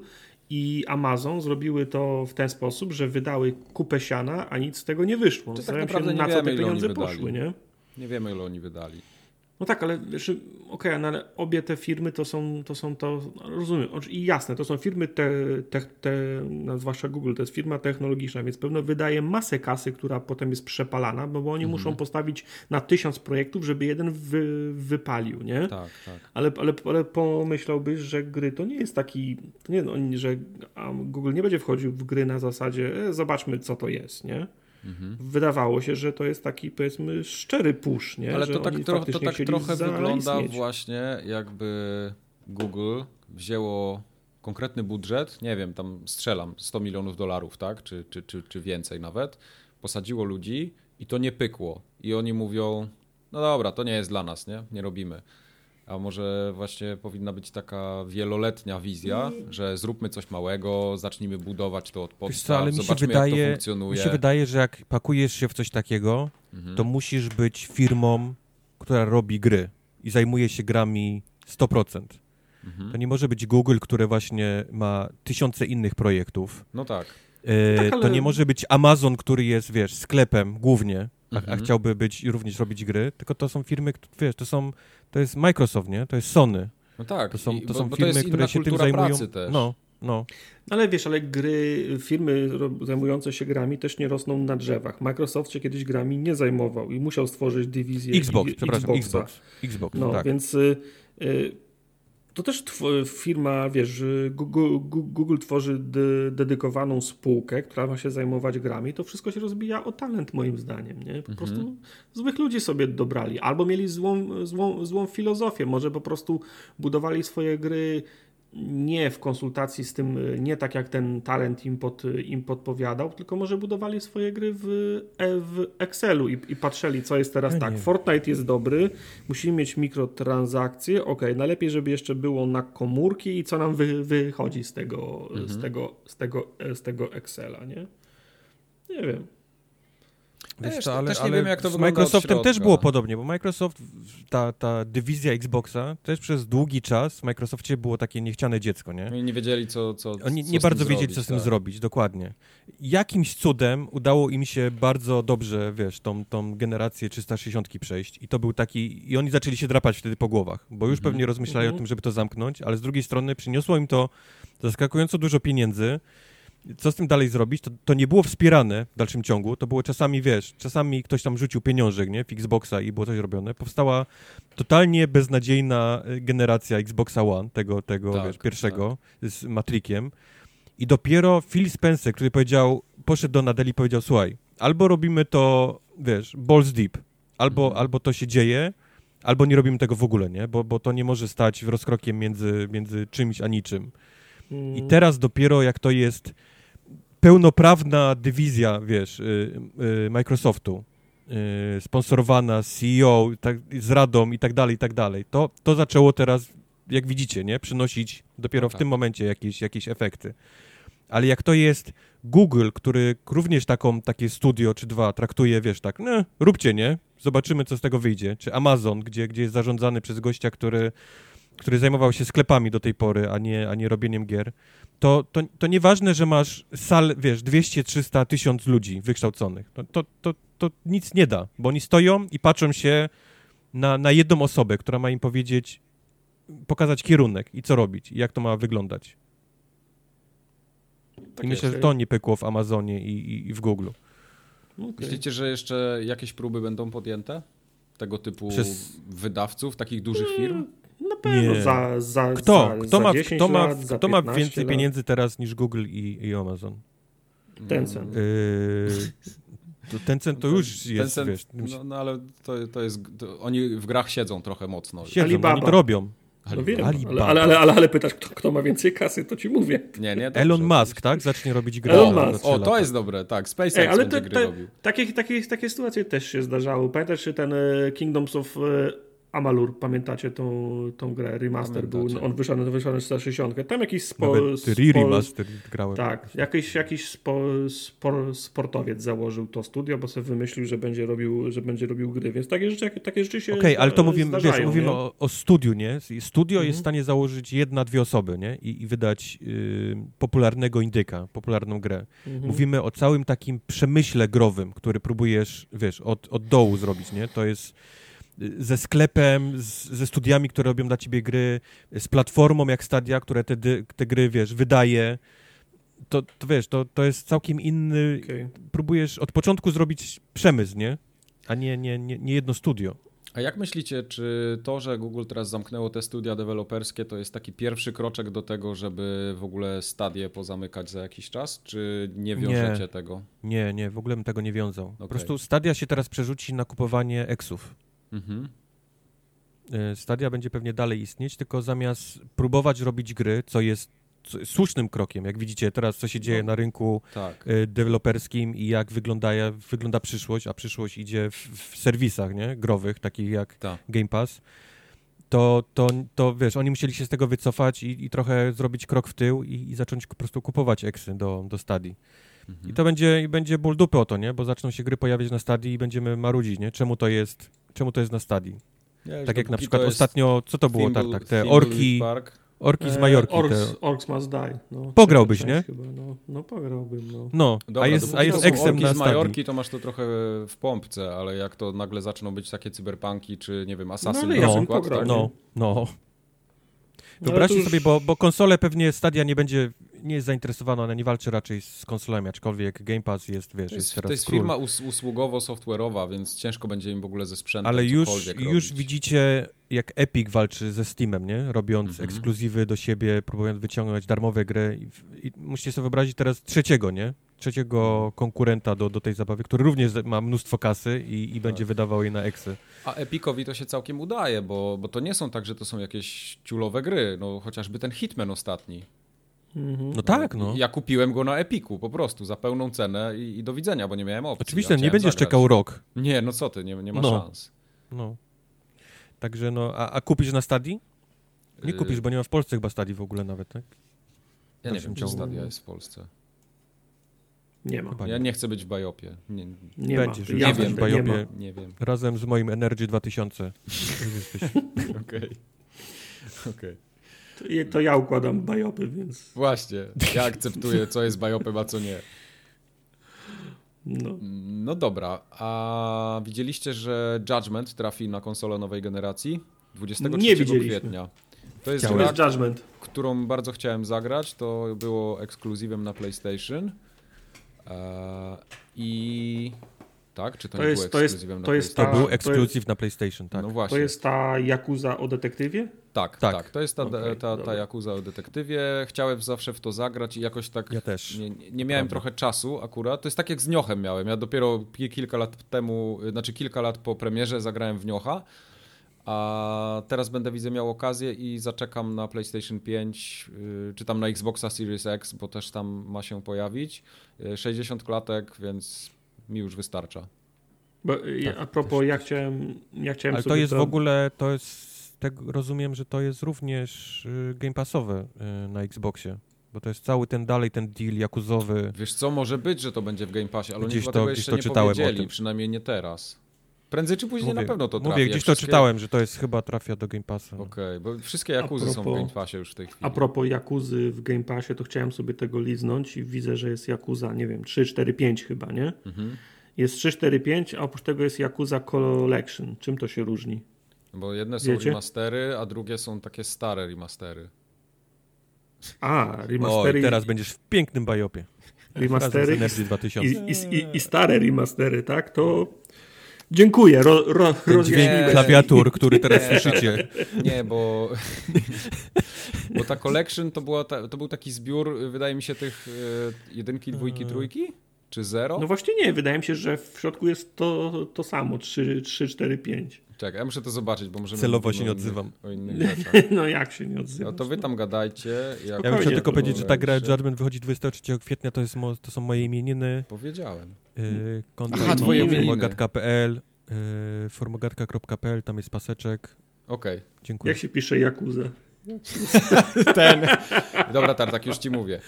i Amazon zrobiły to w ten sposób, że wydały kupę siana, a nic z tego nie wyszło. Czy tak naprawdę się, na co te pieniądze poszły, nie? Nie wiemy, ile oni wydali. No tak, ale wiesz, okej, okay, no ale obie te firmy to są to, są to rozumiem, i jasne, to są firmy, te, te, te, no, zwłaszcza Google, to jest firma technologiczna, więc pewno wydaje masę kasy, która potem jest przepalana, bo, bo oni mhm. muszą postawić na tysiąc projektów, żeby jeden wy, wypalił, nie? Tak, tak. Ale, ale, ale pomyślałbyś, że gry to nie jest taki, nie, no, że Google nie będzie wchodził w gry na zasadzie, e, zobaczmy co to jest, nie? Mhm. Wydawało się, że to jest taki powiedzmy szczery push, nie? Ale że to tak, tro, to tak trochę wygląda właśnie jakby Google wzięło konkretny budżet, nie wiem, tam strzelam 100 milionów dolarów, tak? Czy, czy, czy, czy więcej nawet, posadziło ludzi i to nie pykło. I oni mówią, no dobra, to nie jest dla nas, nie? Nie robimy. A może właśnie powinna być taka wieloletnia wizja, że zróbmy coś małego, zacznijmy budować to od podstaw, co, ale mi zobaczmy się wydaje, jak to funkcjonuje. Mi się wydaje, że jak pakujesz się w coś takiego, mhm. to musisz być firmą, która robi gry i zajmuje się grami 100%. Mhm. To nie może być Google, które właśnie ma tysiące innych projektów. No tak. E, tak ale... To nie może być Amazon, który jest, wiesz, sklepem głównie, a, mhm. a, chciałby być również robić gry, tylko to są firmy, wiesz, to są to jest Microsoft, nie? To jest Sony. No tak. To są, to są bo, firmy, to które się tym zajmują. Też. No, no. Ale wiesz, ale gry, firmy zajmujące się grami też nie rosną na drzewach. Microsoft się kiedyś grami nie zajmował i musiał stworzyć dywizję Xbox, i, przepraszam, Xboxa. Xbox. Xbox, no, tak. więc y, y, to też firma, wiesz, Google, Google tworzy dedykowaną spółkę, która ma się zajmować grami, to wszystko się rozbija o talent moim zdaniem, nie? Po mhm. prostu złych ludzi sobie dobrali, albo mieli złą, złą, złą filozofię, może po prostu budowali swoje gry nie w konsultacji z tym, nie tak jak ten talent im, pod, im podpowiadał, tylko może budowali swoje gry w, e, w Excelu i, i patrzyli, co jest teraz ja tak. Fortnite jest dobry, musimy mieć mikrotransakcje, ok, najlepiej, żeby jeszcze było na komórki i co nam wy, wychodzi z tego, mhm. z, tego, z, tego, z tego Excela, nie? Nie wiem. Wiesz, to, ale, też nie ale wiem, jak to z Microsoftem też było podobnie, bo Microsoft, ta, ta dywizja Xboxa, też przez długi czas w Microsoftie było takie niechciane dziecko, nie? Oni nie wiedzieli, co, co Oni co nie bardzo wiedzieli, zrobić, co z tym tak. zrobić, dokładnie. Jakimś cudem udało im się bardzo dobrze, wiesz, tą, tą generację 360 przejść i to był taki, i oni zaczęli się drapać wtedy po głowach, bo już mhm. pewnie rozmyślali mhm. o tym, żeby to zamknąć, ale z drugiej strony przyniosło im to zaskakująco dużo pieniędzy, co z tym dalej zrobić, to, to nie było wspierane w dalszym ciągu, to było czasami, wiesz, czasami ktoś tam rzucił pieniążek, nie, w Xboxa i było coś robione. Powstała totalnie beznadziejna y, generacja Xboxa One, tego, tego tak, wiesz, pierwszego, tak. z Matrikiem i dopiero Phil Spencer, który powiedział, poszedł do Nadeli i powiedział, słuchaj, albo robimy to, wiesz, balls deep, albo, mhm. albo to się dzieje, albo nie robimy tego w ogóle, nie, bo, bo to nie może stać w rozkrokiem między, między czymś a niczym. I mm. teraz dopiero jak to jest pełnoprawna dywizja, wiesz, y, y, Microsoftu, y, sponsorowana z CEO, tak, z radą i tak dalej, i tak dalej, to, to zaczęło teraz, jak widzicie, nie, przynosić dopiero w tak. tym momencie jakieś, jakieś efekty. Ale jak to jest Google, który również taką, takie studio czy dwa traktuje, wiesz, tak, no, róbcie, nie? Zobaczymy, co z tego wyjdzie. Czy Amazon, gdzie, gdzie jest zarządzany przez gościa, który, który zajmował się sklepami do tej pory, a nie, a nie robieniem gier to, to, to nieważne, że masz sal, wiesz, 200, 300, 1000 ludzi wykształconych. To, to, to, to nic nie da, bo oni stoją i patrzą się na, na jedną osobę, która ma im powiedzieć, pokazać kierunek i co robić, i jak to ma wyglądać. Tak I myślę, że to nie pykło w Amazonie i, i, i w Google. Okay. Myślicie, że jeszcze jakieś próby będą podjęte? Tego typu Przez... wydawców, takich dużych firm? Pewno za, za, kto? za, kto za ma, 10 kto ma, lat, kto ma 15 więcej lat. pieniędzy teraz niż Google i, i Amazon? Tencent. Yy, to Tencent to już jest, Tencent, wiesz, no, no ale to, to jest, to oni w grach siedzą trochę mocno. siedzą, Alibaba. oni to robią. No wiem, ale, ale, ale, ale pytasz, kto, kto ma więcej kasy, to ci mówię. Nie, nie, dobrze, Elon Musk, tak? Zacznie robić gry. Elon Musk. O, to jest dobre, tak. SpaceX Ej, ale te, gry te, robił. takie, takie, takie sytuacje też się zdarzały. Pamiętasz że ten e, Kingdoms of e, Amalur, pamiętacie tą, tą grę? Remaster był, Pamiętacie. on wyszedł, wyszedł na 60. Tam jakiś spo, Nawet spo, re-remaster grałem. Tak, jakiś, jakiś spo, spor, sportowiec założył to studio, bo sobie wymyślił, że będzie robił, że będzie robił gry, więc takie rzeczy, takie rzeczy się Okej, ale to zda- mówimy, wiesz, zdarzają, mówimy nie? o, o studiu, nie? Studio Mhm. jest w stanie założyć jedna, dwie osoby, nie? I, i wydać y, popularnego indyka, popularną grę. Mhm. Mówimy o całym takim przemyśle growym, który próbujesz, wiesz, od, od dołu zrobić, nie? To jest ze sklepem, z, ze studiami, które robią dla ciebie gry, z platformą jak Stadia, które te, te gry, wiesz, wydaje. To, to wiesz, to, to jest całkiem inny... Okej. Próbujesz od początku zrobić przemysł, nie? A nie, nie, nie, nie jedno studio. A jak myślicie, czy to, że Google teraz zamknęło te studia deweloperskie, to jest taki pierwszy kroczek do tego, żeby w ogóle stadie pozamykać za jakiś czas, czy nie wiążecie Nie. tego? Nie, nie, w ogóle bym tego nie wiązał. Po Okej. prostu Stadia się teraz przerzuci na kupowanie eksów. Mhm. E, Stadia będzie pewnie dalej istnieć, tylko zamiast próbować robić gry, co jest słusznym krokiem, jak widzicie teraz, co się dzieje No. na rynku Tak. e, deweloperskim i jak wygląda, wygląda przyszłość, a przyszłość idzie w, w serwisach nie? growych, takich jak Tak. Game Pass, to, to, to wiesz, oni musieli się z tego wycofać i, i trochę zrobić krok w tył i, i zacząć po prostu kupować eksy do, do Stadii. Mhm. I to będzie, będzie ból dupy o to, nie? Bo zaczną się gry pojawiać na Stadii i będziemy marudzić, nie? Czemu to jest, czemu to jest na Stadii? Już Tak jak na przykład ostatnio, co to było, Thimble- tak, te orki, Park, orki z E, Majorki. Orcs, Te, Orcs Must Die. No, Pograłbyś, nie? Chyba, no, no pograłbym, no. no, Dobra, a jest, a jest eksem orki na z. Majorki, to masz to trochę w pompce, ale jak to nagle zaczną być takie cyberpunki, czy nie wiem, Assassin ale na ja przykład, pograł, tak? No, no. No, Wyobraźcie to sobie, już- bo, bo konsole pewnie Stadia nie będzie, nie jest zainteresowana, ona nie walczy raczej z konsolami, aczkolwiek Game Pass jest, wiesz, To jest, jest, teraz to jest król. firma us usługowo-software'owa, więc ciężko będzie im w ogóle ze sprzętem Ale już, już widzicie, jak Epic walczy ze Steamem, nie? Robiąc Mhm. ekskluzywy do siebie, próbując wyciągnąć darmowe gry. I, I musicie sobie wyobrazić teraz trzeciego, nie? Trzeciego konkurenta do, do tej zabawy, który również ma mnóstwo kasy i, i będzie Tak. wydawał je na eksy. A Epicowi to się całkiem udaje, bo, bo to nie są tak, że to są jakieś ciulowe gry, no chociażby ten Hitman ostatni. Mhm. No tak, no. Ja kupiłem go na Epiku po prostu, za pełną cenę i, i do widzenia, bo nie miałem opcji. Oczywiście ja nie będziesz zagrać. czekał rok. Nie, no co ty, nie, nie ma No. szans. No. Także no, a, a kupisz na Stadii? Nie Yy, kupisz, bo nie ma w Polsce chyba Stadii w ogóle nawet, tak? Ja nie wiem, czy. Stadia jest w Polsce. Nie ma. Chyba Ja nie. nie chcę być w Bajopie. Nie, Nie Będziesz ma. Ja nie w wiem, będę, Bajopie. nie wiem. Razem z moim Energy 2000. Jesteś. Okej. Okej. To, je- to ja układam bajopy, więc Właśnie, ja akceptuję, co jest Bajopem, a co nie. no. No dobra, a widzieliście, że Judgment trafi na konsolę nowej generacji? 23 Nie kwietnia. To jest To gra, jest Judgment. którą bardzo chciałem zagrać. To było ekskluzywem na PlayStation. Eee, I tak, czy to, To nie jest- było to jest- ekskluzywem na to jest To PlayStation? był to jest- ekskluzyw na PlayStation, tak. No To właśnie. jest ta Yakuza o detektywie? Tak, Tak. tak, To jest ta, Okej, ta, ta. Yakuza o detektywie. Chciałem zawsze w to zagrać i jakoś tak Ja też. nie, nie miałem Prawda. trochę czasu akurat. To jest tak jak z Niochem miałem. Ja dopiero pi- kilka lat temu, znaczy kilka lat po premierze zagrałem w Niocha, a teraz będę widzę miał okazję i zaczekam na PlayStation 5, yy, czy tam na Xboxa Series X, bo też tam ma się pojawić. Yy, 60 klatek, więc mi już wystarcza. Bo, ja, a propos, ja chciałem, ja chciałem Ale to jest w ogóle, to jest, tak rozumiem, że to jest również y, Game Passowe y, na Xboxie. Bo to jest cały ten dalej, ten deal jakuzowy. Wiesz co, może być, że to będzie w Game Passie, ale oni Gdzieś chyba to- tego gdzieś jeszcze to nie czytałem o powiedzieli, tym. przynajmniej nie teraz. Prędzej czy później na pewno to trafi. Mówię, jak gdzieś to wszystkie- czytałem, że to jest chyba trafia do Game Passa. Okej, bo wszystkie Jakuzy są w propos- Game Passie już w tej chwili. A propos Jakuzy w Game Passie, to chciałem sobie tego liznąć i widzę, że jest Jakuza, nie wiem, 3, 4, 5 chyba, nie? Mhm. Jest 3, 4, 5, a oprócz tego jest Yakuza Collection. Czym to się różni? Bo jedne są Wiecie? remastery, a drugie są takie stare remastery. A, remastery teraz będziesz w pięknym bajopie. Remastery Energy i, 2000. i, i, i stare remastery, tak? To Dziękuję, ro, ro, Dźwięk klawiatur, który teraz nie, słyszycie. Nie, bo, bo ta collection to, była ta, to był taki zbiór, wydaje mi się, tych e, jedynki, dwójki, trójki? Czy zero? No właśnie nie, wydaje mi się, że w środku jest to, to samo, 3, 3, 4, 5. Tak, ja muszę to zobaczyć, bo możemy... Celowo się nie odzywam. O innych no jak się nie odzywam? No to wy tam gadajcie. Jak ja chciał tylko powiedzieć, że ta gra Judgment wychodzi 23 kwietnia, to, jest, to są moje imieniny. Powiedziałem. Yy, Aha, twoje formogatka.pl yy, formogatka.pl, tam jest paseczek. Okej. Okay. Dziękuję. Jak się pisze Yakuza? Ten. Dobra, Tartak, już ci mówię.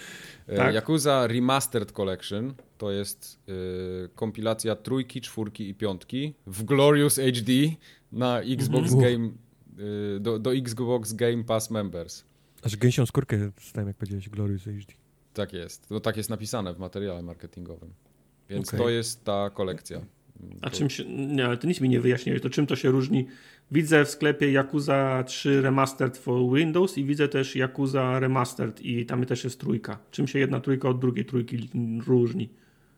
E, tak? Yakuza Remastered Collection to jest y, kompilacja trójki, czwórki i piątki w Glorious HD na Xbox mhm. Game, y, do, do Xbox Game Pass Members. Aż gęsią skórkę stałem, jak powiedziałeś, Glorious HD. Tak jest. No, tak jest napisane w materiale marketingowym. Więc okay. to jest ta kolekcja. A to... czym się. Nie, ale to nic mi nie wyjaśniłeś. To czym to się różni? Widzę w sklepie Yakuza 3 Remastered for Windows i widzę też Yakuza Remastered i tam też jest trójka. Czym się jedna trójka od drugiej trójki różni?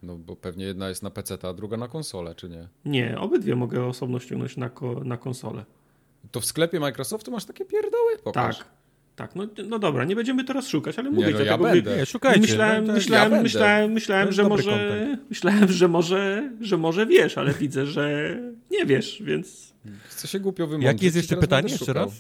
No bo pewnie jedna jest na PC, a druga na konsolę, czy nie? Nie, obydwie mogę osobno ściągnąć na, ko na konsolę. To w sklepie Microsoftu masz takie pierdoły? Pokaż. Tak. Tak, no, no dobra, nie będziemy teraz szukać, ale mówię, nie, no, ja będę. Nie, szukajcie. Myślałem, no, myślałem, ja myślałem, myślałem, że może, myślałem, że może, że może wiesz, ale widzę, że nie wiesz, więc... Chcę się głupio wymądrzyć. Jakie jest jeszcze pytanie? Jeszcze raz?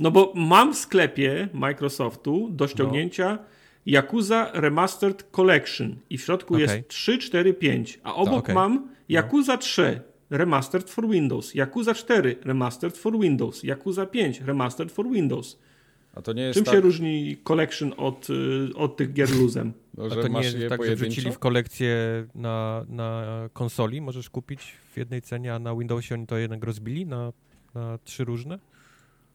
No bo mam w sklepie Microsoftu do ściągnięcia no. Yakuza Remastered Collection i w środku okay. jest 3, 4, 5, a obok okay. mam Yakuza 3 Remastered for Windows, Yakuza 4 Remastered for Windows, Yakuza 5 Remastered for Windows. A to nie jest Czym tak... się różni Collection od, y, od tych gier luzem? No, A to nie jest tak, że wrzucili w kolekcję na, na konsoli, możesz kupić w jednej cenie, a na Windowsie oni to jednak rozbili na, na trzy różne?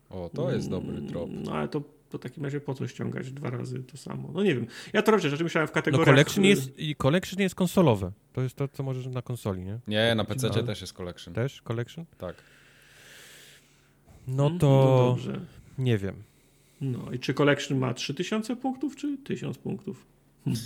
O, to jest dobry mm, trop. No ale to w takim razie po co ściągać dwa razy to samo? No nie wiem. Ja to raczej rzeczy myślałem w kategoriach... No collection jest, collection jest konsolowe. To jest to, co możesz na konsoli, nie? Nie, na PC no. też jest collection. Też collection? Tak. No to... No dobrze. Nie wiem. No i czy Collection ma 3000 punktów, czy 1000 punktów? Hm.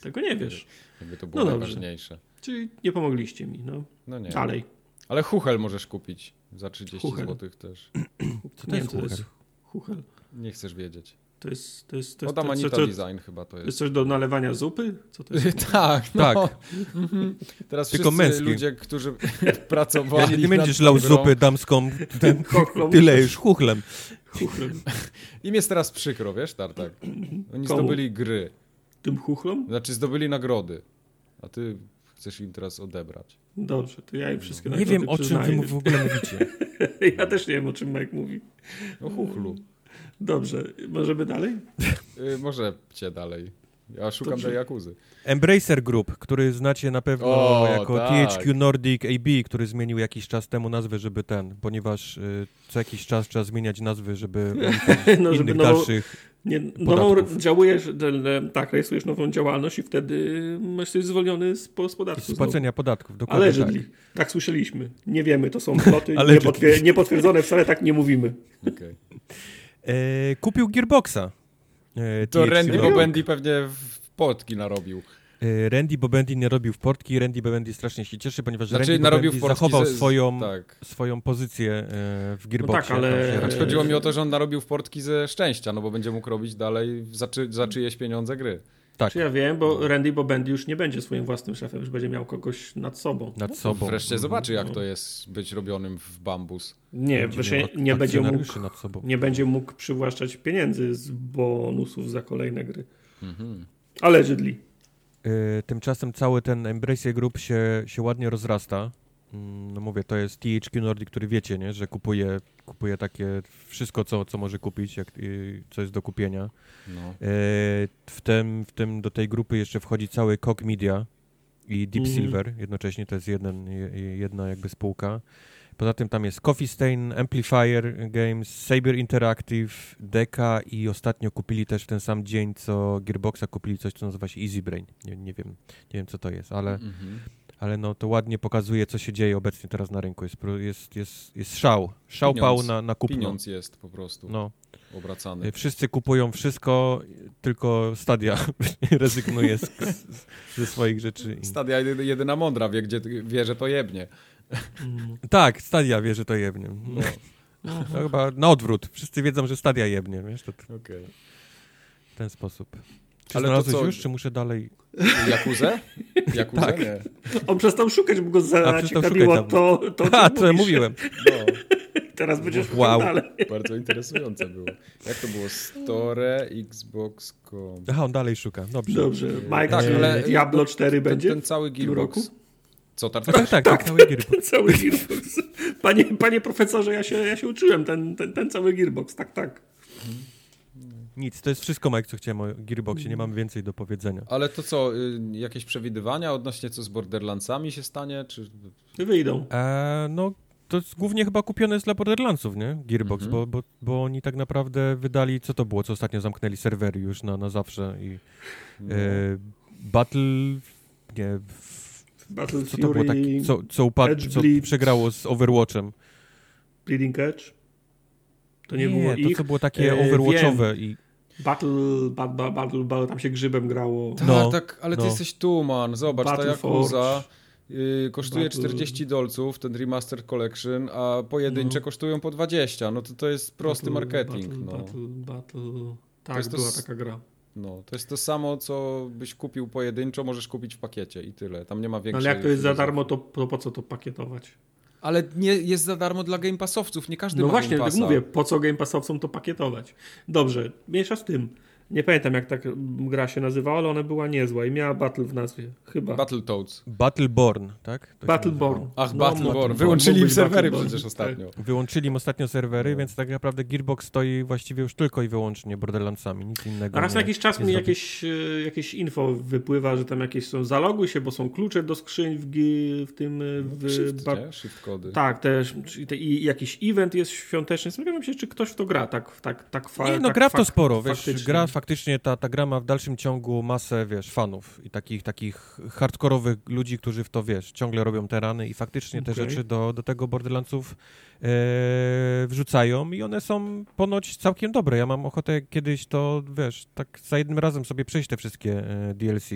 Tego nie wiesz. Jakby to było no najważniejsze. Czyli nie pomogliście mi, no. No nie. Dalej. Ale Huchel możesz kupić za 30 Huchel. zł też. Co to, jest, Huchel? Huchel? Nie chcesz wiedzieć. To jest, to jest, to jest, to, to, to, Design chyba to jest. To jest coś do nalewania zupy? Co to jest? tak, no. tak. Mhm. Teraz Tylko wszyscy ludzie, którzy pracowali... Ja nie, nie będziesz lał zupy damską, ten, tyle już chuchlem. Chuchlem. Im jest teraz przykro, wiesz, Tartak? Oni Komu? zdobyli gry. Tym chuchlom? Znaczy zdobyli nagrody. A ty chcesz im teraz odebrać. Dobrze, to ja im wszystkie Nie wiem, o czym wy w ogóle mówicie. ja też nie wiem, o czym Mike mówi. O chuchlu. Dobrze, możemy dalej? Yy, możecie dalej. Ja szukam Dobrze. tej Jakuzy. Embracer Group, który znacie na pewno o, jako tak. THQ Nordic AB, który zmienił jakiś czas temu nazwę, żeby ten, ponieważ y, co jakiś czas trzeba zmieniać nazwy, żeby no, żeby innych dalszych nie, nową działujesz, tak, rejestrujesz nową działalność i wtedy jesteś zwolniony z, z podatku. Z płacenia podatków, dokładnie Allegedly. Tak. tak słyszeliśmy. Nie wiemy, to są ploty niepotwier niepotwierdzone, wcale tak nie mówimy. Okay. E, kupił Gearboxa. E, to Randy Bobendi pewnie w potki narobił. E, Randy Bobendi nie robił w portki, Randy Bobendi strasznie się cieszy, ponieważ znaczy, Randy Bobendi zachował ze... swoją, tak. swoją pozycję w Gearboxie. No tak, ale... Znaczy, chodziło mi o to, że on narobił w portki ze szczęścia, no bo będzie mógł robić dalej za, czy, za czyjeś pieniądze gry. Tak. Czy ja wiem, bo Randy Bobendi już nie będzie swoim własnym szefem, już będzie miał kogoś nad sobą. Nad sobą. Wreszcie zobaczy, jak to jest być robionym w bambus. Nie, będzie nie, będzie mógł, nad sobą. nie będzie mógł przywłaszczać pieniędzy z bonusów za kolejne gry. Mhm. Allegedly. Yy, tymczasem cały ten Embrace Group się, się ładnie rozrasta. Mm, no mówię, to jest THQ Nordic, który wiecie, nie? że kupuje, kupuje takie wszystko, co, co może kupić, jak, co jest do kupienia. No. E, w, tym, w tym do tej grupy jeszcze wchodzi cały Koch Media i Deep mm. Silver, jednocześnie to jest jeden, jedna jakby spółka. Poza tym tam jest Coffee Stain, Amplifier Games, Saber Interactive, Deka i ostatnio kupili też w ten sam dzień, co Gearboxa kupili coś, co nazywa się Easy Brain. Nie, nie wiem, nie wiem co to jest, ale mm -hmm ale no to ładnie pokazuje, co się dzieje obecnie teraz na rynku. Jest, jest, jest, jest szał. Szał pieniądz, pał na, na kupno. Pieniądz jest po prostu no. obracany. E, wszyscy kupują wszystko, tylko Stadia rezygnuje z, z, ze swoich rzeczy. Stadia jedyna mądra wie, gdzie wie, że to jebnie. Mm. Tak, Stadia wie, że to jebnie. No. No, chyba na odwrót. Wszyscy wiedzą, że Stadia jebnie, wiesz? To... Okay. W ten sposób. Czy Ale znalazłeś to co? już, czy muszę dalej... Jakuzę? Jakuzę? Tak. Nie. On przestał szukać, bo go zaciekawiło to, to, to, A, co ja mówiłem. No. Teraz będziesz wow. dalej. Bardzo interesujące było. Jak to było? Store, Xbox.com. Aha, on dalej szuka. Dobrze. Dobrze. Mike, tak, ale Diablo 4 ten, będzie? Ten cały Gearbox. Co, tak, tak, tak, tak, cały Gearbox. cały Gearbox. Panie, panie profesorze, ja się, ja się uczyłem, ten, ten, ten cały Gearbox, tak, tak. Nic, to jest wszystko, Mike, co chciałem o Gearboxie, nie mam więcej do powiedzenia. Ale to co, y, jakieś przewidywania odnośnie co z Borderlandsami się stanie, czy... Wyjdą. E, no, to jest głównie chyba kupione jest dla Borderlandsów, nie? Gearbox, mhm. bo, bo, bo oni tak naprawdę wydali, co to było, co ostatnio zamknęli serwery już na, na zawsze i no. e, Battle, nie, Battle co Fury, to było co, co, upad, co przegrało z Overwatchem? Bleeding Edge? To nie, nie było to, ich. co było takie e, overwatchowe i... Battle, battle, battle, battle, tam się grzybem grało. Tak, no, tak, ale no. ty jesteś tu, man. Zobacz, Battle ta Yakuza yy, kosztuje battle. 40 dolców, ten Remastered Collection, a pojedyncze no. kosztują po 20. No to to jest prosty marketing. Battle, no. battle, battle. Tak, to była to, taka gra. No, to jest to samo, co byś kupił pojedynczo, możesz kupić w pakiecie i tyle. Tam nie ma większej... Ale jak to jest za darmo, to, to po co to pakietować? Ale nie jest za darmo dla Game Passowców, nie każdy no ma właśnie, Game tak mówię, po co Game Passowcom to pakietować? Dobrze, mniejsza z tym. Nie pamiętam jak ta gra się nazywała, ale ona była niezła i miała Battle w nazwie, chyba. Battletoads. Battleborn, tak? To Battleborn. Ach, no, Battleborn. Wyłączyli im serwery przecież ostatnio. Tak. Wyłączyli im ostatnio serwery, no. więc tak naprawdę Gearbox stoi właściwie już tylko i wyłącznie Borderlandsami, nic innego. A raz na jakiś czas mi jakieś, e, jakieś info wypływa, że tam jakieś są, zaloguj się, bo są klucze do skrzyń w, w tym... No, w, shift, ba... shift kody. Tak, też. I jakiś event jest świąteczny. Zastanawiam się, czy ktoś w to gra tak, tak, tak fa- Nie, no tak gra w to sporo, wiesz, gra faktycznie ta, ta gra ma w dalszym ciągu masę, wiesz, fanów i takich, takich hardkorowych ludzi, którzy w to, wiesz, ciągle robią te rany i faktycznie te rzeczy do, do tego Borderlandsów e, wrzucają i one są ponoć całkiem dobre. Ja mam ochotę kiedyś to, wiesz, tak za jednym razem sobie przejść te wszystkie e, DLC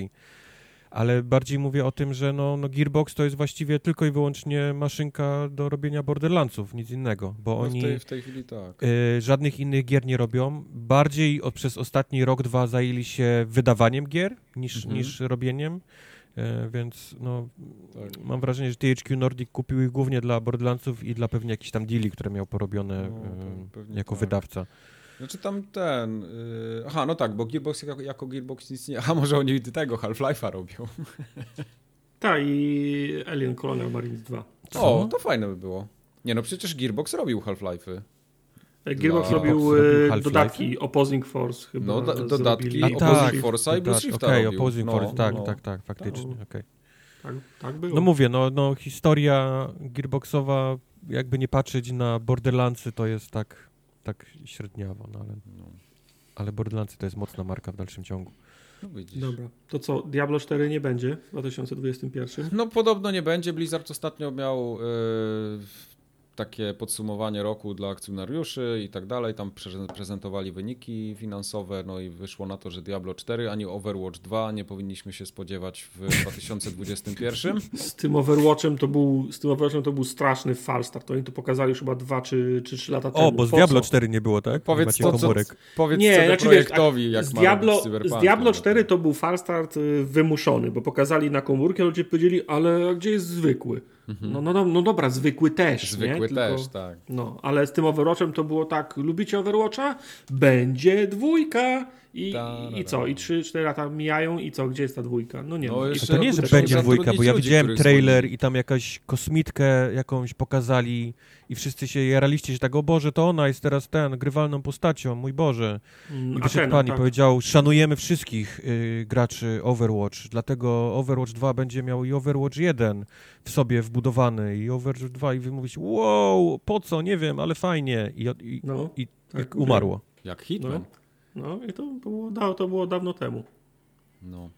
ale bardziej mówię o tym, że no, no Gearbox to jest właściwie tylko i wyłącznie maszynka do robienia Borderlandsów, nic innego, bo no oni w tej, w tej chwili tak. y, żadnych innych gier nie robią. Bardziej od, przez ostatni rok, dwa zajęli się wydawaniem gier niż, mhm. niż robieniem. E, więc no, tak. mam wrażenie, że THQ Nordic kupił ich głównie dla Borderlandsów i dla pewnie jakichś tam deali, które miał porobione no, e, jako tak. wydawca. Znaczy tam ten. Yy... Aha, no tak, bo Gearbox jako, jako Gearbox nic nie. A może oni tego Half-Life'a robią. Tak, i Alien Colonial Marines 2. Co? O, to fajne by było. Nie no, przecież Gearbox robił Half-Life'y. Gearbox Dla... robił e, dodatki Opposing Force chyba. No, do, dodatki A, Opposing tak, Force'a i Blue Shifta Okej, okay, Opposing no, Force, tak, no. tak, tak, faktycznie, tak. Okay. Tak, tak było. No mówię, no, no historia Gearboxowa, jakby nie patrzeć na Borderlandsy, to jest tak tak średniawo, no ale, no. ale Borderlands to jest mocna marka w dalszym ciągu. No Dobra, to co, Diablo 4 nie będzie w 2021? No podobno nie będzie. Blizzard ostatnio miał yy, takie podsumowanie roku dla akcjonariuszy i tak dalej. Tam prezentowali wyniki finansowe, no i wyszło na to, że Diablo 4 ani Overwatch 2 nie powinniśmy się spodziewać w 2021. Z tym Overwatchem to był, z tym Overwatchem to był straszny falstart. Oni to pokazali już chyba 2 czy, czy 3 lata temu. O, bo z Diablo 4 nie było, tak? Powiedz to, co, powiedz nie, znaczy, projektowi, jak z Diablo, z Diablo 4 to był falstart y, wymuszony, bo pokazali na komórkę, ludzie powiedzieli, ale gdzie jest zwykły? Mhm. No, no, no, no dobra, zwykły też. Zwykły nie? też, tak. No, ale z tym Overwatchem to było tak, lubicie Overwatcha? Będzie dwójka. I, i co? I 3-4 lata mijają i co? Gdzie jest ta dwójka? No nie. No, no. To nie, że będzie dwójka, bo ja widziałem trailer i tam jakaś kosmitkę jakąś pokazali i wszyscy się jaraliście się tak, o Boże, to ona jest teraz ten, grywalną postacią, mój Boże. Mm, I wyszedł pan tak. i powiedział, szanujemy wszystkich y, graczy Overwatch, dlatego Overwatch 2 będzie miał i Overwatch 1 w sobie wbudowany i Overwatch 2 i wy mówicie, wow, po co, nie wiem, ale fajnie. I, i, no, i, tak, i umarło. Jak Hitman. No, no i to było, to było dawno temu. No.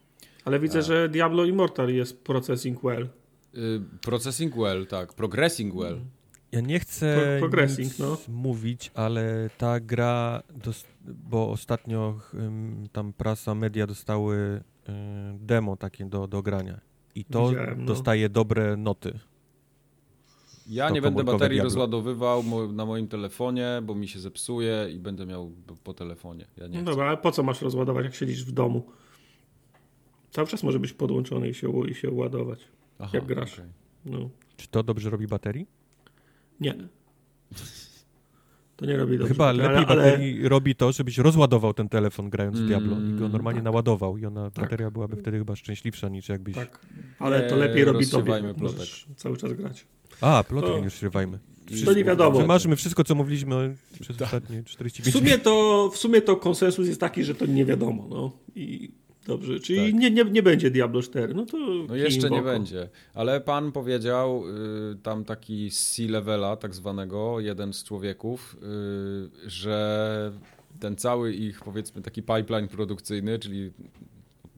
Ale widzę, A. że Diablo Immortal jest processing well. Y, processing well, tak. Progressing well. Mm. Ja nie chcę Pro, nic no. mówić, ale ta gra, bo ostatnio tam prasa, media dostały y, demo takie do, do grania i to no. dostaje dobre noty. Ja nie będę baterii Diablo. rozładowywał na moim telefonie, bo mi się zepsuje i będę miał po telefonie. Ja no dobra, ale po co masz rozładować, jak siedzisz w domu? Cały czas może być podłączony i się, i się ładować, Aha, jak grasz. Okay. No. Czy to dobrze robi baterii? Nie. To nie robi dobrze. Chyba lepiej ale, baterii robi to, żebyś rozładował ten telefon grając w Diablo mm, i go normalnie tak. naładował i ona, tak. bateria byłaby wtedy chyba szczęśliwsza niż jakbyś... Tak, ale to lepiej robi to, możesz cały czas grać. A, plotek to... nie rozrywajmy. To nie wiadomo. Wymarzymy wszystko, co mówiliśmy przez tak. ostatnie 45 w sumie to W sumie to konsensus jest taki, że to nie wiadomo. No. I Dobrze, czyli tak. nie, nie, nie będzie Diablo 4. No to. No jeszcze nie będzie. Ale pan powiedział, y, tam taki C-levela, tak zwanego, jeden z człowieków, y, że ten cały ich, powiedzmy, taki pipeline produkcyjny, czyli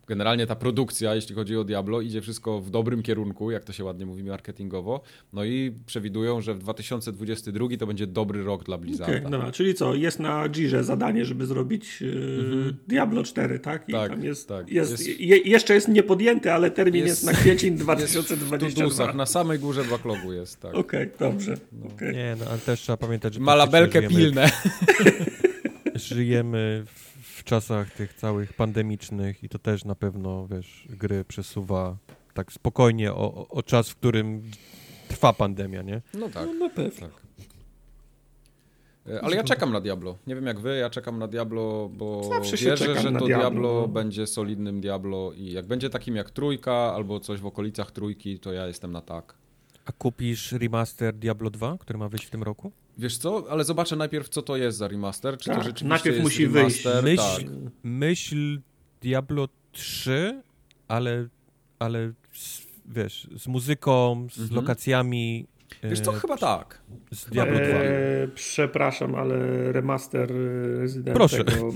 generalnie ta produkcja, jeśli chodzi o Diablo, idzie wszystko w dobrym kierunku, jak to się ładnie mówi marketingowo. No i przewidują, że w 2022 to będzie dobry rok dla Blizzarda. Okay, dobra, czyli co, jest na Girze zadanie, żeby zrobić yy, mm-hmm. Diablo 4, tak? I tak, tam jest, tak. Jest, jest je, jeszcze jest niepodjęty, ale termin jest, jest na kwiecień 2022. Jest na samej górze backlogu jest, tak. Okej, okay, dobrze. No. Okay. Nie, no ale też trzeba pamiętać, że... Malabelkę pilne. żyjemy w czasach tych całych pandemicznych i to też na pewno, wiesz, gry przesuwa tak spokojnie o, o czas, w którym trwa pandemia, nie? No tak. No, na pewno. Tak. Ale ja czekam na Diablo. Nie wiem jak wy, ja czekam na Diablo, bo Zawsze wierzę, że to Diablo, Diablo no. będzie solidnym Diablo i jak będzie takim jak trójka albo coś w okolicach trójki, to ja jestem na tak. A kupisz remaster Diablo 2, który ma wyjść w tym roku? Wiesz co, ale zobaczę najpierw, co to jest za remaster. Czy tak, to rzeczywiście najpierw jest musi remaster? wyjść. Myśl, tak. myśl Diablo 3, ale, ale z, wiesz, z muzyką, z mhm. lokacjami, Wiesz co, e, chyba tak. Z Diablo 2. E, przepraszam, ale remaster e, Resident Proszę. Tego,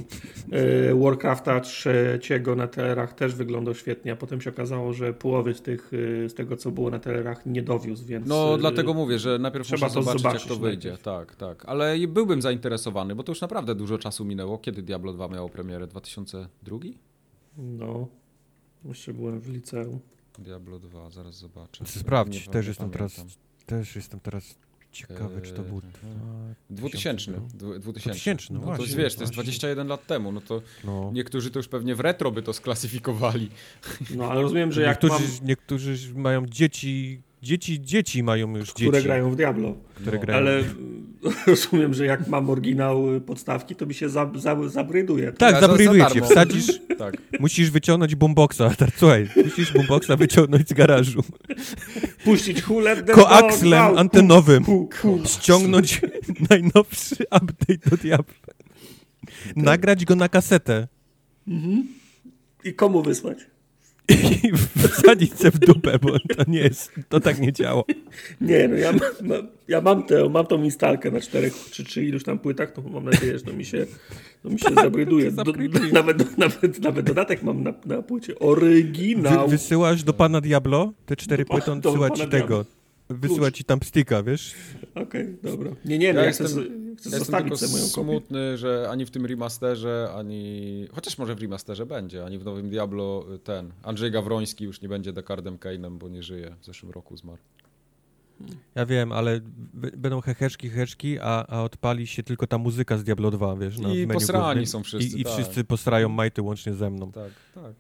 e, Warcrafta trzeciego na telerach też wyglądał świetnie, a potem się okazało, że połowy z, tych, e, z tego, co było na telerach nie dowiózł, więc... No, dlatego mówię, że najpierw trzeba muszę zobaczyć, zobaczyć, jak to wyjdzie. Najpierw. Tak, tak. Ale byłbym zainteresowany, bo to już naprawdę dużo czasu minęło. Kiedy Diablo 2 miało premierę? 2002? No, jeszcze byłem w liceum. Diablo 2, zaraz zobaczę. Sprawdź, też jestem teraz też jestem teraz ciekawy, czy to był... 2000. 2000, no no to wiesz, to jest 21 lat temu, no to no. niektórzy to już pewnie w retro by to sklasyfikowali. No ale rozumiem, że jak niektórzy, mam... niektórzy mają dzieci Dzieci, dzieci mają już które dzieci. grają w Diablo. Które no. grają. Ale rozumiem, że jak mam oryginał podstawki, to mi się za, za, zabryduje. Tak, ja zabryduje cię. Wsadzisz, tak. musisz wyciągnąć boomboxa. Tak, słuchaj, musisz boomboxa wyciągnąć z garażu. Puścić hulę. Koakslem antenowym. Pu, pu, pu. Ściągnąć najnowszy update do Diablo. Tak. Nagrać go na kasetę. Mhm. I komu wysłać? I wsadzić se w dupę, bo to nie jest, to tak nie działa. Nie, no ja mam, ja mam, tę, mam tą instalkę na czterech czy, czy iluś tam płytach, to mam nadzieję, że to mi się, to mi się tak, zabryduje. Do, nawet, nawet, nawet dodatek mam na, na płycie. Oryginał. Wy, wysyłasz do pana Diablo te cztery płyty, on wysyła ci tego. Wysyła ci tam stika, wiesz? Okej, okay, dobra. Nie, nie, no ja, ja jestem, chcę, chcę ja jestem moją smutny, że ani w tym remasterze, ani... Chociaż może w remasterze będzie, ani w nowym Diablo ten. Andrzej Gawroński już nie będzie Dekardem Kane'em, bo nie żyje. W zeszłym roku zmarł. Ja wiem, ale będą heheszki, heheszki, a, a odpali się tylko ta muzyka z Diablo 2, wiesz? I menu posrani głównym. są wszyscy, I, i tak. wszyscy posrają majty łącznie ze mną. Tak, tak.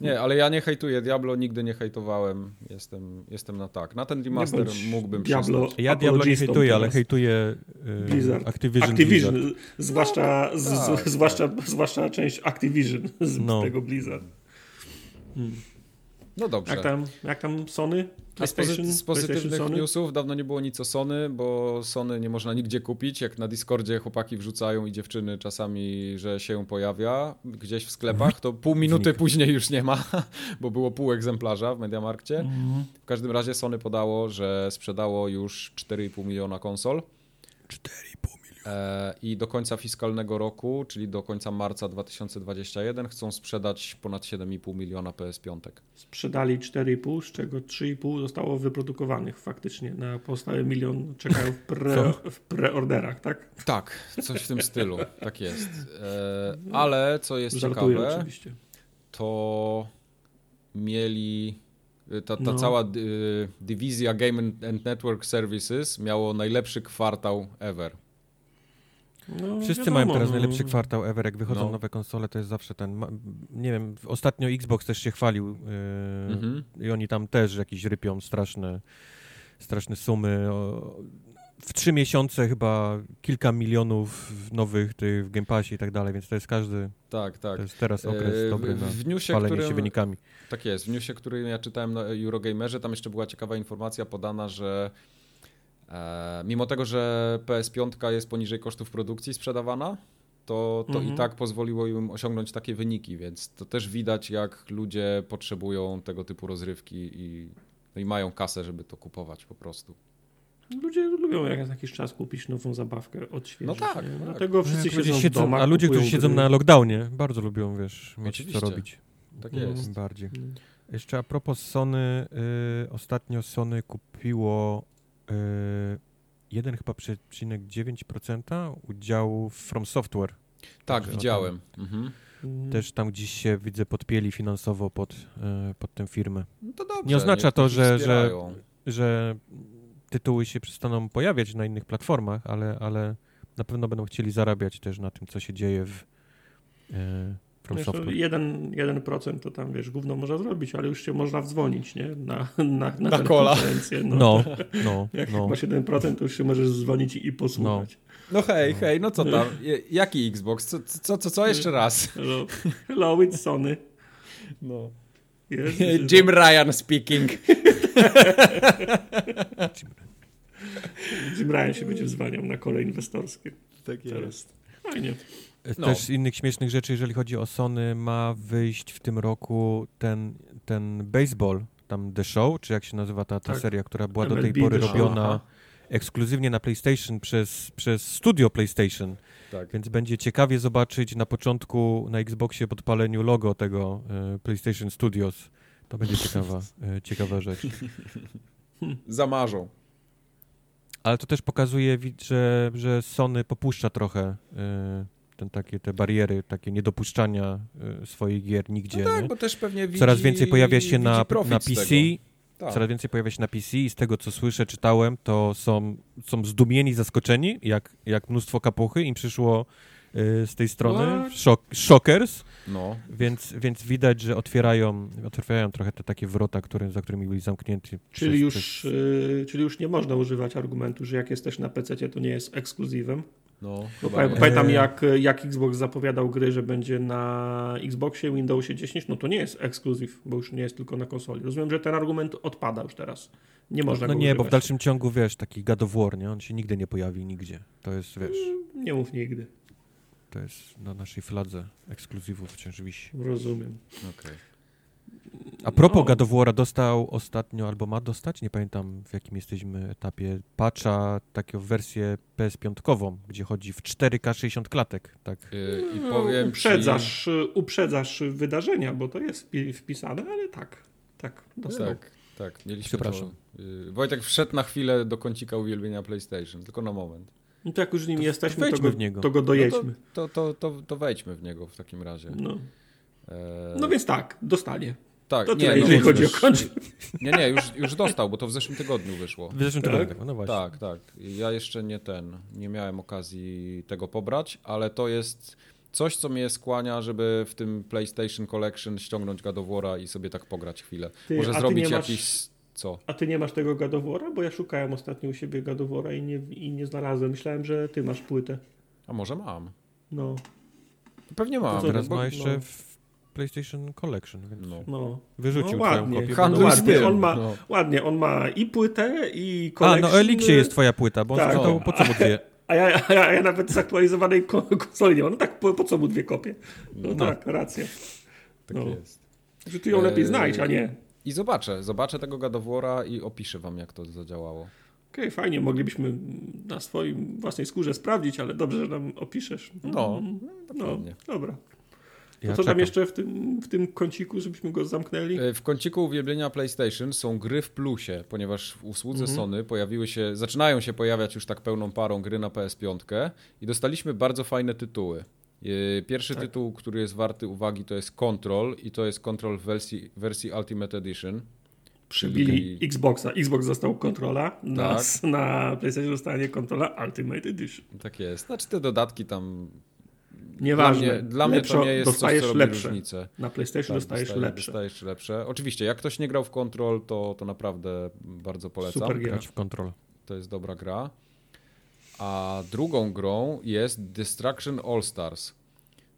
Nie, ale ja nie hejtuję Diablo, nigdy nie hejtowałem. Jestem, jestem na tak. Na ten remaster mógłbym Diablo, przestać. Ja Diablo nie hejtuję, ale hejtuję yy, Blizzard. Activision. Activision. Blizzard. Zwłaszcza, no, z, tak, zwłaszcza, tak. zwłaszcza część Activision z no. tego Blizzard. Hmm. No dobrze. Jak tam, jak tam Sony? A z, pozy z pozytywnych newsów dawno nie było nic o Sony, bo Sony nie można nigdzie kupić. Jak na Discordzie chłopaki wrzucają i dziewczyny czasami, że się pojawia gdzieś w sklepach, to pół minuty później już nie ma, bo było pół egzemplarza w Mediamarkcie. Mhm. W każdym razie Sony podało, że sprzedało już 4,5 miliona konsol. 4,5 E, i do końca fiskalnego roku, czyli do końca marca 2021 chcą sprzedać ponad 7,5 miliona PS5. Sprzedali 4,5, z czego 3,5 zostało wyprodukowanych faktycznie. Na pozostały milion czekają w, pre, w preorderach, tak? Tak, coś w tym stylu, tak jest. E, ale co jest Żartuję ciekawe, oczywiście. to mieli Ta, ta no. cała y, dywizja Game and Network Services miało najlepszy kwartał ever. No, Wszyscy wiadomo, mają teraz no. najlepszy kwartał ever, jak wychodzą no. nowe konsole, to jest zawsze ten, nie wiem, ostatnio Xbox też się chwalił yy, mhm. i oni tam też jakieś rypią straszne, straszne sumy. w trzy miesiące chyba kilka milionów nowych tych w Game Passie i tak dalej, więc to jest każdy, tak, tak. to jest teraz okres yy, dobry w, w newsie, na którym, się wynikami. Tak jest, w newsie, który ja czytałem na Eurogamerze, tam jeszcze była ciekawa informacja podana, że mimo tego, że PS5 jest poniżej kosztów produkcji sprzedawana, to, to mhm. i tak pozwoliło im osiągnąć takie wyniki, więc to też widać, jak ludzie potrzebują tego typu rozrywki i, no i mają kasę, żeby to kupować po prostu. Ludzie lubią jak jakiś czas kupić nową zabawkę, odświeżyć. No tak. tak. Dlatego wszyscy siedzą, siedzą domach, A ludzie, którzy siedzą na lockdownie, bardzo lubią, wiesz, mieć Oczywiście. co robić. Tak jest. Bardziej. Mm. Jeszcze a propos Sony, y, ostatnio Sony kupiło 1 chyba przecinek 9% udziału From Software. Tak, Także widziałem. Mhm. Też tam gdzieś się widzę podpieli finansowo pod, e, pod tę firmę. No to dobrze, nie oznacza to, że, że, że tytuły się przestaną pojawiać na innych platformach, ale, ale na pewno będą chcieli zarabiać też na tym, co się dzieje w, e, From Software. 1%, 1% to tam, wiesz, gówno można zrobić, ale już się można wdzwonić, nie? Na, na, na, na kola. No, no, no, Jak no. masz 1%, to już się możesz dzwonić i posłuchać. No. No hej, no. hej, no co tam? Jaki Xbox? Co, co, co, co jeszcze raz? Hello, Hello it's Sony. No. Yes, Jim Ryan speaking. Jim Ryan się będzie wzwaniał na kole inwestorskie. Tak jest. Teraz. Fajnie. No. Też z innych śmiesznych rzeczy, jeżeli chodzi o Sony, ma wyjść w tym roku ten, ten baseball, tam The Show, czy jak się nazywa ta, ta tak. seria, która była MLB do tej pory robiona ekskluzywnie na PlayStation przez, przez studio PlayStation. Tak. Więc będzie ciekawie zobaczyć na początku na Xboxie podpaleniu logo tego y, PlayStation Studios. To będzie ciekawa, y, ciekawa rzecz. Zamarzą. Ale to też pokazuje, że, że Sony popuszcza trochę y, ten, takie te bariery, takie niedopuszczania y, swoich gier nigdzie. No tak, nie? bo też pewnie widzi, Coraz więcej pojawia się na, na PC. Tak. Coraz więcej pojawia się na PC i z tego, co słyszę, czytałem, to są, są zdumieni, zaskoczeni, jak, jak mnóstwo kapuchy im przyszło y, z tej strony, Shock, shockers, no. więc, więc widać, że otwierają, otwierają trochę te takie wrota, które, za którymi byli zamknięci. Czyli, przez, już, przez... Y, czyli już nie można używać argumentu, że jak jesteś na PC, to nie jest ekskluzywem. No, no pamiętam jak, jak Xbox zapowiadał gry, że będzie na Xboxie, Windowsie 10, no to nie jest ekskluzyw, bo już nie jest tylko na konsoli. Rozumiem, że ten argument odpada już teraz. Nie można No go nie, używać. bo w dalszym ciągu, wiesz, taki God of War, nie? On się nigdy nie pojawi nigdzie. To jest, wiesz... Mm, nie mów nigdy. To jest na naszej fladze ekskluzywów wciąż wisi. Rozumiem. Okej. Okay. A propos no. God of War, dostał ostatnio, albo ma dostać, nie pamiętam w jakim jesteśmy etapie, patcha taką wersję PS5, gdzie chodzi w 4K 60 klatek. Tak. Yy, I powiem uprzedzasz, ci... uprzedzasz wydarzenia, bo to jest wpisane, ale tak, tak, dostał. Tak, tak, mieliśmy Przepraszam. To. Yy, Wojtek wszedł na chwilę do kącika uwielbienia PlayStation, tylko na moment. No to jak już nim to, jesteśmy, to, go, w niego. to go dojedźmy. No to, to, to, to, wejdźmy w niego w takim razie. No. No więc tak, dostanie. Tak, to nie, jeżeli no, chodzi o kończ. Nie, nie, już, już dostał, bo to w zeszłym tygodniu wyszło. W zeszłym tak? tygodniu, no właśnie. Tak, tak. Ja jeszcze nie ten, nie miałem okazji tego pobrać, ale to jest coś, co mnie skłania, żeby w tym PlayStation Collection ściągnąć War'a i sobie tak pograć chwilę. Ty, Może zrobić masz, jakiś... Co? A ty nie masz tego War'a? Bo ja szukałem ostatnio u siebie War'a i nie, i nie znalazłem. Myślałem, że ty masz płytę. A może mam. No. Pewnie mam. Teraz ma jeszcze no. w PlayStation Collection, więc no. no. wyrzucił no, ładnie. kopię. no, ładnie. On ma, no. ładnie, on ma i płytę, i collection. A, no Elixie jest twoja płyta, bo tak. on to po co mu dwie? A ja, a ja, a ja nawet zaktualizowanej konsoli nie mam. No tak, po, po co mu dwie kopie? No, no. tak, racja. Tak no. jest. Że ty ją lepiej eee, znajdź, a nie. I zobaczę, zobaczę tego gadowora i opiszę wam, jak to zadziałało. Okej, okay, fajnie, moglibyśmy na swoim własnej skórze sprawdzić, ale dobrze, że nam opiszesz. No, no, no dobra. Ja co tam jeszcze w tym, w tym kąciku, żebyśmy go zamknęli? E, w kąciku uwielbienia PlayStation są gry w plusie, ponieważ w usłudze mhm. Sony pojawiły się, zaczynają się pojawiać już tak pełną parą gry na PS5 i dostaliśmy bardzo fajne tytuły. E, pierwszy tak. tytuł, który jest warty uwagi, to jest Control i to jest Control w wersji, wersji Ultimate Edition. Przybili Xboxa. Xbox dostał kontrola, tak. na, na PlayStation dostanie kontrola Ultimate Edition. Tak jest. Znaczy te dodatki tam Nieważne. Dla mnie, dla mnie to nie jest coś, co lepsze. różnicę. Na PlayStation tak, dostajesz dostaje, lepsze. Dostajesz lepsze. Oczywiście, jak ktoś nie grał w Control, to, to naprawdę bardzo polecam. Super grać w Control. To jest dobra gra. A drugą grą jest Destruction All Stars.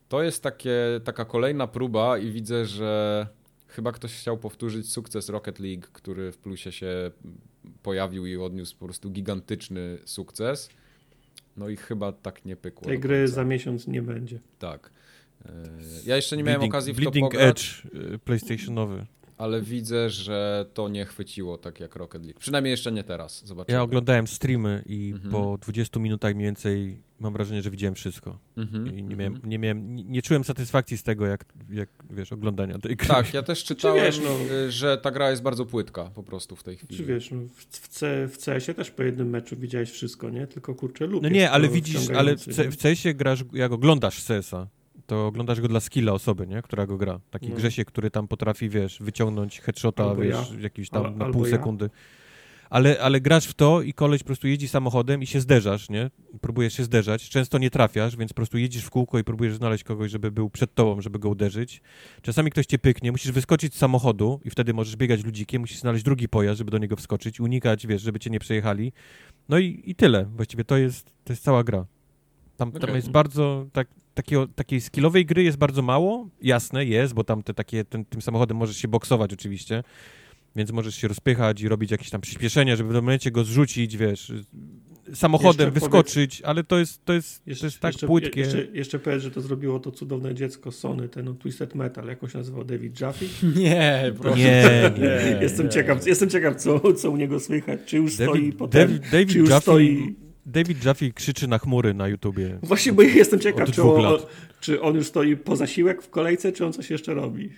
To jest takie, taka kolejna próba i widzę, że chyba ktoś chciał powtórzyć sukces Rocket League, który w plusie się pojawił i odniósł po prostu gigantyczny sukces. No i chyba tak nie pykło. Tej gry za miesiąc nie będzie. Tak. E, ja jeszcze nie miałem Bleeding, okazji w Bleeding to pograć. Edge y, PlayStationowy. Ale widzę, że to nie chwyciło tak jak Rocket League. Przynajmniej jeszcze nie teraz. Zobaczymy. Ja oglądałem streamy i mhm. po 20 minutach mniej więcej mam wrażenie, że widziałem wszystko. Mhm. I nie, miałem, nie, miałem, nie, nie, czułem satysfakcji z tego, jak, jak wiesz, oglądania tej gry. Tak, ja też czytałem, wiesz, no, y, że ta gra jest bardzo płytka po prostu w tej chwili. Czy wiesz, no, w, C, w CS-ie też po jednym meczu widziałeś wszystko, nie? Tylko kurczę lub No nie, ale widzisz, ale w, C, w CS-ie grasz, jak oglądasz CS-a, to oglądasz go dla skilla osoby, nie? która go gra. Taki no. Grzesiek, który tam potrafi, wiesz, wyciągnąć headshota, albo wiesz, ja. jakiś tam Al, na pół sekundy. Ale, ale grasz w to i koleś po prostu jeździ samochodem i się zderzasz, nie? Próbujesz się zderzać. Często nie trafiasz, więc po prostu jedziesz w kółko i próbujesz znaleźć kogoś, żeby był przed tobą, żeby go uderzyć. Czasami ktoś cię pyknie, musisz wyskoczyć z samochodu i wtedy możesz biegać ludzikiem, musisz znaleźć drugi pojazd, żeby do niego wskoczyć, unikać, wiesz, żeby cię nie przejechali. No i, i tyle. Właściwie to jest, to jest cała gra. Tam, okay. tam jest bardzo, tak, takiego, takiej skillowej gry jest bardzo mało, jasne, jest, bo tam te takie, ten, tym samochodem możesz się boksować oczywiście, więc możesz się rozpychać i robić jakieś tam przyspieszenia, żeby w momencie go zrzucić, wiesz, samochodem jeszcze wyskoczyć, powiedz, ale to jest, to jest, jeszcze, to jest tak jeszcze, płytkie. Jeszcze, jeszcze powiedz, że to zrobiło to cudowne dziecko Sony, ten no, Twisted Metal, jak on się nazywał, David Jaffe? Nie, proszę. Nie, nie, jestem, nie. Ciekaw, jestem ciekaw, co, co u niego słychać, czy już David, stoi potem, David, David czy już Jaffe, stoi... David Jaffe krzyczy na chmury na YouTubie. Właśnie, bo jestem ciekaw, czy on, czy on już stoi po zasiłek w kolejce, czy on coś jeszcze robi.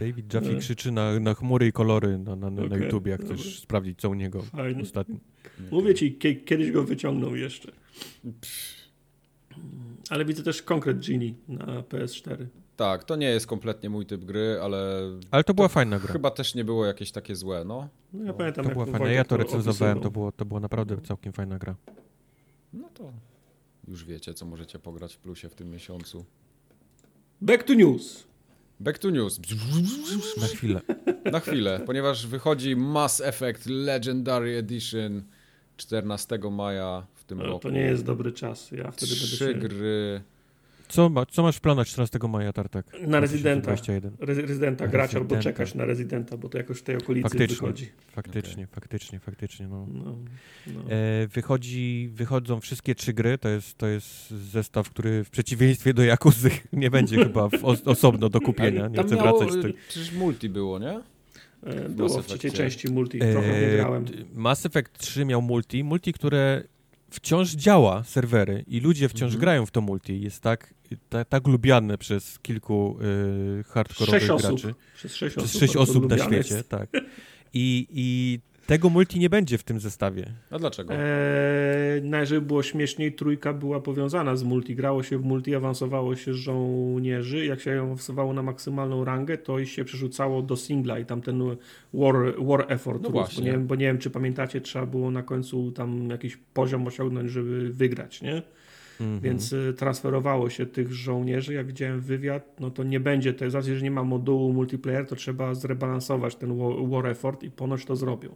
David Jaffe krzyczy na, na chmury i kolory na, na, na, okay. na YouTubie, jak chcesz sprawdzić, co u niego Fajnie. ostatnio. Mówię ci, kiedyś go wyciągnął jeszcze. Ale widzę też konkret Genie na PS4. Tak, to nie jest kompletnie mój typ gry, ale... Ale to była to fajna gra. Chyba też nie było jakieś takie złe, no. No ja pamiętam, to była fajna. Ja to recenzowałem, to było, to była naprawdę całkiem fajna gra. No to już wiecie, co możecie pograć w plusie w tym miesiącu. Back to news. Back to news. Na chwilę. Na chwilę, ponieważ wychodzi Mass Effect Legendary Edition 14 maja w tym no, roku. To nie jest dobry czas. Ja wtedy Trzy będę się... gry co, ma, co masz w planach 14 maja, Tartak? Na rezydenta. rezydenta grać albo czekać na rezydenta, bo to jakoś w tej okolicy faktycznie, wychodzi. Faktycznie, okay. faktycznie, faktycznie. No. no, no. E, wychodzi, wychodzą wszystkie trzy gry. To jest, to jest zestaw, który w przeciwieństwie do Jakuzy nie będzie chyba os osobno do kupienia. Nie chcę miało, wracać. Do... Przecież multi było, nie? E, było w trzeciej części multi, trochę nie grałem. Mass Effect 3 miał multi, multi, które wciąż działa serwery i ludzie wciąż mhm. grają w to multi. Jest tak, tak, tak lubiane przez kilku y, hardkorowych sześć graczy. Osób. Przez sześć przez osób, sześć osób na świecie, jest. tak. I, I tego multi nie będzie w tym zestawie. A dlaczego? Eee, no, żeby było śmieszniej, trójka była powiązana z multi. Grało się w multi, awansowało się żołnierzy. Jak się awansowało na maksymalną rangę, to się przerzucało do singla i tam ten war, war effort. No właśnie. Bo nie, bo nie wiem, czy pamiętacie, trzeba było na końcu tam jakiś poziom osiągnąć, żeby wygrać, nie? Mhm. Więc y, transferowało się tych żołnierzy. Jak widziałem wywiad, no to nie będzie to, z że nie ma modułu multiplayer, to trzeba zrebalansować ten war effort i ponoć to zrobią.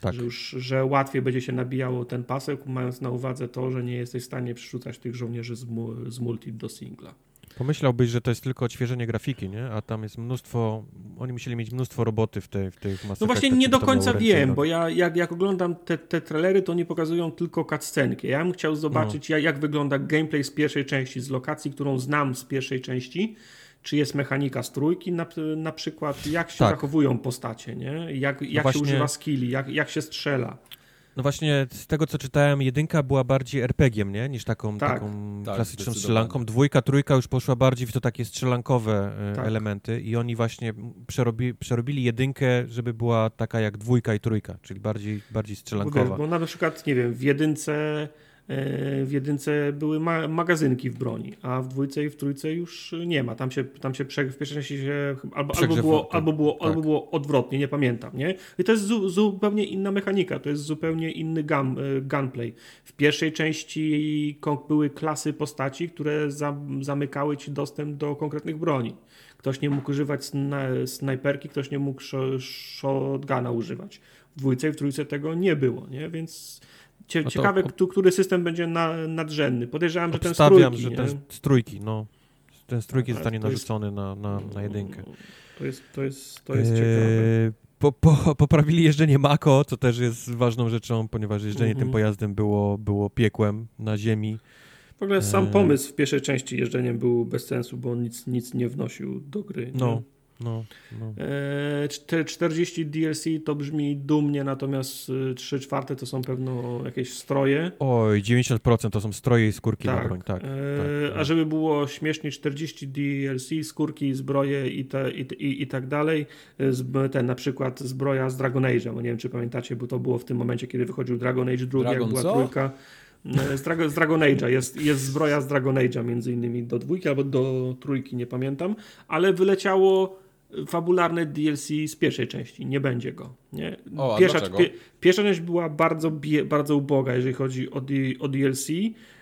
Tak. Że, już, że łatwiej będzie się nabijało ten pasek, mając na uwadze to, że nie jesteś w stanie przerzucać tych żołnierzy z, z multi do singla. Pomyślałbyś, że to jest tylko odświeżenie grafiki, nie? A tam jest mnóstwo, oni musieli mieć mnóstwo roboty w, tej, w tych Mass No właśnie nie do końca wiem, bo ja jak, jak oglądam te, te trailery, to oni pokazują tylko cutscenki. Ja bym chciał zobaczyć, no. jak, jak wygląda gameplay z pierwszej części, z lokacji, którą znam z pierwszej części, czy jest mechanika z trójki na, na przykład, jak się tak. zachowują postacie, nie? Jak, no jak no się używa skilli, jak, jak się strzela. No właśnie, z tego co czytałem, jedynka była bardziej RPG-iem, nie? Niż taką, tak, taką tak, klasyczną strzelanką. Dwójka, trójka już poszła bardziej w to takie strzelankowe e, tak. elementy i oni właśnie przerobi, przerobili jedynkę, żeby była taka jak dwójka i trójka, czyli bardziej, bardziej strzelankowa. Bo, bo na przykład, nie wiem, w jedynce w jedynce były ma magazynki w broni, a w dwójce i w trójce już nie ma. Tam się, tam się prze, w pierwszej części się albo, albo, było, tak, albo, było, tak. albo było odwrotnie, nie pamiętam. Nie? I to jest zu, zupełnie inna mechanika, to jest zupełnie inny gun, gunplay. W pierwszej części były klasy postaci, które za, zamykały ci dostęp do konkretnych broni. Ktoś nie mógł używać snajperki, ktoś nie mógł shotguna używać. W dwójce i w trójce tego nie było, nie? więc cie, no ciekawe, ob... który system będzie na, nadrzędny. Podejrzewam, że ten z trójki. że ten z trójki, no. Ten z trójki zostanie narzucony jest... na, na, na jedynkę. To jest, to jest, to jest eee, ciekawe. Po, po, poprawili jeżdżenie Mako, co też jest ważną rzeczą, ponieważ jeżdżenie mm -hmm. tym pojazdem było, było piekłem na ziemi. W ogóle sam e, pomysł w pierwszej części jeżdżeniem był bez sensu, bo on nic, nic nie wnosił do gry. No, no, no. 40 e, DLC to brzmi dumnie, natomiast 3 e, czwarte to są pewno jakieś stroje. Oj, 90% to są stroje i skórki tak. na broń, tak, tak, tak, A żeby było śmiesznie, 40 DLC, skórki, zbroje i, te, i, i, i tak dalej. Ten na przykład zbroja z Dragon Age'a, bo nie wiem czy pamiętacie, bo to było w tym momencie, kiedy wychodził Dragon Age 2, jak była co? trójka. Z, Dragon, z Dragon Age'a jest, jest zbroja z Dragon Age'a między innymi do dwójki albo do trójki, nie pamiętam, ale wyleciało fabularne DLC z pierwszej części. Nie będzie go. Nie? O, pierwsza, pie, pierwsza część była bardzo, bardzo uboga, jeżeli chodzi o, o DLC.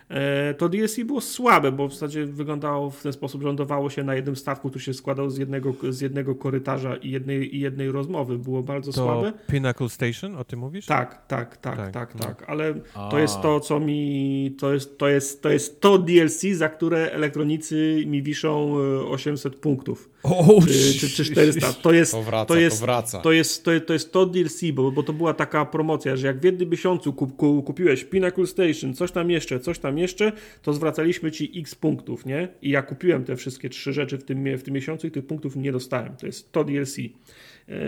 E, to DLC było słabe, bo w zasadzie wyglądało w ten sposób, że lądowało się na jednym statku, który się składał z jednego, z jednego korytarza i jednej, i jednej rozmowy. Było bardzo to słabe. Pinnacle Station, o tym mówisz? Tak, tak, tak, tak, tak. tak. Ale A. to jest to, co mi. To jest, to, jest, to jest to DLC, za które elektronicy mi wiszą 800 e, punktów. Oh, czy, czy, czy 400. To jest to, wraca, to, jest, to, wraca. to, jest, to, jest, to jest to DLC, bo, bo to była taka promocja, że jak w jednym miesiącu kup, kupiłeś Pinnacle Station, coś tam jeszcze, coś tam jeszcze, to zwracaliśmy ci x punktów, nie? I ja kupiłem te wszystkie trzy rzeczy w tym, w tym miesiącu i tych punktów nie dostałem. To jest to DLC. E,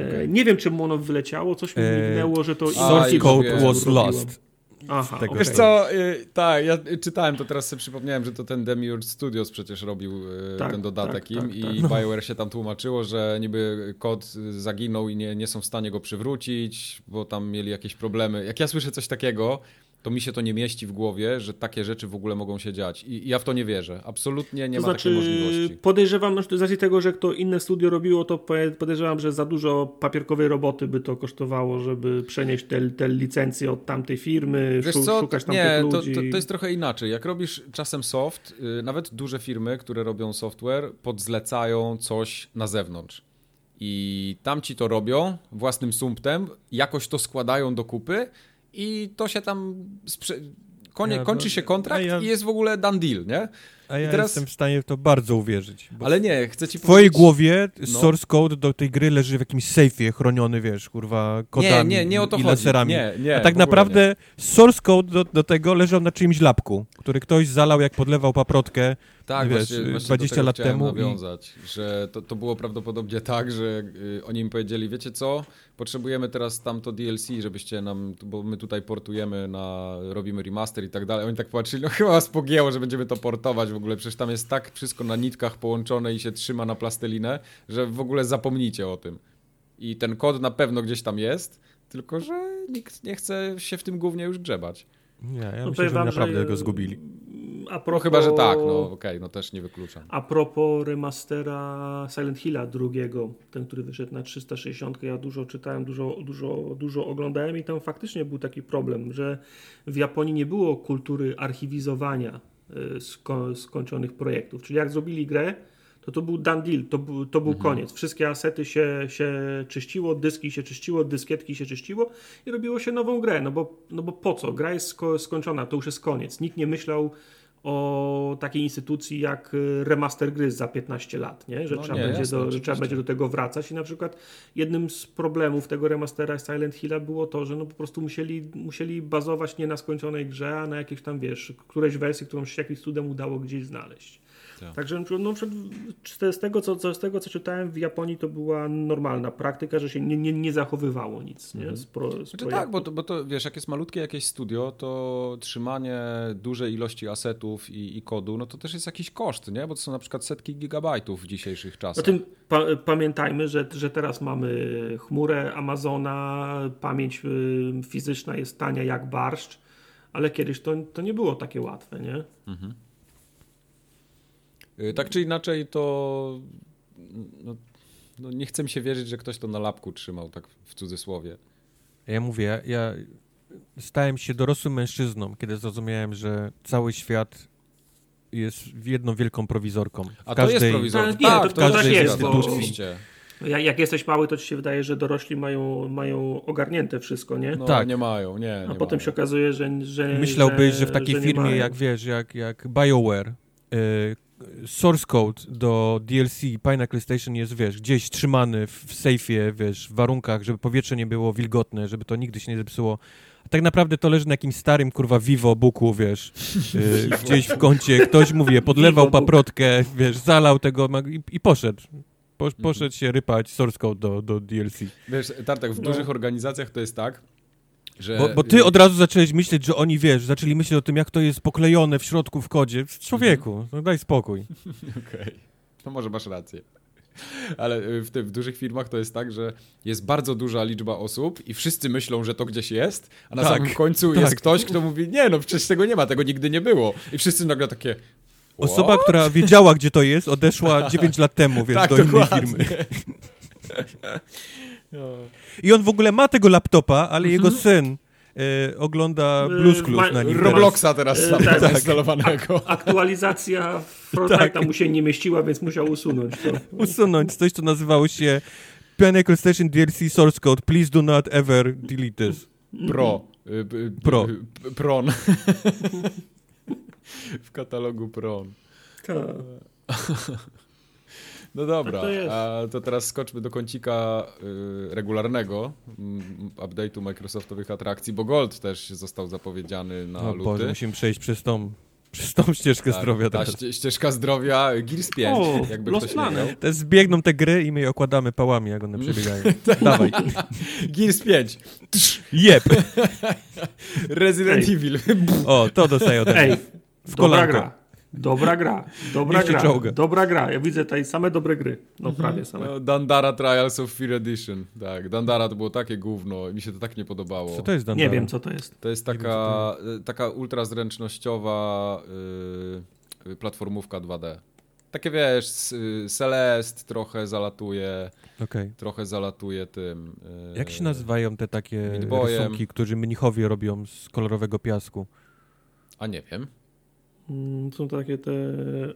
okay. Nie wiem, czemu ono wyleciało, coś mi e, mignęło, że to... Source code was lost. Aha, okay. Wiesz co, y, tak, ja czytałem to, teraz sobie przypomniałem, że to ten Demiurge Studios przecież robił y, tak, ten dodatek tak, im tak, i tak. BioWare się tam tłumaczyło, że niby kod zaginął i nie, nie są w stanie go przywrócić, bo tam mieli jakieś problemy. Jak ja słyszę coś takiego, to mi się to nie mieści w głowie, że takie rzeczy w ogóle mogą się dziać. I, ja w to nie wierzę. Absolutnie nie to ma znaczy, takiej możliwości. Podejrzewam, że z racji tego, że kto inne studio robiło, to podejrzewam, że za dużo papierkowej roboty by to kosztowało, żeby przenieść te, te licencje od tamtej firmy, Wiesz co? szukać tam nie, ludzi. To, to, to jest trochę inaczej. Jak robisz czasem soft, yy, nawet duże firmy, które robią software, podzlecają coś na zewnątrz. I tam ci to robią własnym sumptem, jakoś to składają do kupy i to się tam konie, kończy się kontrakt i jest w ogóle done deal, nie? A ja teraz... jestem w stanie w to bardzo uwierzyć. Ale nie, chcę ci W twojej głowie no. source code do tej gry leży w jakimś sejfie chroniony, wiesz, kurwa, kodami nie, nie, nie o to i laserami. Nie, nie, A tak naprawdę nie. source code do, do tego leżał na czyimś lapku, który ktoś zalał jak podlewał paprotkę tak, wiesz, właśnie, właśnie 20 lat temu. nawiązać, i... że to, to było prawdopodobnie tak, że y, oni im powiedzieli, wiecie co, potrzebujemy teraz tamto DLC, żebyście nam, bo my tutaj portujemy na, robimy remaster i tak dalej. Oni tak patrzyli, no chyba was pogięło, że będziemy to portować ogóle, przecież tam jest tak wszystko na nitkach połączone i się trzyma na plastelinę, że w ogóle zapomnijcie o tym. I ten kod na pewno gdzieś tam jest, tylko że nikt nie chce się w tym głównie już grzebać. Nie, ja no myślę, że naprawdę że... go zgubili a propos, no chyba, że tak, no okej, okay, no też nie wykluczam. A propos remastera Silent Hilla drugiego, ten, który wyszedł na 360, ja dużo czytałem, dużo, dużo, dużo oglądałem i tam faktycznie był taki problem, że w Japonii nie było kultury archiwizowania sko skończonych projektów. Czyli jak zrobili grę, to to był done deal, to, był, to był mhm. koniec. Wszystkie asety się, się czyściło, dyski się czyściło, dyskietki się czyściło i robiło się nową grę, no bo, no bo po co? Gra jest sko skończona, to już jest koniec. Nikt nie myślał o takiej instytucji jak y, remaster gry za 15 lat, nie? że, no trzeba, nie, będzie jasne, do, że trzeba będzie do tego wracać i na przykład jednym z problemów tego remastera Silent Hilla było to, że no po prostu musieli, musieli bazować nie na skończonej grze, a na jakiejś tam, wiesz, którejś wersji, którą się jakimś cudem udało gdzieś znaleźć. Tak. Także no, z, tego, co, z tego, co czytałem, w Japonii to była normalna praktyka, że się nie, nie, nie zachowywało nic. Nie? Mhm. Z pro, z znaczy tak, bo to, bo to wiesz, jak jest malutkie jakieś studio, to trzymanie dużej ilości asetów i, i kodu, no to też jest jakiś koszt, nie? bo to są na przykład setki gigabajtów w dzisiejszych czasach. tym pa pamiętajmy, że, że teraz mamy chmurę Amazona, pamięć y, fizyczna jest tania jak barszcz ale kiedyś to, to nie było takie łatwe, nie? Mhm. Y, tak czy inaczej, to no, no nie chcę mi się wierzyć, że ktoś to na lapku trzymał, tak w cudzysłowie. Ja mówię, ja stałem się dorosłym mężczyzną, kiedy zrozumiałem, że cały świat jest jedną wielką prowizorką. W A każdej, to jest prowizorka. Nie, tak, to, to tak jest, bo jak jesteś mały, to ci się wydaje, że dorośli mają, mają ogarnięte wszystko, nie? No, tak. nie mają, nie. A nie potem mają. się okazuje, że. że Myślałbyś, że, że w takiej że firmie, jak wiesz, jak, jak BioWare, y, source code do DLC Pinnacle Station jest, wiesz, gdzieś trzymany w sejfie, wiesz, w warunkach, żeby powietrze nie było wilgotne, żeby to nigdy się nie zepsuło. A tak naprawdę to leży na jakimś starym, kurwa, Vivo Booku, wiesz, yy, gdzieś w kącie. Ktoś, mówię, podlewał paprotkę, wiesz, zalał tego i, i poszedł. Po, mhm. poszedł się rypać source code do, do DLC. Wiesz, Tartek, w no. dużych organizacjach to jest tak, że... Bo, bo, ty od razu zacząłeś myśleć, że oni, wiesz, zaczęli myśleć o tym, jak to jest poklejone w środku w kodzie. Człowieku, no daj spokój. Okej, okay. no może masz rację. Ale y, w, w, dużych firmach to jest tak, że jest bardzo duża liczba osób i wszyscy myślą, że to gdzieś jest, a na tak, samym końcu tak. jest ktoś, kto mówi, nie no, przecież tego nie ma, tego nigdy nie było. I wszyscy nagle takie, What? Osoba, która wiedziała, gdzie to jest, odeszła 9 lat temu, więc tak, do innej firmy. I on w ogóle ma tego laptopa, ale jego mhm. syn e, ogląda Blues Clues na nim. Robloxa teraz, teraz e, tak, zainstalowanego. aktualizacja Fortnite'a tak. mu się nie mieściła, więc musiał usunąć to. Usunąć coś, co nazywało się Pinnacle Station DLC Source Code. Please do not ever delete this. Pro. Pro. Pron. w katalogu Pron. Tak. No dobra, to a to teraz skoczmy do kącika y, regularnego update'u Microsoftowych atrakcji, bo Gold też został zapowiedziany na no, luty. Boże, musimy przejść przez tą, przez tą ścieżkę tak, zdrowia ta teraz. ścieżka zdrowia Gears 5, o, jakby ktoś nie miał. To zbiegną te gry i my je okładamy pałami, jak one przebiegają. Dawaj. Gears 5. Jep. Resident Ej. Evil. o, to dostaję ode mnie. Ej, w dobra gra. Dobra gra, dobra gra, czołga. dobra gra. Ja widzę tutaj same dobre gry. No mhm. prawie same. No, Dandara Trials of Fear Edition. Tak, Dandara to było takie gówno. Mi się to tak nie podobało. Co to jest Dandara? Nie wiem, co to jest. To jest taka, to jest. taka ultra zręcznościowa yy, platformówka 2D. Takie wiesz, Celest trochę zalatuje, okay. trochę zalatuje tym. Yy, Jak się nazywają te takie rysunki, którzy mnichowie robią z kolorowego piasku? A nie wiem. Mm, są takie te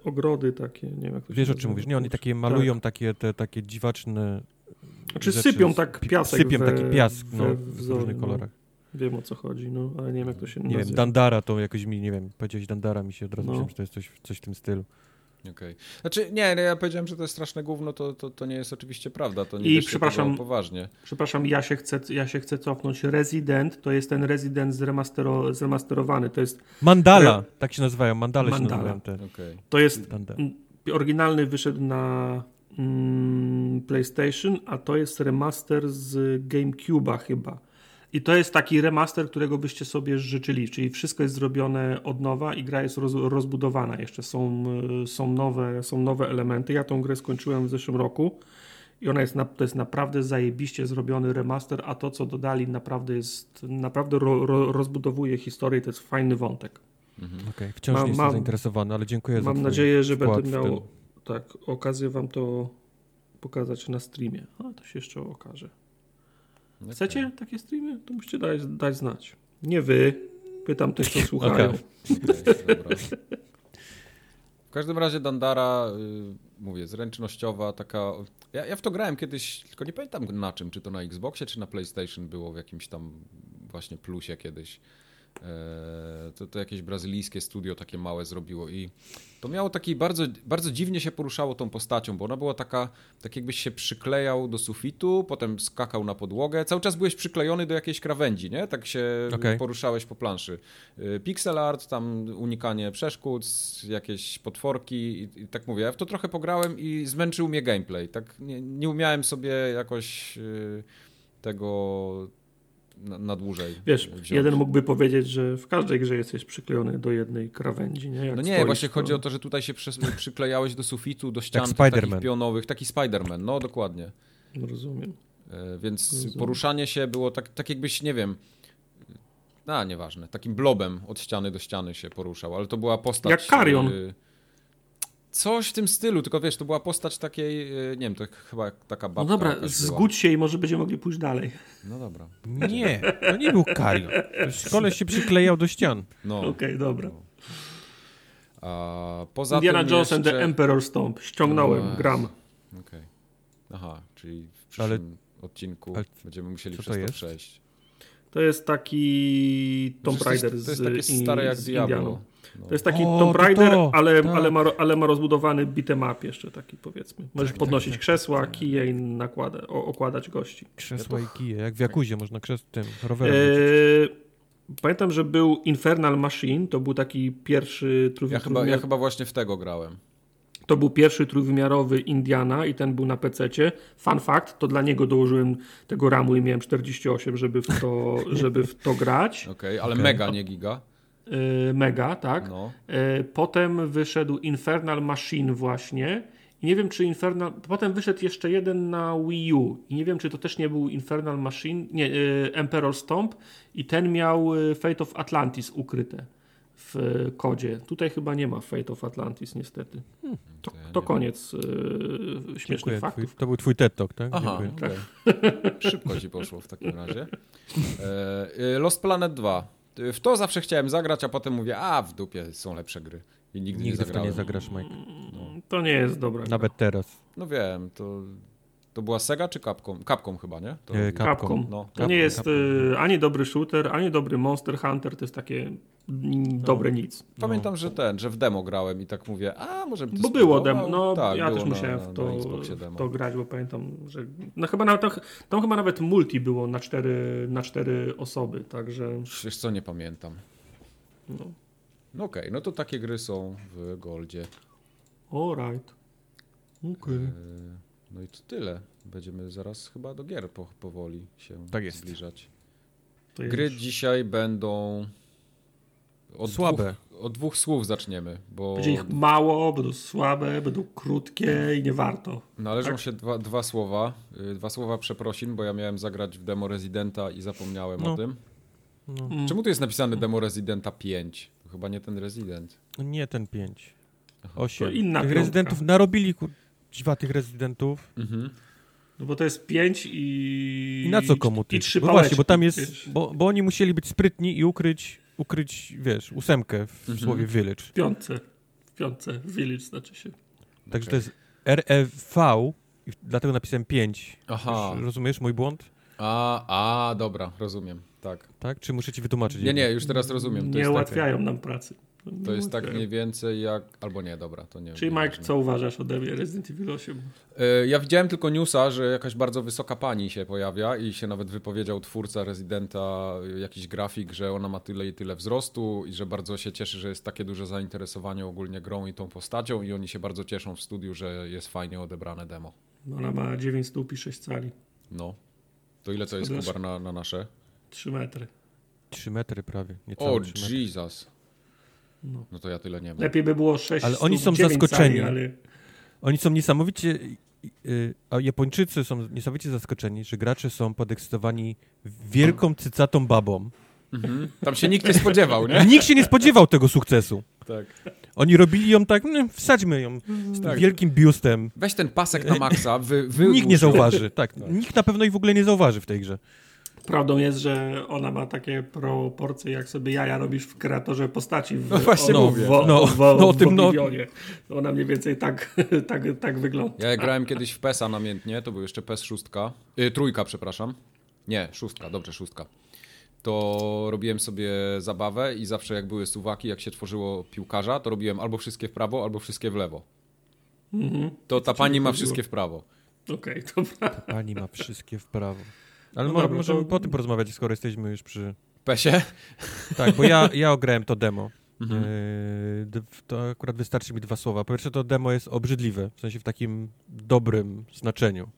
ogrody takie, nie wiem jak to Wiesz o czym mówisz? Nie, oni takie malują tak. takie, te, takie dziwaczne Znaczy rzeczy, sypią tak piasek Sypią we, taki piasek no, w, różnych no. kolorach. Wiem o co chodzi, no, ale nie wiem jak to się nazywa. Nie wiem, Dandara to jakoś mi, nie wiem, powiedziałeś Dandara mi się od razu no. że to jest coś, coś w tym stylu. Okej. Okay. Znaczy, nie, ja powiedziałem, że to jest straszne gówno, to, to, to nie jest oczywiście prawda, to nie I przepraszam, poważnie. Przepraszam, ja się, chcę, ja się chcę cofnąć. Resident to jest ten Resident zremastero, zremasterowany, to jest... Mandala, Re... tak się nazywają, Mandale Mandala. się nazywają te. Okay. To jest... Oryginalny wyszedł na mm, PlayStation, a to jest remaster z GameCube'a chyba. I to jest taki remaster, którego byście sobie życzyli, czyli wszystko jest zrobione od nowa i gra jest roz, rozbudowana. Jeszcze są, są, nowe, są nowe elementy. Ja tą grę skończyłem w zeszłym roku i ona jest, to jest naprawdę zajebiście zrobiony remaster, a to co dodali naprawdę jest, naprawdę ro, ro, rozbudowuje historię to jest fajny wątek. Mhm. Okej, okay. wciąż mam, nie jestem mam, zainteresowany, ale dziękuję mam za Mam nadzieję, że będę miał tak, okazję wam to pokazać na streamie. A to się jeszcze okaże. Okay. Chcecie takie streamy? To musicie dać, dać znać. Nie wy. Pytam tych, co słuchają. Okay. Okay, w każdym razie Dandara, y, mówię, zręcznościowa, taka... Ja, ja w to grałem kiedyś, tylko nie pamiętam na czym, czy to na Xboxie, czy na PlayStation było w jakimś tam właśnie plusie kiedyś. E, to, to jakieś brazylijskie studio takie małe zrobiło i to miało taki bardzo, bardzo dziwnie się poruszało tą postacią, bo ona była taka, tak jakbyś się przyklejał do sufitu, potem skakał na podłogę, cały czas byłeś przyklejony do jakiejś krawędzi, nie? Tak się okay. poruszałeś po planszy. E, pixel art, tam unikanie przeszkód, jakieś potworki i, i tak mówię, ja w to trochę pograłem i zmęczył mnie gameplay, tak nie, nie umiałem sobie jakoś e, tego na, na dłużej. Wiesz, wziąć. jeden mógłby powiedzieć, że w każdej grze jesteś przyklejony do jednej krawędzi. Nie? Jak no nie, właśnie to... chodzi o to, że tutaj się przy, przyklejałeś do sufitu, do ścian tak takich pionowych, taki Spider-Man, no dokładnie. Rozumiem. E, więc Rozumiem. poruszanie się było tak, tak jakbyś, nie wiem, A, nieważne. Takim blobem od ściany do ściany się poruszał, ale to była postać... Jak Karion. y, Coś w tym stylu, tylko wiesz, to była postać takiej, y, nie wiem, to chyba taka babka No dobra, zgódź się i może będziemy mogli pójść dalej. No dobra. Nie, to nie był Karion. W szkole się przyklejał do ścian. No. Okej, dobra. A poza Indiana tym Jones jeszcze... and the Emperor Stomp. Ściągnąłem, No, gram. Okej. Aha, czyli w przyszłym odcinku ale będziemy musieli co przez to to przejść. To jest taki Tomb Raider to jest, z, to jest takie stare jak z Diablo. Indianą. No. To jest taki O, Tomb to Raider, to, ale, tak. ale, ma, ale ma rozbudowany beat'em up jeszcze taki powiedzmy. Możesz Tak, podnosić tak, tak, krzesła, tak. kije i nakłada, o, okładać gości. Krzesła i kije, jak w Jakuzie można krzes tym rowerem. Eee, pamiętam, że był Infernal Machine, to był taki pierwszy Ja chyba, ja chyba właśnie w tego grałem. To był pierwszy trójwymiarowy Indiana i ten był na PC-cie. Fun fact, to dla niego dołożyłem tego ramu i miałem 48, żeby w to, żeby w to grać. Okej, ale Okej. mega, nie giga. Eee, mega, tak. No. E, Potem wyszedł Infernal Machine właśnie. I nie wiem, czy Infernal... Potem wyszedł jeszcze jeden na Wii U. I nie wiem, czy to też nie był Infernal Machine. Nie, e, Emperor Stomp. I ten miał Fate of Atlantis ukryte w kodzie. Tutaj chyba nie ma Fate of Atlantis niestety. To, to ja to nie koniec śmiesznych Dziękuję. Twój, faktów. to był twój TED Talk, tak? Aha. Szybko ci poszło w takim razie. E, Lost Planet 2. W to zawsze chciałem zagrać, a potem mówię, a w dupie są lepsze gry. I nigdy, Nigdy nie w to nie zagrasz, Mike. To nie jest dobre. Nawet teraz. No wiem, to, to była Sega czy Capcom? Capcom chyba, nie? To E. Capcom. Capcom. No. To nie jest Capcom. e, ani dobry shooter, ani dobry Monster Hunter. To jest takie dobre nic. Pamiętam, że ten, że w demo grałem i tak mówię, a może Bo było demo, no tak, ja też musiałem na, w, to, na Xboxie demo. w to grać, bo pamiętam, że no chyba nawet, tam, chyba nawet multi było na cztery, na cztery osoby, także Wiesz co, nie pamiętam. no, No okej, no to takie gry są w Goldzie. alright. Okay. E, No i to tyle. Będziemy zaraz chyba do gier po, powoli się Tak jest. zbliżać. To jest- Gry dzisiaj będą od Słabe. Dwóch, od dwóch słów zaczniemy, bo Będzie ich mało, będą słabe, będą krótkie i nie warto. należą tak? się dwa, dwa słowa. Y, Dwa słowa przeprosin, bo ja miałem zagrać w demo Residenta i zapomniałem No. o tym. No. Mm. Czemu tu jest napisane demo Residenta 5? To chyba nie ten Resident. Nie ten 5. Aha. 8. To inna tych piątka. rezydentów narobili kur... dwa tych rezydentów. Mhm. No bo to jest pięć i... I na co komu ty? I trzy no właśnie, bo tam jest, bo, bo oni musieli być sprytni i ukryć, ukryć wiesz, ósemkę w Mhm. słowie village. W piątce. W piątce. Village znaczy się. Także Okej. to jest REV i dlatego napisałem 5. Aha. Rozumiesz mój błąd? A, a, dobra, rozumiem. Tak. Tak? Czy muszę ci wytłumaczyć? Nie, nie, już teraz rozumiem. To nie jest, ułatwiają nam pracy. Nie to jest tak mniej więcej jak... Albo nie, dobra, to nie Czyli nie Mike, co uważasz ode mnie Resident Evil 8? E, Ja widziałem tylko newsa, że jakaś bardzo wysoka pani się pojawia i się nawet wypowiedział twórca Residenta, y, jakiś grafik, że ona ma tyle i tyle wzrostu i że bardzo się cieszy, że jest takie duże zainteresowanie ogólnie grą i tą postacią i oni się bardzo cieszą w studiu, że jest fajnie odebrane demo. Ona ma 9 stóp i 6 cali. No. To ile to jest Kubar na, na nasze? 3 metry. 3 metry prawie. O, Niecałe 3 metry. Jesus. No. No to ja tyle nie mam. Lepiej by było 6 Ale oni są 9 zaskoczeni. Cali, ale Oni są niesamowicie, y, a Japończycy są niesamowicie zaskoczeni, że gracze są podekscytowani wielką cycatą babą. Mhm. Tam się nikt nie spodziewał, nie? Nikt się nie spodziewał tego sukcesu. Tak. Oni robili ją tak, no, wsadźmy ją z Tak. wielkim biustem. Weź ten pasek na maksa, wy, wy Nikt nie zauważy, tak. Nikt na pewno ich w ogóle nie zauważy w tej grze. Prawdą jest, że ona ma takie proporcje, jak sobie jaja robisz w kreatorze postaci w, No właśnie o, mówię. w, No, w, w, no o w tym, no. Oblivionie. Ona mniej więcej tak, tak, tak wygląda. Ja grałem kiedyś w PESa namiętnie, to był jeszcze PES szóstka, y, trójka, przepraszam. Nie, szóstka, dobrze, szóstka. To robiłem sobie zabawę i zawsze jak były suwaki, jak się tworzyło piłkarza, to robiłem albo wszystkie w prawo, albo wszystkie w lewo. Mhm. To ta pani ma chodziło? wszystkie w prawo. Okej, dobra. Pani ma wszystkie w prawo. Ale No dobra, możemy to- po tym porozmawiać, skoro jesteśmy już przy... PESie? Tak, bo ja, ja ograłem to demo. Mhm. Yy, d- to akurat wystarczy mi dwa słowa. Po pierwsze, to demo jest obrzydliwe, w sensie w takim dobrym znaczeniu.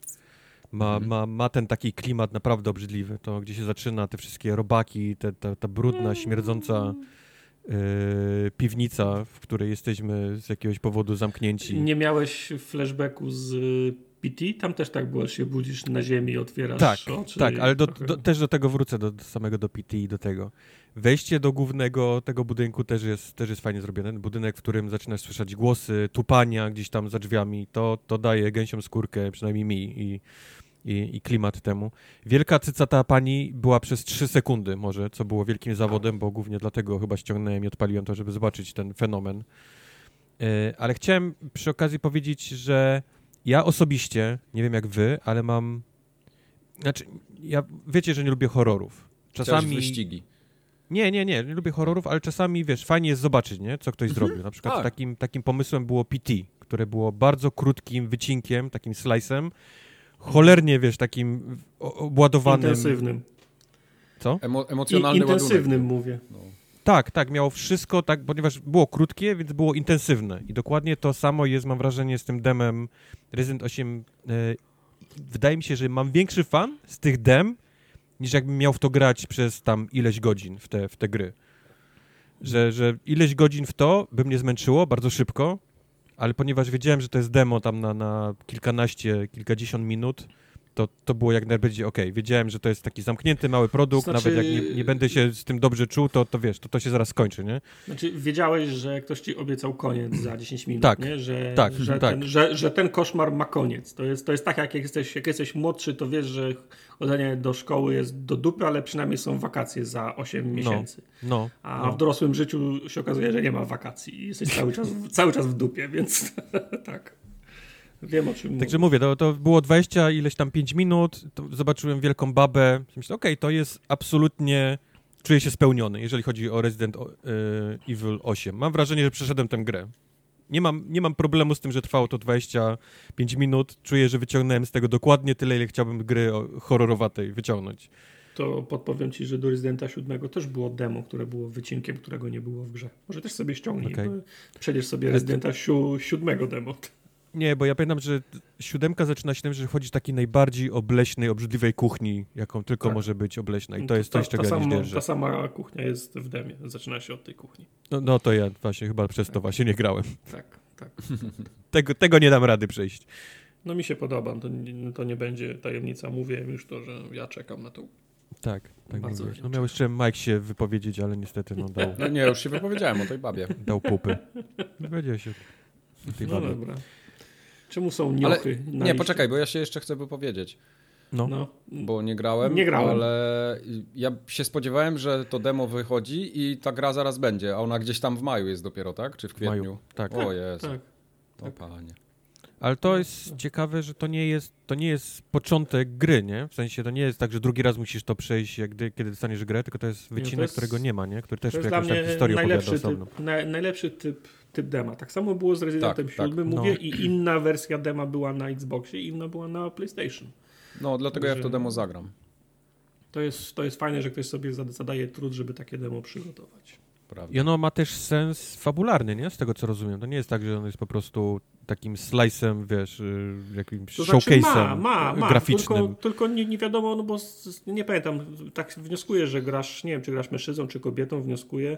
Ma, Mhm. ma, ma ten taki klimat naprawdę obrzydliwy. To, gdzie się zaczyna, te wszystkie robaki, te, ta, ta brudna, śmierdząca yy, piwnica, w której jesteśmy z jakiegoś powodu zamknięci. Nie miałeś flashbacku z PT? Tam też tak było, że się budzisz na ziemi i otwierasz tak, oczy. Tak, ale do, do, też do tego wrócę, do, do, samego do PT i do tego. Wejście do głównego tego budynku też jest, też jest fajnie zrobione. Budynek, w którym zaczynasz słyszeć głosy, tupania gdzieś tam za drzwiami, to, to daje gęsią skórkę, przynajmniej mi i, i, i klimat temu. Wielka cycata pani była przez 3 sekundy może, co było wielkim zawodem, bo głównie dlatego chyba ściągnąłem i odpaliłem to, żeby zobaczyć ten fenomen. E, ale chciałem przy okazji powiedzieć, że ja osobiście, nie wiem jak wy, ale mam. Znaczy, ja wiecie, że nie lubię horrorów. Czasami. wyścigi. Nie, nie, nie, nie lubię horrorów, ale czasami wiesz, fajnie jest zobaczyć, nie, co ktoś mhm. zrobił. Na przykład tak. takim, takim pomysłem było PT, które było bardzo krótkim wycinkiem, takim slice'em, cholernie, wiesz, takim obładowanym. Intensywnym. Co? Emo emocjonalny I, Intensywnym ładunek. mówię. No. Tak, tak, miało wszystko, tak, ponieważ było krótkie, więc było intensywne. I dokładnie to samo jest, mam wrażenie, z tym demem Resident 8. E, wydaje mi się, że mam większy fan z tych dem, niż jakbym miał w to grać przez tam ileś godzin w te, w te gry. Że, że ileś godzin w to by mnie zmęczyło bardzo szybko, ale ponieważ wiedziałem, że to jest demo tam na, na kilkanaście, kilkadziesiąt minut, to, to było jak najbardziej ok. Wiedziałem, że to jest taki zamknięty mały produkt, znaczy... nawet jak nie, nie, będę się z tym dobrze czuł, to, to wiesz, to, to się zaraz skończy, nie? Znaczy, wiedziałeś, że ktoś ci obiecał koniec za 10 minut, tak, nie? Że, tak, że, tak. Ten, że, że ten koszmar ma koniec. To jest, to jest tak, jak jesteś, jak jesteś młodszy, to wiesz, że chodzenie do szkoły jest do dupy, ale przynajmniej są wakacje za 8 no, miesięcy. No, A no. w dorosłym życiu się okazuje, że nie ma wakacji i jesteś cały czas, cały czas w dupie, więc tak. Wiem o czym Także mówię, to, to było 20 ileś tam 5 minut, zobaczyłem wielką babę, myślę, okej, okay, to jest absolutnie, czuję się spełniony, jeżeli chodzi o Resident Evil 8. Mam wrażenie, że przeszedłem tę grę. Nie mam, nie mam problemu z tym, że trwało to 25 minut. Czuję, że wyciągnąłem z tego dokładnie tyle, ile chciałbym gry horrorowatej wyciągnąć. To podpowiem ci, że do Residenta 7 też było demo, które było wycinkiem, którego nie było w grze. Może też sobie ściągnij. Okay. Przejdziesz sobie Residenta 7 demo. Nie, bo ja pamiętam, że siódemka zaczyna się tym, że wchodzi takiej najbardziej obleśnej, obrzydliwej kuchni, jaką tylko tak. może być obleśna. I to, jest coś, czego ta ja nie Ta sama kuchnia jest w demie. Zaczyna się od tej kuchni. No, no to ja właśnie chyba przez to właśnie nie grałem. Tak, tak. tego, tego nie dam rady przejść. No mi się podoba. To, to nie będzie tajemnica. Mówiłem już to, że ja czekam na to. Tak, tak Bardzo No miał jeszcze Mike się wypowiedzieć, ale niestety no dał... No nie, już się wypowiedziałem o tej babie. Dał pupy. Wypowiedział się o tej no babie. dobra. Czemu są niochy? Ale, nie, poczekaj, bo ja się jeszcze chcę wypowiedzieć. No. no. Bo nie grałem, nie grałem, ale ja się spodziewałem, że to demo wychodzi i ta gra zaraz będzie, a ona gdzieś tam w maju jest dopiero, tak? Czy w kwietniu? W maju, tak. O Jezu. Tak. To tak. panie. Ale to jest ciekawe, że to nie jest, to nie jest początek gry, nie? W sensie to nie jest tak, że drugi raz musisz to przejść, jak gdy, kiedy dostaniesz grę, tylko to jest wycinek, nie, to jest, którego nie ma, nie? Który też jakąś tam historię najlepszy opowiada typ, na, najlepszy typ typ dema. Tak samo było z Residentem tak, 7, tak. mówię, no. i inna wersja dema była na Xboxie, i inna była na PlayStation. No, dlatego ja w to demo zagram. To jest, to jest fajne, że ktoś sobie zadaje trud, żeby takie demo przygotować. Prawda. I ono ma też sens fabularny, nie? Z tego, co rozumiem. To nie jest tak, że on jest po prostu takim slice'em, wiesz, y, jakimś to znaczy showcase'em ma, ma, ma, graficznym. Tylko, tylko nie, nie, wiadomo, no bo nie pamiętam, tak wnioskuję, że grasz, nie wiem, czy grasz mężczyzną, czy kobietą, wnioskuję,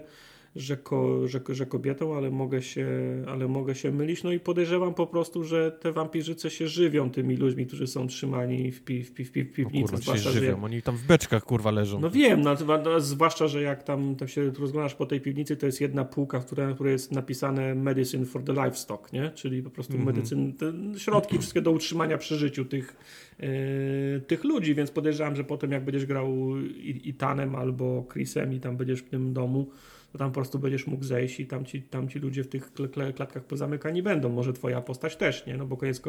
że, ko, że, że kobietą, ale mogę, się, ale mogę się mylić. No i podejrzewam po prostu, że te wampirzyce się żywią tymi ludźmi, którzy są trzymani w, pi, w, pi, w, pi, w piwnicy. kurwa, zwłaszcza, się żywią. Oni tam w beczkach kurwa leżą. No wiem, no, no, zwłaszcza, że jak tam, tam się rozglądasz po tej piwnicy, to jest jedna półka, w której, w której jest napisane medicine for the livestock, nie? Czyli po prostu mm -hmm. medycyn, środki wszystkie do utrzymania przy życiu tych, yy, tych ludzi, więc podejrzewam, że potem jak będziesz grał Itanem albo Chrisem i tam będziesz w tym domu, to tam po prostu będziesz mógł zejść i tam ci, tam ci ludzie w tych klatkach pozamykani będą. Może twoja postać też, nie? No bo koniec,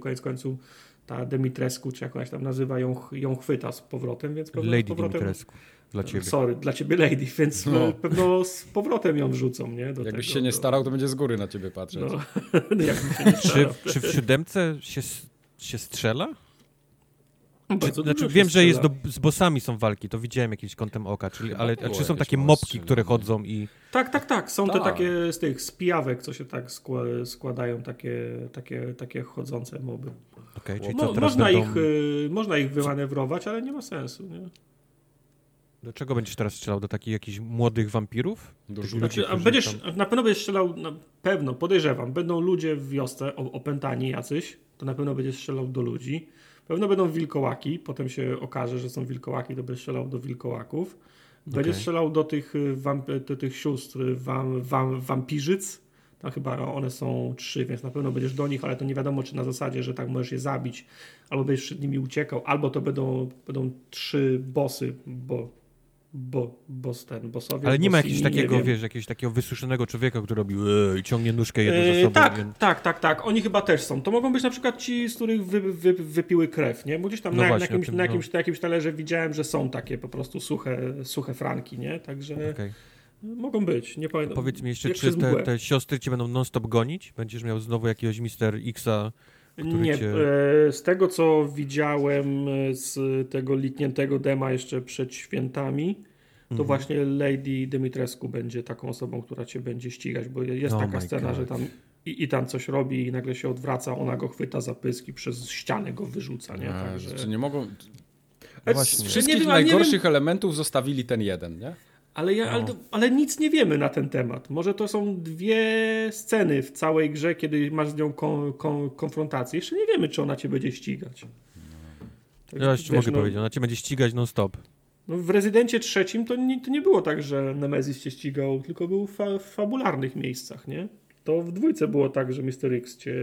koniec końców ta Demitrescu, czy jak ona się tam nazywa, ją, ją chwyta z powrotem, więc pewno Lady z powrotem... Dimitrescu. Dla ciebie. Sorry, dla ciebie Lady, więc no. pewno z powrotem ją wrzucą, nie? Do Jakbyś tego, się nie do... starał, to będzie z góry na ciebie patrzeć. No. się nie czy, czy w siódemce się, się strzela? Czy, znaczy, wiem, że jest do, z bossami są walki, to widziałem jakimś kątem oka, czyli, ale czy są takie mopki, które chodzą i... Tak, tak, tak, są tak. te takie z tych spijawek, co się tak składają, takie, takie, takie chodzące moby. Okay, czyli Mo, można, będą... ich, y, można ich wymanewrować, ale nie ma sensu, nie? Do czego będziesz teraz strzelał? Do takich jakichś młodych wampirów? Do żółci. Znaczy, a będziesz, tam- na pewno będziesz strzelał, na pewno, podejrzewam, będą ludzie w wiosce o- opętani jacyś, to na pewno będziesz strzelał do ludzi. Pewno będą wilkołaki, potem się okaże, że są wilkołaki, to będziesz strzelał do wilkołaków. Będziesz Okej. strzelał do tych, y, wamp- do tych sióstr y, wam, wam, wampirzyc. Tam chyba one są trzy, więc na pewno będziesz do nich, ale to nie wiadomo, czy na zasadzie, że tak możesz je zabić, albo będziesz przed nimi uciekał, albo to będą, będą trzy bossy, bo, bo, boss ten, bossowie. Ale nie ma jakiegoś takiego, wiesz, jakiegoś takiego wysuszonego człowieka, który robi i ciągnie nóżkę jedną za Yy, sobą. tak, i- tak, tak, tak. Oni chyba też są. To mogą być na przykład ci, z których wy, wy, wypiły krew, nie? Bo gdzieś tam No na, właśnie, na, jakimś, tym, na, no. jakimś, na jakimś talerze widziałem, że są takie po prostu suche, suche franki, nie? Także Okej. mogą być. Nie pamiętam. Powiedz mi jeszcze, Jak czy te, te siostry cię będą non-stop gonić? Będziesz miał znowu jakiegoś Mister Xa? Nie, cię- e, z tego co widziałem e, z tego likniętego dema jeszcze przed świętami, to Mhm. właśnie Lady Dymitrescu będzie taką osobą, która cię będzie ścigać, bo jest Oh taka scena, God. że tam i, i tam coś robi i nagle się odwraca, ona go chwyta za pysk i przez ścianę go wyrzuca, nie? Nie, Także... Czy nie mogą... No właśnie. z wszystkich wiem, najgorszych wiem, elementów zostawili ten jeden, nie? Ale, ja, No. ale, ale nic nie wiemy na ten temat. Może to są dwie sceny w całej grze, kiedy masz z nią kon, kon, konfrontację. Jeszcze nie wiemy, czy ona cię będzie ścigać. Tak, Ja wiesz, mogę no, powiedzieć, ona cię będzie ścigać non-stop. No w Rezydencie trzecim to nie, to nie było tak, że Nemesis cię ścigał, tylko był fa, w fabularnych miejscach, nie? To w dwójce było tak, że Mr. X cię,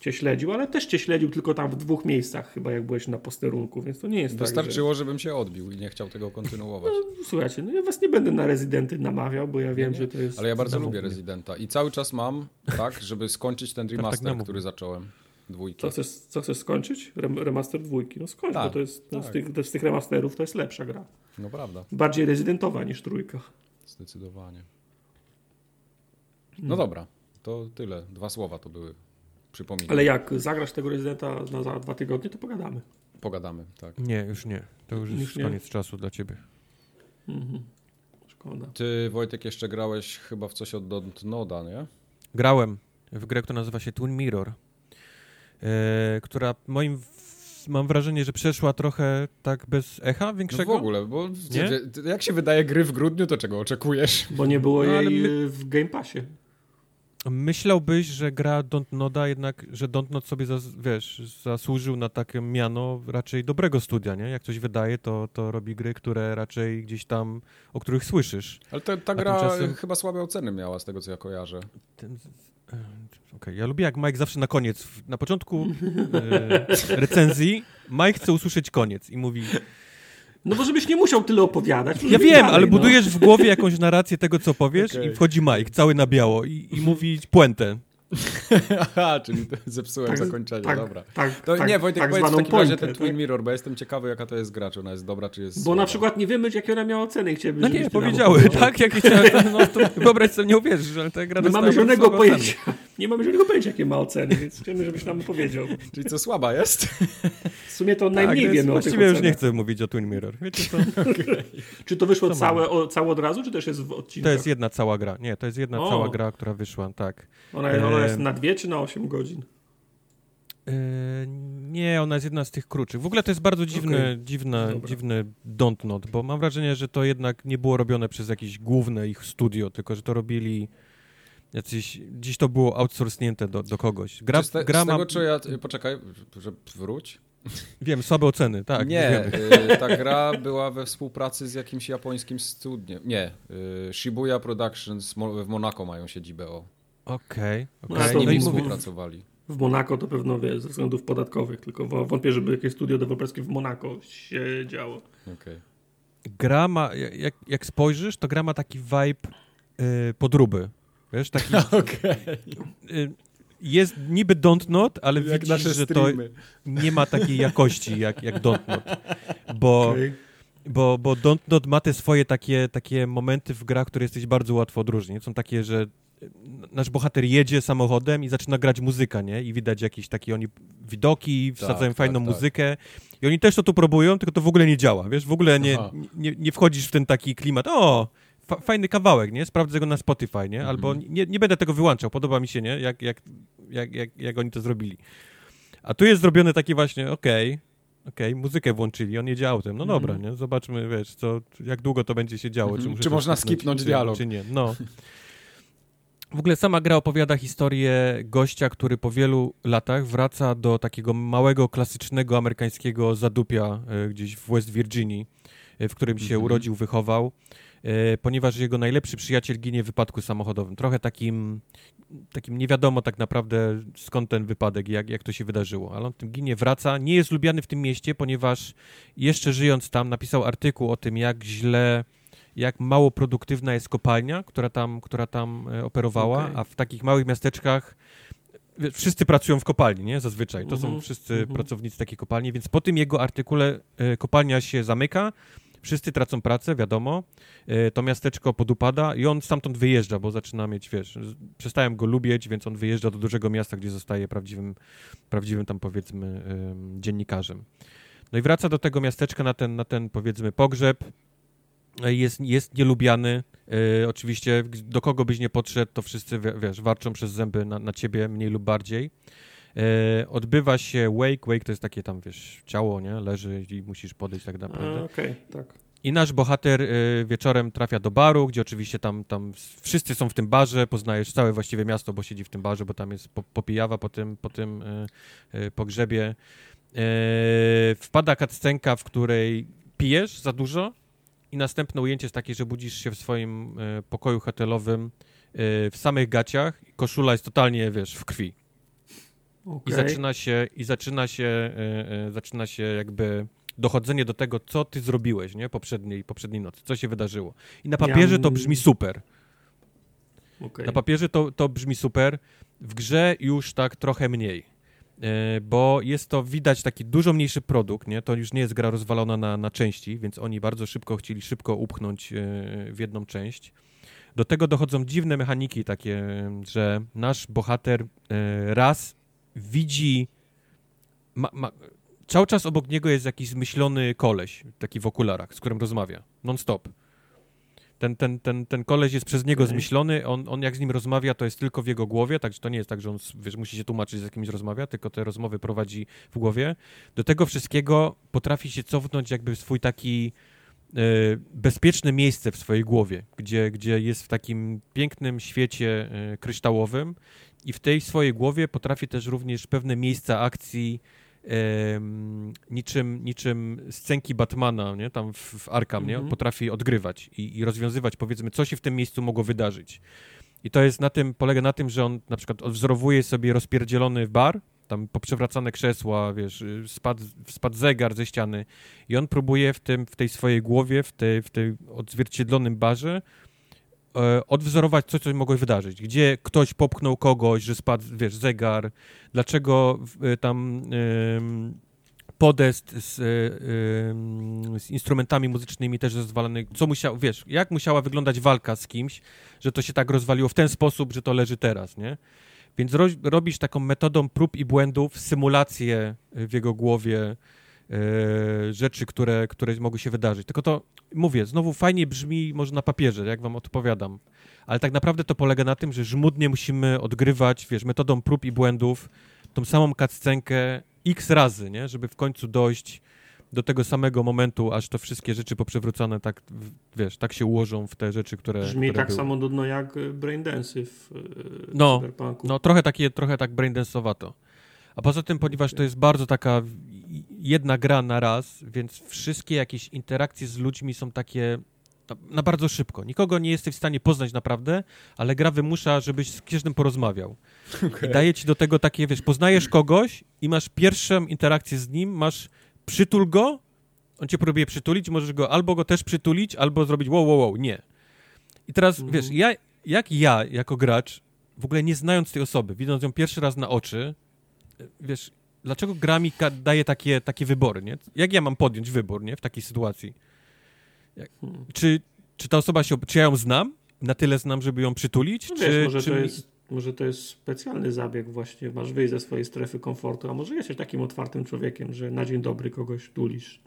cię śledził, ale też cię śledził tylko tam w dwóch miejscach chyba, jak byłeś na posterunku, więc to nie jest tak, Wystarczyło, żebym się odbił i nie chciał tego kontynuować. że... Słuchajcie, no ja was nie będę na Rezydenty namawiał, bo ja wiem, nie. że to jest... Ale ja bardzo lubię Residenta i cały czas mam, tak, żeby skończyć ten tak remaster, namów. który zacząłem. Dwójki. Co chcesz, co chcesz skończyć? Rem, remaster dwójki. No skończ, Tak, bo to jest no, z, tak. tych, z tych remasterów to jest lepsza gra. No prawda, Bardziej rezydentowa niż trójka. zdecydowanie. Hmm. No dobra, to tyle. Dwa słowa to były. Przypominam. Ale jak zagrasz tego rezydenta na za dwa tygodnie, to pogadamy. Pogadamy, tak. Nie, już nie. To już jest Już nie? koniec czasu dla ciebie. Mhm. Szkoda. Ty, Wojtek, jeszcze grałeś chyba w coś od Dontnoda, nie? Grałem w grę, która nazywa się Twin Mirror, e, która moim, mam wrażenie, że przeszła trochę tak bez echa No większego. w ogóle, bo Nie? jak się wydaje gry w grudniu, to czego oczekujesz? Bo nie było No, jej my- w Game Passie. Myślałbyś, że gra Dontnoda jednak, że Dontnod sobie, zas, wiesz, zasłużył na takie miano raczej dobrego studia, nie? Jak coś wydaje, to, to robi gry, które raczej gdzieś tam, o których słyszysz. Ale ta, ta gra tymczasem- chyba słabe oceny miała, z tego co ja kojarzę. Ten, e, Okej, ja lubię jak Mike zawsze na koniec, na początku e, recenzji, Mike chce usłyszeć koniec i mówi, No bo żebyś nie musiał tyle opowiadać. ja wiem, dalej, ale no. budujesz w głowie jakąś narrację tego, co powiesz Okej. i wchodzi Mike, cały na biało i, i mówi puentę. Aha, czyli zepsułem Tak, zakończenie, tak, dobra. Tak, To tak, nie, Wojtek, tak powiedz w takim razie pointę, ten Twin tak? Mirror, bo jestem ciekawy, jaka to jest gra, czy ona jest dobra, czy jest Bo słaba. na przykład nie wiemy, jakie ona miała oceny i chcielibyśmy, No nie, powiedziały, tak? Jak chciałem, no to wyobraź sobie, nie uwierzysz, ale ta gra Nie mamy żadnego słabe oceny. pojęcia. Nie mamy żadnego pojęcia, jakie ma oceny, więc chcemy, żebyś nam powiedział. Czyli co, słaba jest? W sumie to Tak, najmniej wiemy o Właściwie już nie chcę mówić o Twin Mirror. Wiecie co? Czy to wyszło Co całe, o, całe od razu, czy też jest w odcinkach? To jest jedna cała gra. Nie, to jest jedna cała gra, która wyszła, tak. Ona, ona jest na dwie czy na 8 godzin? Yy, nie, ona jest jedna z tych krótszych. W ogóle to jest bardzo dziwny, Okej. dziwny, Dobra. dziwny Don't Not, bo mam wrażenie, że to jednak nie było robione przez jakieś główne ich studio, tylko że to robili jacyś, dziś to było outsourcnięte do, do kogoś. Gra, z, te, gra z ma, tego, czy ja... Poczekaj, że wróć. wiem, słabe oceny, tak. nie, y, ta gra była we współpracy z jakimś japońskim studiem. Nie, y, Shibuya Productions w Monako mają siedzibę, o. Okej, No, okej. to Z No i nimi mówię- mówię, współpracowali. W Monako to pewno wie, ze względów podatkowych, tylko wątpię, żeby jakieś studio deweloperskie w Monako się działo. Okej. gra ma, jak, jak spojrzysz, to gra ma taki vibe y, podróby. Wiesz, taki... Okej. y, jest niby Don't Not, ale Jak widzisz, nasze że to nie ma takiej jakości jak, jak Don't Not. Bo, Okej. bo, bo Don't Not ma te swoje takie, takie momenty w grach, które jesteś bardzo łatwo odróżnić. Są takie, że nasz bohater jedzie samochodem i zaczyna grać muzyka, nie? I widać jakieś takie oni widoki, wsadzają tak, fajną tak. muzykę. I oni też to tu próbują, tylko to w ogóle nie działa, wiesz? W ogóle nie, nie, nie wchodzisz w ten taki klimat. O, fa fajny kawałek, nie? Sprawdzę go na Spotify, nie? Albo Mhm. nie, nie będę tego wyłączał, podoba mi się, nie? Jak, jak, jak, jak, jak oni to zrobili. A tu jest zrobione takie właśnie, okej, okej, okay, muzykę włączyli, on jedzie autem, no dobra, mm. nie? Zobaczmy, wiesz, co, jak długo to będzie się działo. Czy, czy można skipnąć czy, dialog. Czy nie, no. W ogóle sama gra opowiada historię gościa, który po wielu latach wraca do takiego małego, klasycznego amerykańskiego zadupia e, gdzieś w West Virginii, e, w którym się mm -hmm. urodził, wychował, e, ponieważ jego najlepszy przyjaciel ginie w wypadku samochodowym. Trochę takim, takim nie wiadomo tak naprawdę skąd ten wypadek, jak, jak to się wydarzyło, ale on tym ginie, wraca. Nie jest lubiany w tym mieście, ponieważ jeszcze żyjąc tam napisał artykuł o tym, jak źle jak mało produktywna jest kopalnia, która tam, która tam e, operowała, okay. a w takich małych miasteczkach wszyscy pracują w kopalni, nie? Zazwyczaj. To są mhm, wszyscy -hmm. pracownicy takiej kopalni, więc po tym jego artykule e, kopalnia się zamyka, wszyscy tracą pracę, wiadomo, e, to miasteczko podupada i on stamtąd wyjeżdża, bo zaczyna mieć, wiesz, przestałem go lubić, więc on wyjeżdża do dużego miasta, gdzie zostaje prawdziwym, prawdziwym tam powiedzmy dziennikarzem. No i wraca do tego miasteczka na ten, na ten powiedzmy pogrzeb, jest, jest nielubiany. E, oczywiście do kogo byś nie podszedł, to wszyscy, wiesz, warczą przez zęby na, na ciebie mniej lub bardziej. E, odbywa się wake, wake to jest takie tam, wiesz, ciało, nie? Leży i musisz podejść tak naprawdę. Okej, okay, tak. I nasz bohater y, wieczorem trafia do baru, gdzie oczywiście tam, tam wszyscy są w tym barze, poznajesz całe właściwie miasto, bo siedzi w tym barze, bo tam jest po, popijawa po tym, po tym y, y, pogrzebie. Wpada cutscenka, w której pijesz za dużo i następne ujęcie jest takie, że budzisz się w swoim e, pokoju hotelowym e, w samych gaciach, koszula jest totalnie, wiesz, w krwi. Okay. I zaczyna się, i zaczyna się, e, zaczyna się jakby dochodzenie do tego, co ty zrobiłeś, nie? Poprzedniej, poprzedniej nocy, co się wydarzyło. I na papierze to brzmi super. Okay. Na papierze to, to brzmi super, w grze już tak trochę mniej. E, bo jest to widać taki dużo mniejszy produkt, nie? To już nie jest gra rozwalona na, na części, więc oni bardzo szybko chcieli szybko upchnąć e, w jedną część. Do tego dochodzą dziwne mechaniki takie, że nasz bohater e, raz widzi ma, ma, cały czas obok niego jest jakiś zmyślony koleś, taki w okularach, z którym rozmawia, non-stop ten, ten, ten, ten koleś jest przez niego zmyślony, on, on jak z nim rozmawia, to jest tylko w jego głowie, także to nie jest tak, że on wiesz, musi się tłumaczyć, z jakimś rozmawia, tylko te rozmowy prowadzi w głowie. Do tego wszystkiego potrafi się cofnąć jakby w swój taki e, bezpieczne miejsce w swojej głowie, gdzie, gdzie jest w takim pięknym świecie e, kryształowym i w tej swojej głowie potrafi też również pewne miejsca akcji niczym, niczym scenki Batmana, nie? tam w, w Arkham, nie? Mhm. potrafi odgrywać i, i rozwiązywać, powiedzmy, co się w tym miejscu mogło wydarzyć. I to jest na tym, polega na tym, że on na przykład odwzorowuje sobie rozpierdzielony bar, tam poprzewracane krzesła, wiesz, spadł, spadł zegar ze ściany i on próbuje w, tym, w tej swojej głowie, w tej, w tej odzwierciedlonym barze E, odwzorować coś, co mogło wydarzyć. Gdzie ktoś popchnął kogoś, że spadł, wiesz, zegar, dlaczego e, tam podest z, e, z, instrumentami muzycznymi też rozwalony, co musiał, wiesz, jak musiała wyglądać walka z kimś, że to się tak rozwaliło w ten sposób, że to leży teraz, nie? Więc ro, robisz taką metodą prób i błędów, symulację w jego głowie rzeczy, które, które mogły się wydarzyć. Tylko to, mówię, znowu fajnie brzmi może na papierze, jak wam odpowiadam, ale tak naprawdę to polega na tym, że żmudnie musimy odgrywać, wiesz, metodą prób i błędów tą samą cutscenkę x razy, nie? Żeby w końcu dojść do tego samego momentu, aż to wszystkie rzeczy poprzewrócone tak, wiesz, tak się ułożą w te rzeczy, które Brzmi które tak były. samo nudno jak Braindensy w no, Cyberpunku. No, trochę takie, trochę tak Braindensowato. A poza tym, ponieważ to jest bardzo taka jedna gra na raz, więc wszystkie jakieś interakcje z ludźmi są takie na bardzo szybko. Nikogo nie jesteś w stanie poznać naprawdę, ale gra wymusza, żebyś z każdym porozmawiał. Okay. I daje ci do tego takie, wiesz, poznajesz kogoś i masz pierwszą interakcję z nim, masz przytul go, on cię próbuje przytulić, możesz go albo go też przytulić, albo zrobić wow, wow, wow, nie. I teraz, -hmm. wiesz, ja, jak ja, jako gracz, w ogóle nie znając tej osoby, widząc ją pierwszy raz na oczy, wiesz, dlaczego gra mi daje takie, takie wybory, nie? Jak ja mam podjąć wybór, nie? W takiej sytuacji. Jak, hmm. czy, czy ta osoba się, czy ja ją znam? Na tyle znam, żeby ją przytulić? No czy, wiesz, może, czy to jest, może to jest specjalny zabieg właśnie, masz wyjść ze swojej strefy komfortu, a może jesteś takim otwartym człowiekiem, że na dzień dobry kogoś tulisz.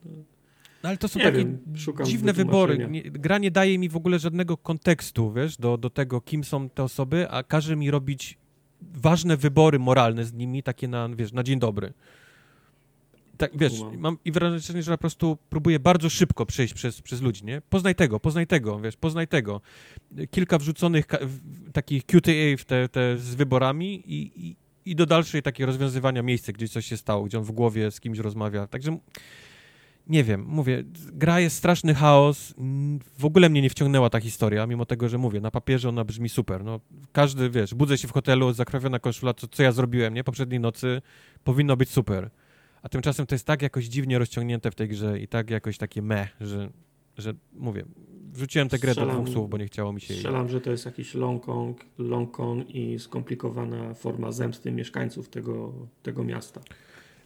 No, ale to są nie takie wiem, dziwne wybory. Nie, gra nie daje mi w ogóle żadnego kontekstu, wiesz, do, do tego, kim są te osoby, a każe mi robić ważne wybory moralne z nimi, takie na, wiesz, na dzień dobry. tak, wiesz, mam i wrażenie, że po prostu próbuję bardzo szybko przejść przez, przez ludzi, nie? Poznaj tego, poznaj tego, wiesz, poznaj tego. Kilka wrzuconych takich QTA w te, te z wyborami i, i, i do dalszej takiej rozwiązywania miejsca, gdzie coś się stało, gdzie on w głowie z kimś rozmawia. Także nie wiem, mówię, gra jest straszny chaos, w ogóle mnie nie wciągnęła ta historia, mimo tego, że mówię, na papierze ona brzmi super, no, każdy, wiesz, budzę się w hotelu, zakrawiona koszula, co, co ja zrobiłem, nie, poprzedniej nocy, powinno być super, a tymczasem to jest tak jakoś dziwnie rozciągnięte w tej grze i tak jakoś takie meh, że, że mówię, wrzuciłem tę grę strzelam, do dwóch słów, bo nie chciało mi się Strzelam, jej. że to jest jakiś long Kong, long Kong i skomplikowana forma zemsty mieszkańców tego, tego miasta.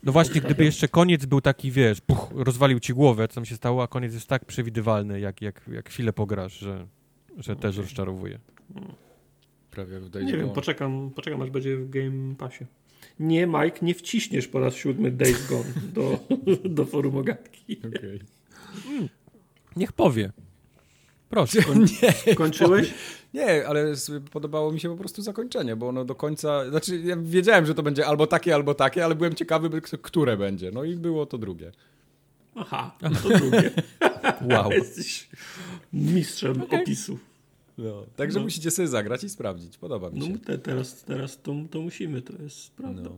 No właśnie, gdyby jeszcze koniec był taki, wiesz, puch, rozwalił ci głowę, co tam się stało, a koniec jest tak przewidywalny, jak, jak, jak chwilę pograsz, że, że też rozczarowuje. Prawie jak w Nie wiem, poczekam, poczekam aż będzie w Game Passie. Nie, Mike, nie wciśniesz po raz siódmy Days Gone do, do forum ogatki. Okay. Niech powie. Proszę. Koń, nie, kończyłeś? Nie, ale podobało mi się po prostu zakończenie, bo ono do końca. Znaczy, ja wiedziałem, że to będzie albo takie, albo takie, ale byłem ciekawy, które będzie. No i było to drugie. Aha, to drugie. wow. Jesteś mistrzem okay. opisu. No, także no. musicie sobie zagrać i sprawdzić. Podoba mi no, się. No te, teraz, teraz to, to musimy, to jest prawda. No.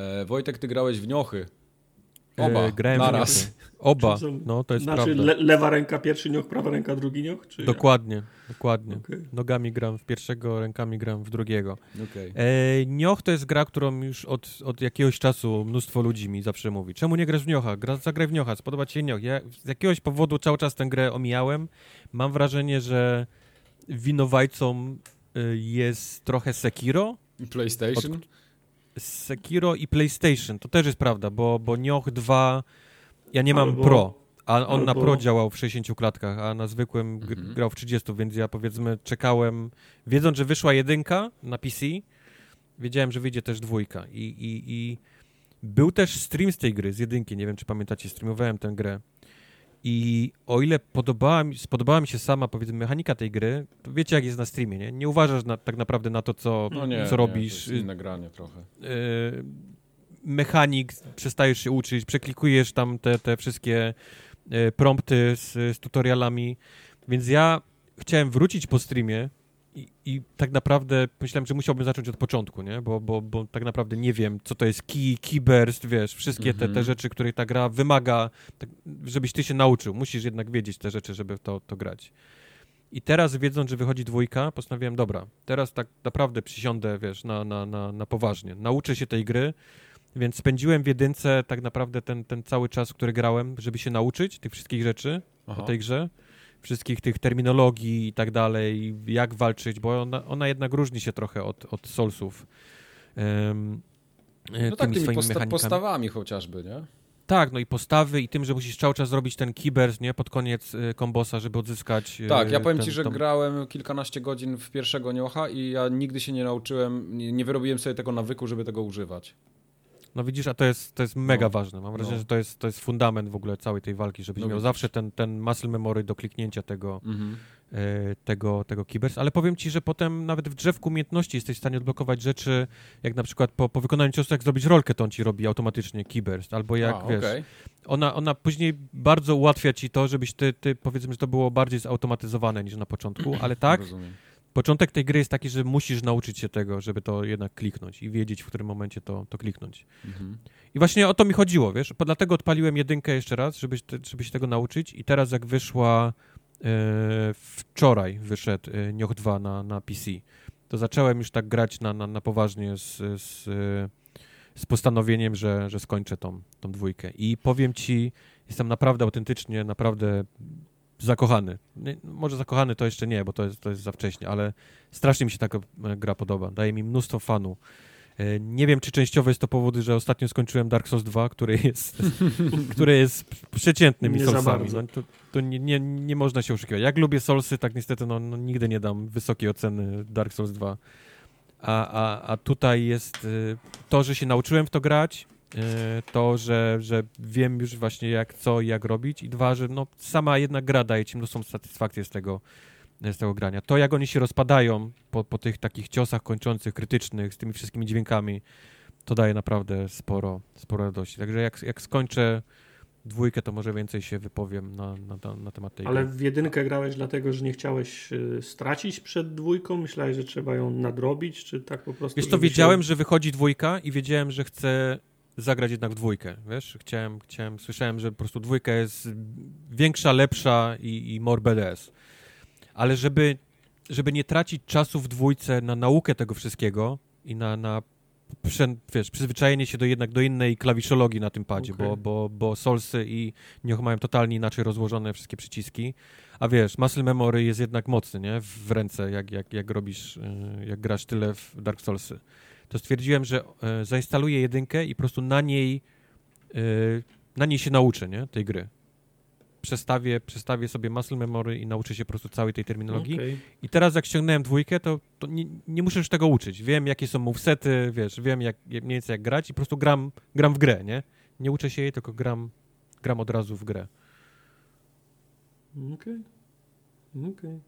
E, Wojtek, ty grałeś w niochy. Oba, e, grałem naraz. Oba, no to jest znaczy, prawda. Le lewa ręka pierwszy nioch, prawa ręka drugi nioch? Czy dokładnie, jak? dokładnie. Okay. Nogami gram w pierwszego, rękami gram w drugiego. Okay. E, nioch to jest gra, którą już od, od jakiegoś czasu mnóstwo ludzi mi zawsze mówi. Czemu nie grasz w niocha? Gra, zagraj w niocha, spodoba ci się nioch. Ja z jakiegoś powodu cały czas tę grę omijałem. Mam wrażenie, że winowajcą y, jest trochę Sekiro. PlayStation? Od, Sekiro i PlayStation, to też jest prawda, bo, bo Nioh 2, ja nie mam albo, Pro, a on albo... na Pro działał w 60 klatkach, a na zwykłym mhm. grał w 30, więc ja powiedzmy czekałem, wiedząc, że wyszła jedynka na PC, wiedziałem, że wyjdzie też dwójka. I, i, i był też stream z tej gry, z jedynki, nie wiem, czy pamiętacie, streamowałem tę grę i o ile podobała mi, spodobała mi się sama, powiedzmy, mechanika tej gry, to wiecie, jak jest na streamie, nie? Nie uważasz na, tak naprawdę na to, co, no nie, co robisz. Nie, to inne granie trochę. Yy, mechanik, przestajesz się uczyć, przeklikujesz tam te, te wszystkie yy, prompty z, z tutorialami, więc ja chciałem wrócić po streamie i, I, tak naprawdę myślałem, że musiałbym zacząć od początku, nie? Bo, bo, bo tak naprawdę nie wiem, co to jest key, keyburst, wiesz, wszystkie te, te mhm. rzeczy, które ta gra wymaga, tak, żebyś ty się nauczył. Musisz jednak wiedzieć te rzeczy, żeby to, to grać. I teraz, wiedząc, że wychodzi dwójka, postanowiłem, dobra, teraz tak naprawdę przysiądę, wiesz, na, na, na, na poważnie. Nauczę się tej gry, więc spędziłem w jedynce tak naprawdę ten, ten cały czas, który grałem, żeby się nauczyć tych wszystkich rzeczy Aha. o tej grze wszystkich tych terminologii i tak dalej, jak walczyć, bo ona, ona jednak różni się trochę od, od Soulsów. Um, no tak, tymi posta postawami chociażby, nie? Tak, no i postawy i tym, że musisz cały czas zrobić ten kibers, nie, pod koniec y, kombosa, żeby odzyskać... Y, tak, ja powiem ten, ci, że grałem kilkanaście godzin w pierwszego niocha i ja nigdy się nie nauczyłem, nie, nie wyrobiłem sobie tego nawyku, żeby tego używać. No widzisz, a to jest, to jest mega no. ważne. Mam wrażenie, no. że to jest, to jest fundament w ogóle całej tej walki, żebyś no miał widzisz. zawsze ten, ten muscle memory do kliknięcia tego, mhm. e, tego, tego kibers. Ale powiem ci, że potem nawet w drzewku umiejętności jesteś w stanie odblokować rzeczy, jak na przykład po, po wykonaniu ciosu, jak zrobić rolkę, to on ci robi automatycznie keyburst, albo jak, a, wiesz, okay. ona, ona później bardzo ułatwia ci to, żebyś ty, ty, powiedzmy, że to było bardziej zautomatyzowane niż na początku, ale tak, Rozumiem początek tej gry jest taki, że musisz nauczyć się tego, żeby to jednak kliknąć i wiedzieć, w którym momencie to, to kliknąć. Mhm. I właśnie o to mi chodziło, wiesz? Dlatego odpaliłem jedynkę jeszcze raz, żeby, żeby się tego nauczyć i teraz jak wyszła e, wczoraj wyszedł e, Nioch 2 na, na PC, to zacząłem już tak grać na, na, na poważnie z, z, z postanowieniem, że, że skończę tą, tą dwójkę. I powiem ci, jestem naprawdę autentycznie, naprawdę zakochany. Nie, może zakochany to jeszcze nie, bo to jest, to jest za wcześnie, ale strasznie mi się taka e, gra podoba. Daje mi mnóstwo fanu. E, nie wiem, czy częściowo jest to powód, że ostatnio skończyłem Dark Souls 2, który jest, który jest przeciętnymi nie Soulsami. No, to, to nie, nie, nie można się oszukiwać. Jak lubię Soulsy, tak niestety no, no nigdy nie dam wysokiej oceny Dark Souls 2. A, a, a tutaj jest y, to, że się nauczyłem w to grać, E, to, że, że wiem już właśnie jak co i jak robić i dwa, że no, sama jedna gra daje ci mnóstwą satysfakcję z tego, z tego grania. To, jak oni się rozpadają po, po tych takich ciosach kończących, krytycznych, z tymi wszystkimi dźwiękami, to daje naprawdę sporo, sporo radości. Także jak, jak skończę dwójkę, to może więcej się wypowiem na, na, na temat tej Ale gry. w jedynkę grałeś dlatego, że nie chciałeś y, stracić przed dwójką? Myślałeś, że trzeba ją nadrobić, czy tak po prostu? Wiesz to wiedziałem, się... że wychodzi dwójka i wiedziałem, że chcę zagrać jednak w dwójkę, wiesz? Chciałem, chciałem, słyszałem, że po prostu dwójka jest większa, lepsza i, i more BDS. Ale żeby, żeby nie tracić czasu w dwójce na naukę tego wszystkiego i na, na prze, wiesz, przyzwyczajenie się do jednak do innej klawiszologii na tym padzie, Okej. bo, bo, bo Solsy i Nioh mają totalnie inaczej rozłożone wszystkie przyciski, a wiesz, muscle memory jest jednak mocny, nie? W ręce, jak, jak, jak robisz, y, jak grasz tyle w Dark Soulsy. To stwierdziłem, że e, zainstaluję jedynkę i po prostu na niej y, na niej się nauczę, nie? Tej gry. Przestawię, przestawię sobie muscle memory i nauczę się po prostu całej tej terminologii. Okej. I teraz jak ściągnąłem dwójkę, to, to nie, nie muszę już tego uczyć. Wiem, jakie są movesety, wiesz, wiem jak, jak, mniej więcej jak grać i po prostu gram, gram w grę, nie? Nie uczę się jej, tylko gram, gram od razu w grę. Okej. Okej.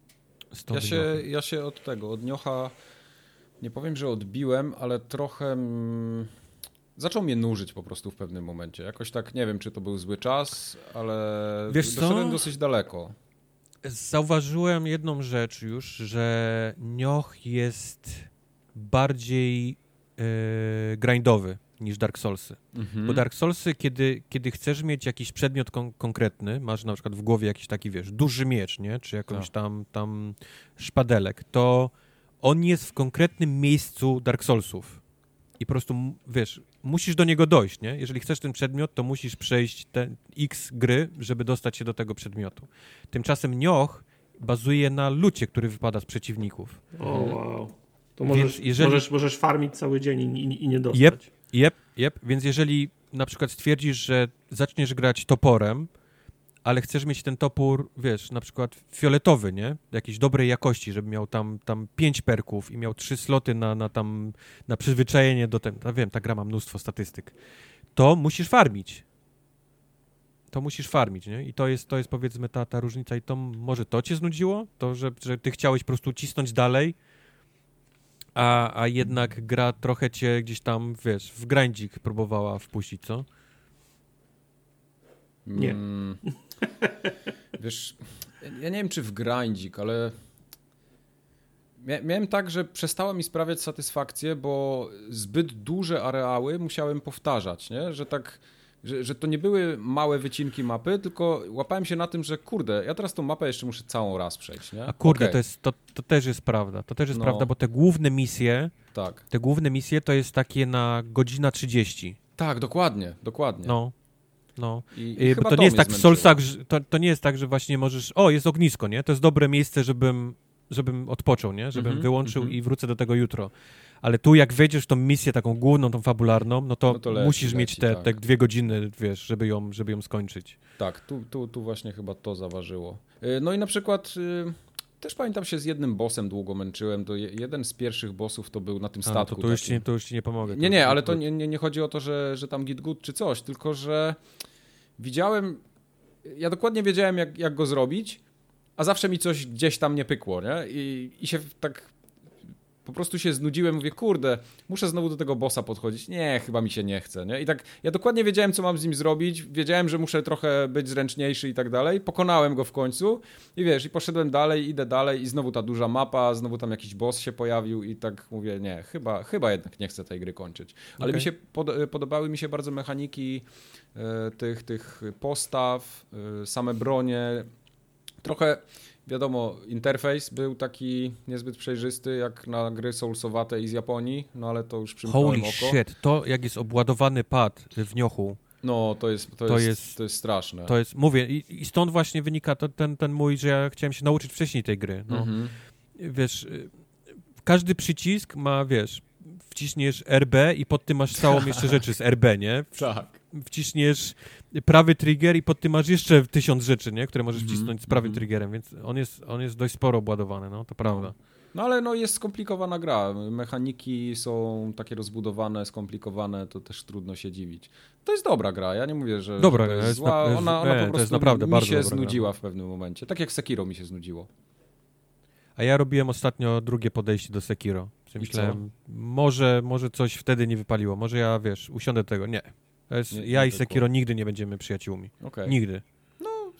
Stąd Ja się, ja się od tego, od Niocha, nie powiem, że odbiłem, ale trochę mm, zaczął mnie nużyć po prostu w pewnym momencie. Jakoś tak, nie wiem, czy to był zły czas, ale Wiesz co? doszedłem dosyć daleko. Zauważyłem jedną rzecz już, że Nioh jest bardziej yy, grindowy niż Dark Soulsy. Mhm. Bo Dark Soulsy, kiedy, kiedy chcesz mieć jakiś przedmiot kon konkretny, masz na przykład w głowie jakiś taki, wiesz, duży miecz, nie? Czy jakąś Tak. tam, tam szpadelek, to on jest w konkretnym miejscu Dark Soulsów. I po prostu, wiesz, musisz do niego dojść, nie? Jeżeli chcesz ten przedmiot, to musisz przejść ten x gry, żeby dostać się do tego przedmiotu. Tymczasem Nioh bazuje na lucie, który wypada z przeciwników. O, wow. To możesz, jeżeli- możesz, możesz farmić cały dzień i, i, i nie dostać. Jep. Jep, jep, więc jeżeli na przykład stwierdzisz, że zaczniesz grać toporem, ale chcesz mieć ten topór, wiesz, na przykład fioletowy, nie? Jakiejś dobrej jakości, żeby miał tam, tam pięć perków i miał trzy sloty na, na tam, na przyzwyczajenie do tego, ja wiem, ta gra ma mnóstwo statystyk, to musisz farmić. To musisz farmić, nie? I to jest, to jest powiedzmy ta, ta różnica i to może to cię znudziło? To, że, że ty chciałeś po prostu cisnąć dalej, a, a jednak gra trochę cię gdzieś tam, wiesz, w grindzik próbowała wpuścić, co? Nie. Mm, wiesz, ja nie wiem, czy w grindzik, ale mia miałem tak, że przestała mi sprawiać satysfakcję, bo zbyt duże areały musiałem powtarzać, nie? Że tak, że, że to nie były małe wycinki mapy, tylko łapałem się na tym, że kurde, ja teraz tą mapę jeszcze muszę całą raz przejść, nie? A kurde, Okej, to, jest, to, to też jest prawda. To też jest No. prawda, bo te główne misje, Tak, te główne misje to jest takie na godzina 30. tak, dokładnie, dokładnie. No. No. I, i bo to nie jest tak w zmęczyło. Soulsach, że, to, to nie jest tak, że właśnie możesz, o, jest ognisko, nie? To jest dobre miejsce, żebym, żebym odpoczął, nie? Żebym Mhm, wyłączył mhm. i wrócę do tego jutro. Ale tu jak wejdziesz w tą misję taką główną, tą fabularną, no to, No to leci, musisz mieć leci, te, tak. te dwie godziny, wiesz, żeby ją, żeby ją skończyć. Tak, tu, tu, tu właśnie chyba to zaważyło. Y, No i na przykład y, też pamiętam się z jednym bossem długo męczyłem. To je- jeden z pierwszych bossów to był na tym A, no statku. to, to, już ci, to już ci nie pomogę. Nie, nie, ale to nie, nie, nie chodzi o to, że, że tam git good czy coś, tylko że widziałem, ja dokładnie wiedziałem jak, jak go zrobić, a zawsze mi coś gdzieś tam nie pykło, nie? I, i się tak po prostu się znudziłem, mówię, kurde, muszę znowu do tego bossa podchodzić. Nie, chyba mi się nie chce, nie? I tak ja dokładnie wiedziałem, co mam z nim zrobić, wiedziałem, że muszę trochę być zręczniejszy i tak dalej. Pokonałem go w końcu i wiesz, i poszedłem dalej, idę dalej i znowu ta duża mapa, znowu tam jakiś boss się pojawił i tak mówię, nie, chyba, chyba jednak nie chcę tej gry kończyć. Ale Okej. mi się pod, podobały mi się bardzo mechaniki e, tych, tych postaw, e, same bronie. Trochę, wiadomo, interfejs był taki niezbyt przejrzysty, jak na gry soulsowate i z Japonii, no ale to już przymknąłem Holy oko. shit, to jak jest obładowany pad w niochu, No, to jest, to, To jest, jest- to jest straszne. to jest, mówię, i, i stąd właśnie wynika to, ten, ten mój, że ja chciałem się nauczyć wcześniej tej gry. No. Mhm. Wiesz, y, każdy przycisk ma, wiesz, wciśniesz RB i pod tym masz całą jeszcze rzeczy z RB, nie? Tak. Wciśniesz prawy trigger i pod tym masz jeszcze tysiąc rzeczy, nie? Które możesz Mhm, wcisnąć z prawym mhm. triggerem, więc on jest, on jest dość sporo obładowany, no, to prawda. No ale no jest skomplikowana gra. Mechaniki są takie rozbudowane, skomplikowane, to też trudno się dziwić. To jest dobra gra, ja nie mówię, że, Dobra że to jest jest zła. jest- ona, ona nie, po jest prostu naprawdę mi się dobra gra. znudziła w pewnym momencie. Tak jak Sekiro mi się znudziło. A ja robiłem ostatnio drugie podejście do Sekiro. myślałem, może, może coś wtedy nie wypaliło, może ja, wiesz, usiądę tego. Nie. Jest, nie ja nie i Sekiro nigdy nie będziemy przyjaciółmi. Okay. Nigdy. No,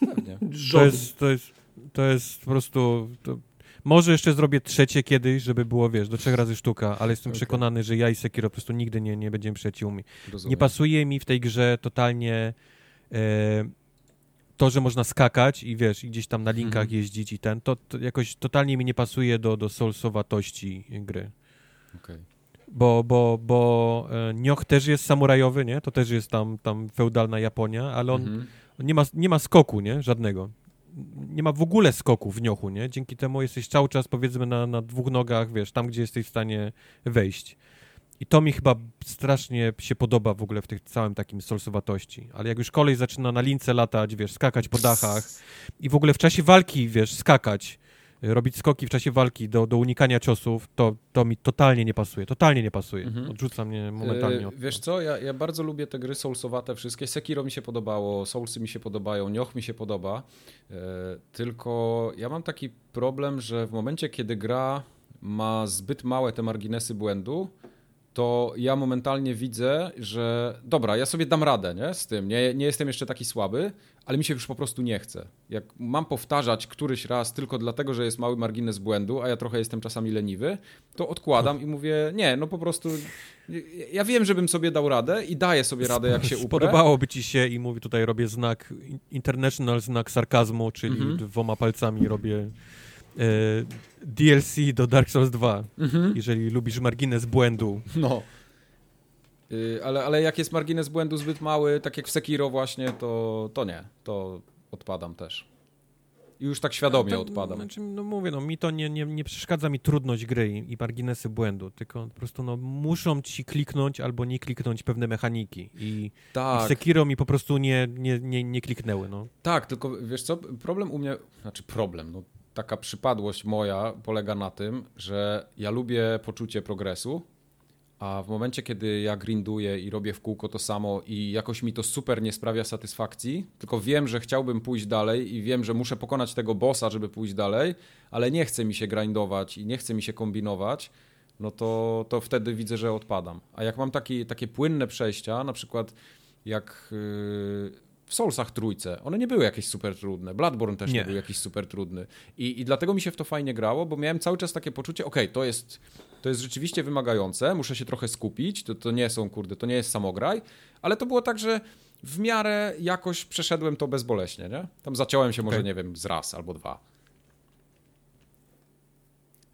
pewnie. to, jest, to, jest, to jest po prostu... To, może jeszcze zrobię trzecie kiedyś, żeby było, wiesz, do trzech razy sztuka, ale jestem okay. przekonany, że ja i Sekiro po prostu nigdy nie, nie będziemy przyjaciółmi. Rozumiem. Nie pasuje mi w tej grze totalnie e, to, że można skakać i wiesz, i gdzieś tam na linkach mhm. jeździć i ten, to, to, jakoś totalnie mi nie pasuje do, do soulsowatości gry. Okay. Bo, bo, bo e, Nioch też jest samurajowy, nie? To też jest tam, tam feudalna Japonia, ale on, mhm. on nie, ma, nie ma skoku, nie? Żadnego nie ma w ogóle skoku w niochu, nie? Dzięki temu jesteś cały czas, powiedzmy, na, na dwóch nogach, wiesz, tam, gdzie jesteś w stanie wejść. I to mi chyba strasznie się podoba w ogóle w tych całym takim solsowatości. Ale jak już kolej zaczyna na lince latać, wiesz, skakać po dachach i w ogóle w czasie walki, wiesz, skakać, robić skoki w czasie walki do, do unikania ciosów, to, to mi totalnie nie pasuje. Totalnie nie pasuje. Mhm. Odrzuca mnie momentalnie. Od Wiesz co, ja, ja bardzo lubię te gry soulsowate wszystkie. Sekiro mi się podobało, Soulsy mi się podobają, Nioch mi się podoba. E, tylko ja mam taki problem, że w momencie, kiedy gra ma zbyt małe te marginesy błędu, to ja momentalnie widzę, że dobra, ja sobie dam radę nie? z tym, nie, nie jestem jeszcze taki słaby, ale mi się już po prostu nie chce. Jak mam powtarzać któryś raz tylko dlatego, że jest mały margines błędu, a ja trochę jestem czasami leniwy, to odkładam i mówię, nie, no po prostu ja wiem, żebym sobie dał radę i daję sobie radę, jak się uprę. Podobałoby ci się i mówi tutaj robię znak, international znak sarkazmu, czyli mhm. dwoma palcami robię e, DLC do Dark Souls 2, mhm. jeżeli lubisz margines błędu. No. Yy, ale, ale jak jest margines błędu zbyt mały, tak jak w Sekiro właśnie, to, to nie. To odpadam też. I już tak świadomie to, odpadam. Znaczy, no mówię, no mi to nie, nie, nie przeszkadza mi trudność gry i, i marginesy błędu, tylko po prostu no, muszą ci kliknąć albo nie kliknąć pewne mechaniki i, tak. i Sekiro mi po prostu nie, nie, nie, nie kliknęły. No. Tak, tylko wiesz co, problem u mnie, znaczy problem, no taka przypadłość moja polega na tym, że ja lubię poczucie progresu, a w momencie, kiedy ja grinduję i robię w kółko to samo i jakoś mi to super nie sprawia satysfakcji, tylko wiem, że chciałbym pójść dalej i wiem, że muszę pokonać tego bossa, żeby pójść dalej, ale nie chce mi się grindować i nie chce mi się kombinować, no to, to wtedy widzę, że odpadam. A jak mam taki, takie płynne przejścia, na przykład jak yy, w Soulsach trójce, one nie były jakieś super trudne. Bloodborne też nie, nie był jakiś super trudny. I, I dlatego mi się w to fajnie grało, bo miałem cały czas takie poczucie, okej, okay, to jest to jest rzeczywiście wymagające, muszę się trochę skupić, to, to nie są, kurde, to nie jest samograj, ale to było tak, że w miarę jakoś przeszedłem to bezboleśnie, nie? Tam zaciąłem się okay. może, nie wiem, z raz albo dwa.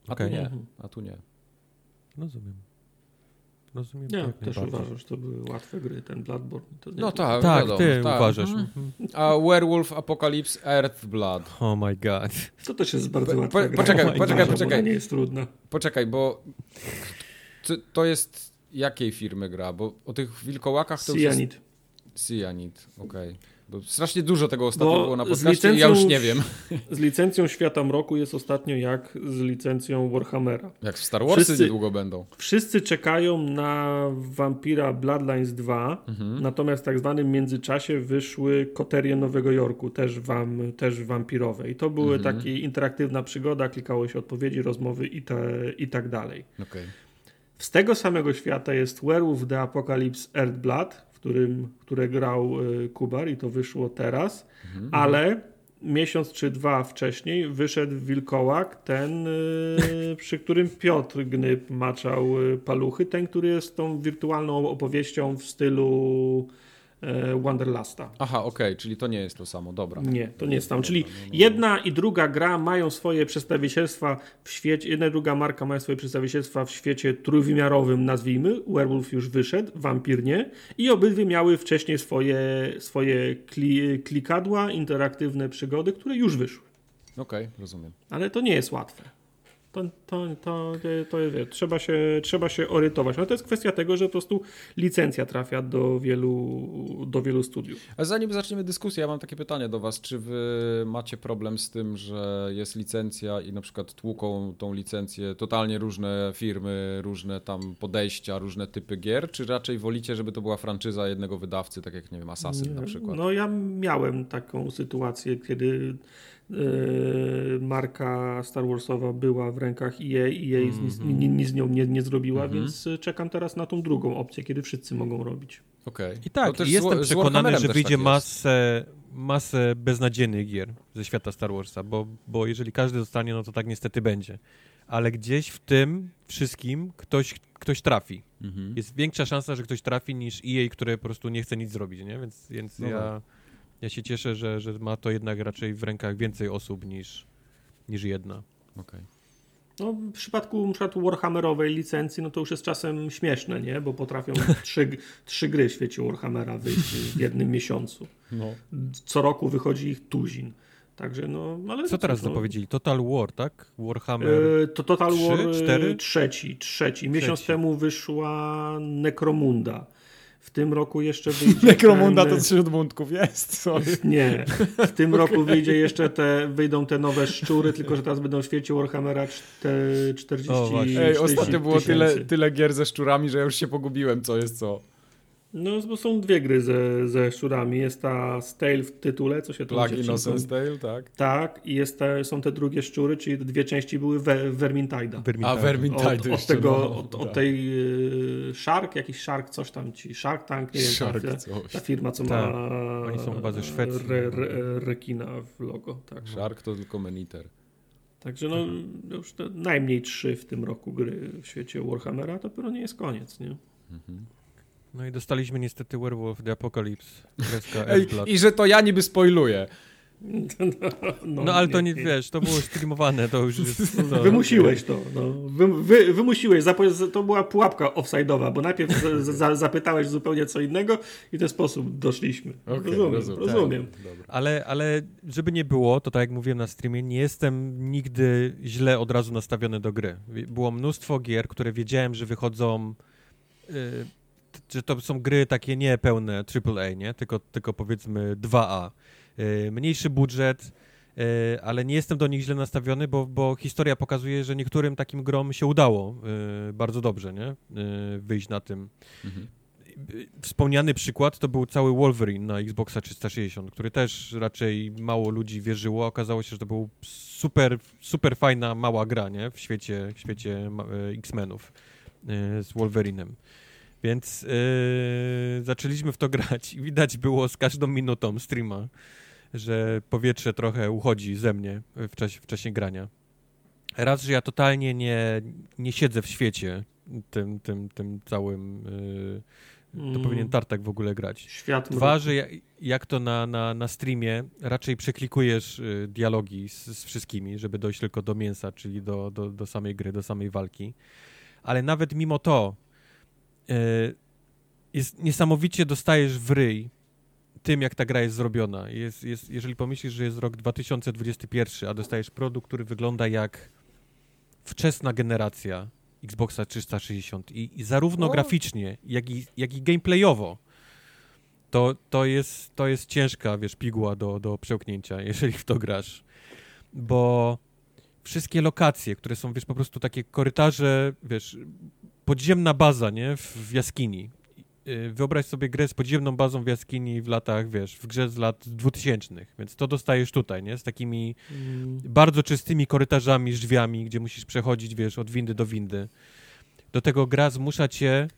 A okay. tu nie, a tu nie. Rozumiem. Rozumiem. Nie, też uważam, że to były łatwe gry, ten Bloodborne. no tak, tak, wiadomo, ty tak. uważasz. Mhm. mhm. A Werewolf Apocalypse Earthblood. Oh my god. To też jest bardzo po, łatwe. Po, poczekaj, oh poczekaj, poczekaj. nie jest trudna. Poczekaj, bo to jest jakiej firmy gra? Bo o tych wilkołakach to Cyanid. już jest... Cyanid, okej. Okay. Bo strasznie dużo tego ostatnio Bo było na podcaście ja już nie wiem. Z licencją Świata Mroku jest ostatnio jak z licencją Warhammera. Jak w Star Warsy wszyscy, niedługo będą. Wszyscy czekają na Vampira Bloodlines 2, mhm. natomiast w tak zwanym międzyczasie wyszły Koterie Nowego Jorku, też, wam, też wampirowe. I to były mhm. takie interaktywna przygoda, klikało się odpowiedzi, rozmowy i, te, i tak dalej. Okay. Z tego samego świata jest Werewolf the Apocalypse Earthblood, którym, które grał y, Kubar i to wyszło teraz, mhm. ale miesiąc czy dwa wcześniej wyszedł Wilkołak, ten y, przy którym Piotr Gnyb maczał y, paluchy, ten, który jest tą wirtualną opowieścią w stylu E, Wanderlasta. Aha, okej, okay, czyli to nie jest to samo, dobra. Nie, to nie jest tam. Czyli no, no, no. jedna i druga gra mają swoje przedstawicielstwa w świecie, jedna i druga marka mają swoje przedstawicielstwa w świecie trójwymiarowym, nazwijmy. Werewolf już wyszedł, Wampir nie. I obydwie miały wcześniej swoje, swoje kli, klikadła, interaktywne przygody, które już wyszły. Okej, okay, rozumiem. Ale to nie jest łatwe to, to, to, to wie, trzeba, się, trzeba się orientować. No to jest kwestia tego, że po prostu licencja trafia do wielu, do wielu studiów. A zanim zaczniemy dyskusję, ja mam takie pytanie do Was. Czy Wy macie problem z tym, że jest licencja i na przykład tłuką tą licencję totalnie różne firmy, różne tam podejścia, różne typy gier? Czy raczej wolicie, żeby to była franczyza jednego wydawcy, tak jak, nie wiem, Assassin na przykład? No ja miałem taką sytuację, kiedy marka Star Warsowa była w rękach EA, EA mm -hmm. nic z nią nie, nie zrobiła, mm -hmm. więc czekam teraz na tą drugą opcję, kiedy wszyscy mogą robić. Okay. I tak, i jestem przekonany, że wyjdzie tak masę, masę beznadziejnych gier ze świata Star Warsa, bo, bo jeżeli każdy zostanie, no to tak niestety będzie. Ale gdzieś w tym wszystkim ktoś, ktoś trafi. Mhm. Jest większa szansa, że ktoś trafi niż EA, które po prostu nie chce nic zrobić, nie? Więc, więc no ja, tak. Ja się cieszę, że, że ma to jednak raczej w rękach więcej osób niż, niż jedna. Okay. No, w przypadku np. Warhammerowej licencji, no to już jest czasem śmieszne, nie? Bo potrafią trzy, trzy gry w świecie Warhammera wyjść w jednym miesiącu. No. Co roku wychodzi ich tuzin. Także no, ale Co teraz no, zapowiedzieli? Total War, tak? Warhammer. Yy, to Total 3, War 4? trzeci, trzeci. Miesiąc trzeci. temu wyszła Necromunda. W tym roku jeszcze wyjdzie. Necromunda ten... to wśród mundków jest. Sorry. Nie. W tym roku wyjdzie jeszcze te, wyjdą te nowe szczury, tylko że teraz będą w świecie Warhammera 40 o, Ej, ostatnio było tyle, tyle gier ze szczurami, że ja już się pogubiłem, co jest co. No, bo są dwie gry ze, ze szczurami. Jest ta Stale w tytule, co się to Plague Innocence Tale, tak? Tak, i jest te, są te drugie szczury, czyli dwie części były we, Vermintide'a. Vermintide. A, Vermintide Od, od tego, no, od, od, tak. tej y, Shark, jakiś Shark, coś tam ci, Shark Tank, nie wiem, Shark ta, ta, firma, co tak. ma Oni są chyba ze Szwecji. Re, re, rekina w logo. Tak. Shark to tylko Meniter. Także no, mhm. już najmniej trzy w tym roku gry w świecie Warhammera, to dopiero nie jest koniec, nie? Mhm. No i dostaliśmy niestety Werewolf The Apocalypse. Ej, I że to ja niby spoiluję. No, no, no, ale nie, to nie, nie, wiesz, to było streamowane, to już jest... To... Wymusiłeś to, no. Wy, wy, wymusiłeś, to była pułapka offside'owa, bo najpierw za, zapytałeś zupełnie co innego i w ten sposób doszliśmy. Okay, rozumiem, rozumiem. rozumiem. Tak, ale, ale żeby nie było, to tak jak mówiłem na streamie, nie jestem nigdy źle od razu nastawiony do gry. Było mnóstwo gier, które wiedziałem, że wychodzą... Że to są gry takie nie pełne AAA, nie? Tylko, tylko powiedzmy 2A. Y, mniejszy budżet, y, ale nie jestem do nich źle nastawiony, bo, bo historia pokazuje, że niektórym takim grom się udało y, bardzo dobrze, nie? Wyjść na tym. Mhm. Wspomniany przykład to był cały Wolverine na Xboxa 360, który też raczej mało ludzi wierzyło. Okazało się, że to był super, super fajna, mała gra, nie? W świecie, w świecie X-Menów z Wolverinem. Więc yy, zaczęliśmy w to grać i widać było z każdą minutą streama, że powietrze trochę uchodzi ze mnie w czasie, w czasie grania. Raz, że ja totalnie nie, nie siedzę w świecie tym, tym, tym całym. Yy, to mm. powinien Tartak w ogóle grać. Świat Dwa, że jak, jak to na, na, na streamie raczej przeklikujesz y, dialogi z, z, wszystkimi, żeby dojść tylko do mięsa, czyli do, do, do samej gry, do samej walki. Ale nawet mimo to jest niesamowicie dostajesz w ryj tym, jak ta gra jest zrobiona. Jest, jest, jeżeli pomyślisz, że jest rok 2021, a dostajesz produkt, który wygląda jak wczesna generacja Xboxa 360 i, i zarówno o. graficznie, jak i, jak i gameplayowo, to, to, jest, to jest ciężka, wiesz, piguła do, do przełknięcia, jeżeli w to grasz. Bo wszystkie lokacje, które są, wiesz, po prostu takie korytarze, wiesz, podziemna baza, nie? W, w jaskini. Y, wyobraź sobie grę z podziemną bazą w jaskini w latach, wiesz, w grze z lat 2000, więc to dostajesz tutaj, nie? Z takimi mm. bardzo czystymi korytarzami, drzwiami, gdzie musisz przechodzić, wiesz, od windy do windy. Do tego gra zmusza cię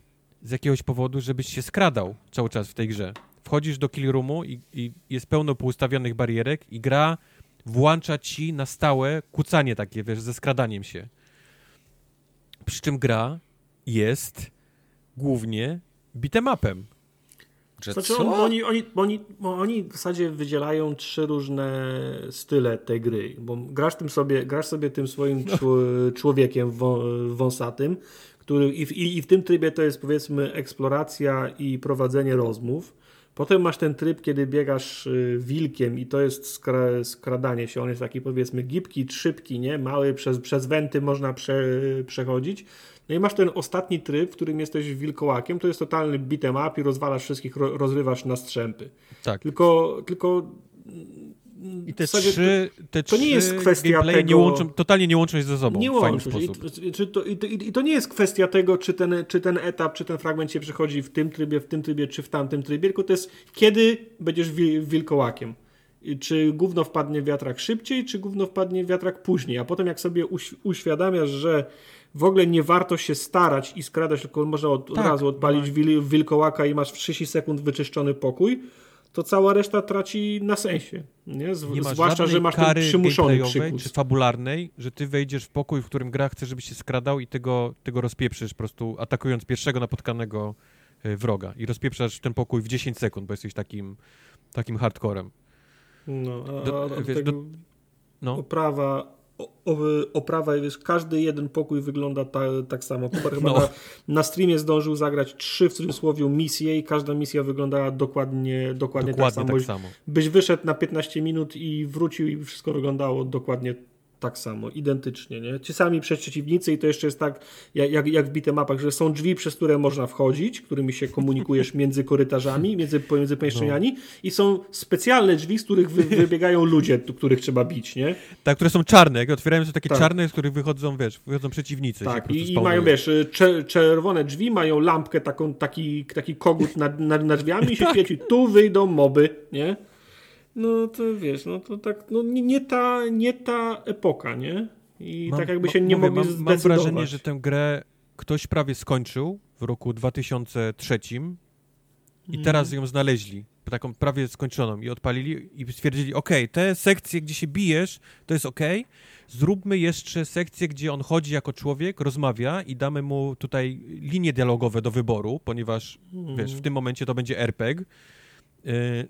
z jakiegoś powodu, żebyś się skradał cały czas w tej grze. Wchodzisz do kill roomu i, i jest pełno poustawionych barierek i gra włącza ci na stałe kucanie takie, wiesz, ze skradaniem się. Przy czym gra jest głównie bitemapem. Że znaczy, co? Oni, oni, oni, oni w zasadzie wydzielają trzy różne style tej gry, bo grasz tym sobie, grasz sobie tym swoim no. człowiekiem wąsatym, który i w, i w tym trybie to jest powiedzmy eksploracja i prowadzenie rozmów. Potem masz ten tryb, kiedy biegasz y, wilkiem i to jest skra skradanie się. On jest taki powiedzmy gibki, szybki, nie? Mały, przez, przez wenty można prze przechodzić. No i masz ten ostatni tryb, w którym jesteś wilkołakiem, to jest totalny beat'em up i rozwalasz wszystkich, rozrywasz na strzępy. Tak. Tylko, tylko i te trzy, te to nie jest kwestia tego... Nie łączą, totalnie nie łączą się ze sobą nie w fajny sposób. I, to, i, I to nie jest kwestia tego, czy ten, czy ten etap, czy ten fragment się przechodzi w tym trybie, w tym trybie, czy w tamtym trybie, tylko to jest kiedy będziesz wilkołakiem. czy gówno wpadnie w wiatrak szybciej, czy gówno wpadnie wiatrak później. A potem jak sobie uś uświadamiasz, że w ogóle nie warto się starać i skradać, tylko można od, tak, od razu odpalić wil wilkołaka i masz w 30 sekund wyczyszczony pokój, to cała reszta traci na sensie. Nie? Z, nie zwłaszcza, że masz ten przymuszony przykus. czy fabularnej, że ty wejdziesz w pokój, w którym gra chce, żebyś się skradał i tego, tego rozpieprzysz po prostu atakując pierwszego napotkanego e, wroga i rozpieprzasz ten pokój w 10 sekund, bo jesteś takim, takim hardcorem. No, a, do, a wiesz, tego, do, no. oprawa oprawa, wiesz, każdy jeden pokój wygląda ta, tak samo. Kubar chyba no. na, na, streamie zdążył zagrać trzy w cudzysłowie misje i każda misja wyglądała dokładnie, dokładnie, dokładnie tak, samo. tak samo. Byś wyszedł na 15 minut i wrócił i wszystko wyglądało dokładnie tak samo, identycznie, nie? Ci sami przeciwnicy i to jeszcze jest tak, jak, jak w bite mapach, że są drzwi, przez które można wchodzić, którymi się komunikujesz między korytarzami, między, między pomieszczeniami no. i są specjalne drzwi, z których wy, wybiegają ludzie, których trzeba bić, nie? Tak, które są czarne, jak otwierają się takie tak. czarne, z których wychodzą, wiesz, wychodzą przeciwnicy. Tak, i, i, mają, wiesz, czerwone drzwi, mają lampkę, taką, taki, taki kogut nad, nad, nad drzwiami i się tak. świeci, tu wyjdą moby, nie? No to wiesz, no to tak, no nie, nie, ta, nie ta epoka, nie? I mam, tak jakby się nie mogli mam, zdecydować. Mam wrażenie, że tę grę ktoś prawie skończył w roku 2003 i mm. teraz ją znaleźli, taką prawie skończoną i odpalili i stwierdzili, ok, te sekcje, gdzie się bijesz, to jest ok, zróbmy jeszcze sekcję, gdzie on chodzi jako człowiek, rozmawia i damy mu tutaj linie dialogowe do wyboru, ponieważ, mm. wiesz, w tym momencie to będzie RPG,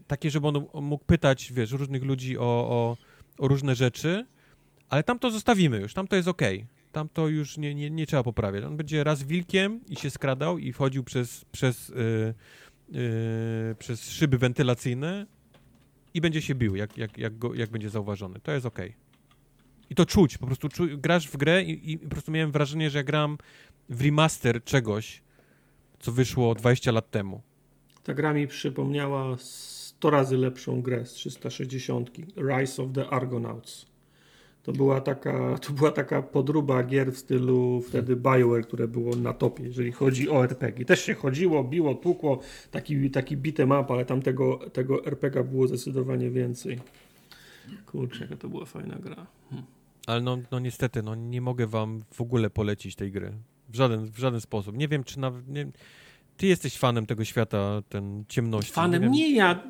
takie, żeby on mógł pytać, wiesz, różnych ludzi o, o, o, różne rzeczy, ale tam to zostawimy już, tam to jest ok. Tam to już nie, nie, nie trzeba poprawiać. On będzie raz wilkiem i się skradał i wchodził przez, przez, yy, yy, przez szyby wentylacyjne i będzie się bił, jak, jak, jak, go, jak będzie zauważony. To jest ok. I to czuć, po prostu czu, grasz w grę i, i po prostu miałem wrażenie, że ja gram w remaster czegoś, co wyszło 20 lat temu. Ta gra mi przypomniała 100 razy lepszą grę z 360 Rise of the Argonauts. To była taka, to była taka podruba gier w stylu wtedy Bioware, które było na topie, jeżeli chodzi o RPG. Też się chodziło, biło, tłukło, taki, taki bite map, ale tam tego, tego RPG było zdecydowanie więcej. Kurczę, jaka to była fajna gra. Hm. Ale no, no niestety, no nie mogę wam w ogóle polecić tej gry. W żaden, w żaden sposób. Nie wiem, czy nawet... Nie, ty jesteś fanem tego świata, ten ciemności. Fanem nie, nie ja,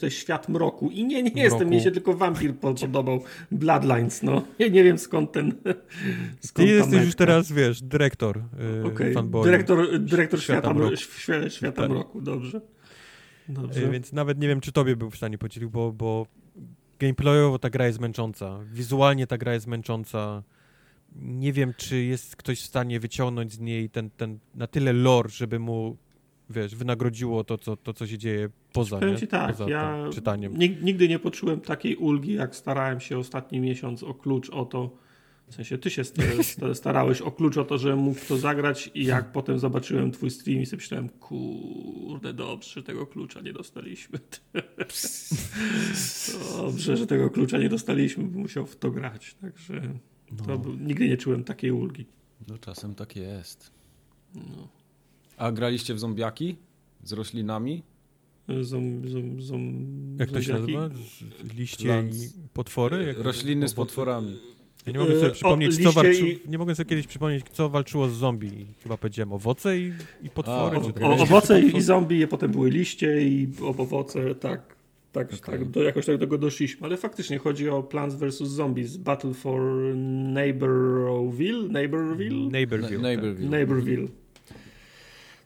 to jest świat mroku i nie, nie mroku. jestem, mnie się tylko wampir podobał, Bloodlines, no. Ja nie wiem skąd ten skąd Ty jesteś już teraz, wiesz, dyrektor yy, okay. Dyrektor, dyrektor świata, świata, mroku. Świata, świata tak. mroku, dobrze. dobrze. Więc nawet nie wiem, czy tobie był w stanie podzielić, bo, bo gameplayowo ta gra jest męcząca, wizualnie ta gra jest męcząca, nie wiem, czy jest ktoś w stanie wyciągnąć z niej ten, ten na tyle lore, żeby mu wiesz, wynagrodziło to, co, to, co się dzieje poza, nie? Ci tak, poza ja czytaniem. Nigdy nie poczułem takiej ulgi, jak starałem się ostatni miesiąc o klucz o to, w sensie ty się starałeś o klucz o to, że mógł to zagrać i jak potem zobaczyłem twój stream i sobie myślałem, kurde, dobrze, że tego klucza nie dostaliśmy. dobrze, że tego klucza nie dostaliśmy, bo musiał w to grać, także... No. To nigdy nie czułem takiej ulgi. No czasem tak jest. No. A graliście w zombiaki? Z roślinami? Zom, zom, zom, Jak to się nazywa? Liście i potwory? Jak Rośliny z potworami. Ja nie mogę sobie przypomnieć, co walczy... i... nie mogę sobie kiedyś przypomnieć, co walczyło z zombie. Chyba powiedziałem owoce i, i potwory. A, o, o, owoce i, i zombie, potem były liście i owoce, tak. Tak, okay. tak do, jakoś tak do tego doszliśmy. Ale faktycznie chodzi o Plants vs. Zombies. Battle for Neighborville? Neighborville? Neighborville. Neighborville. Neighborville.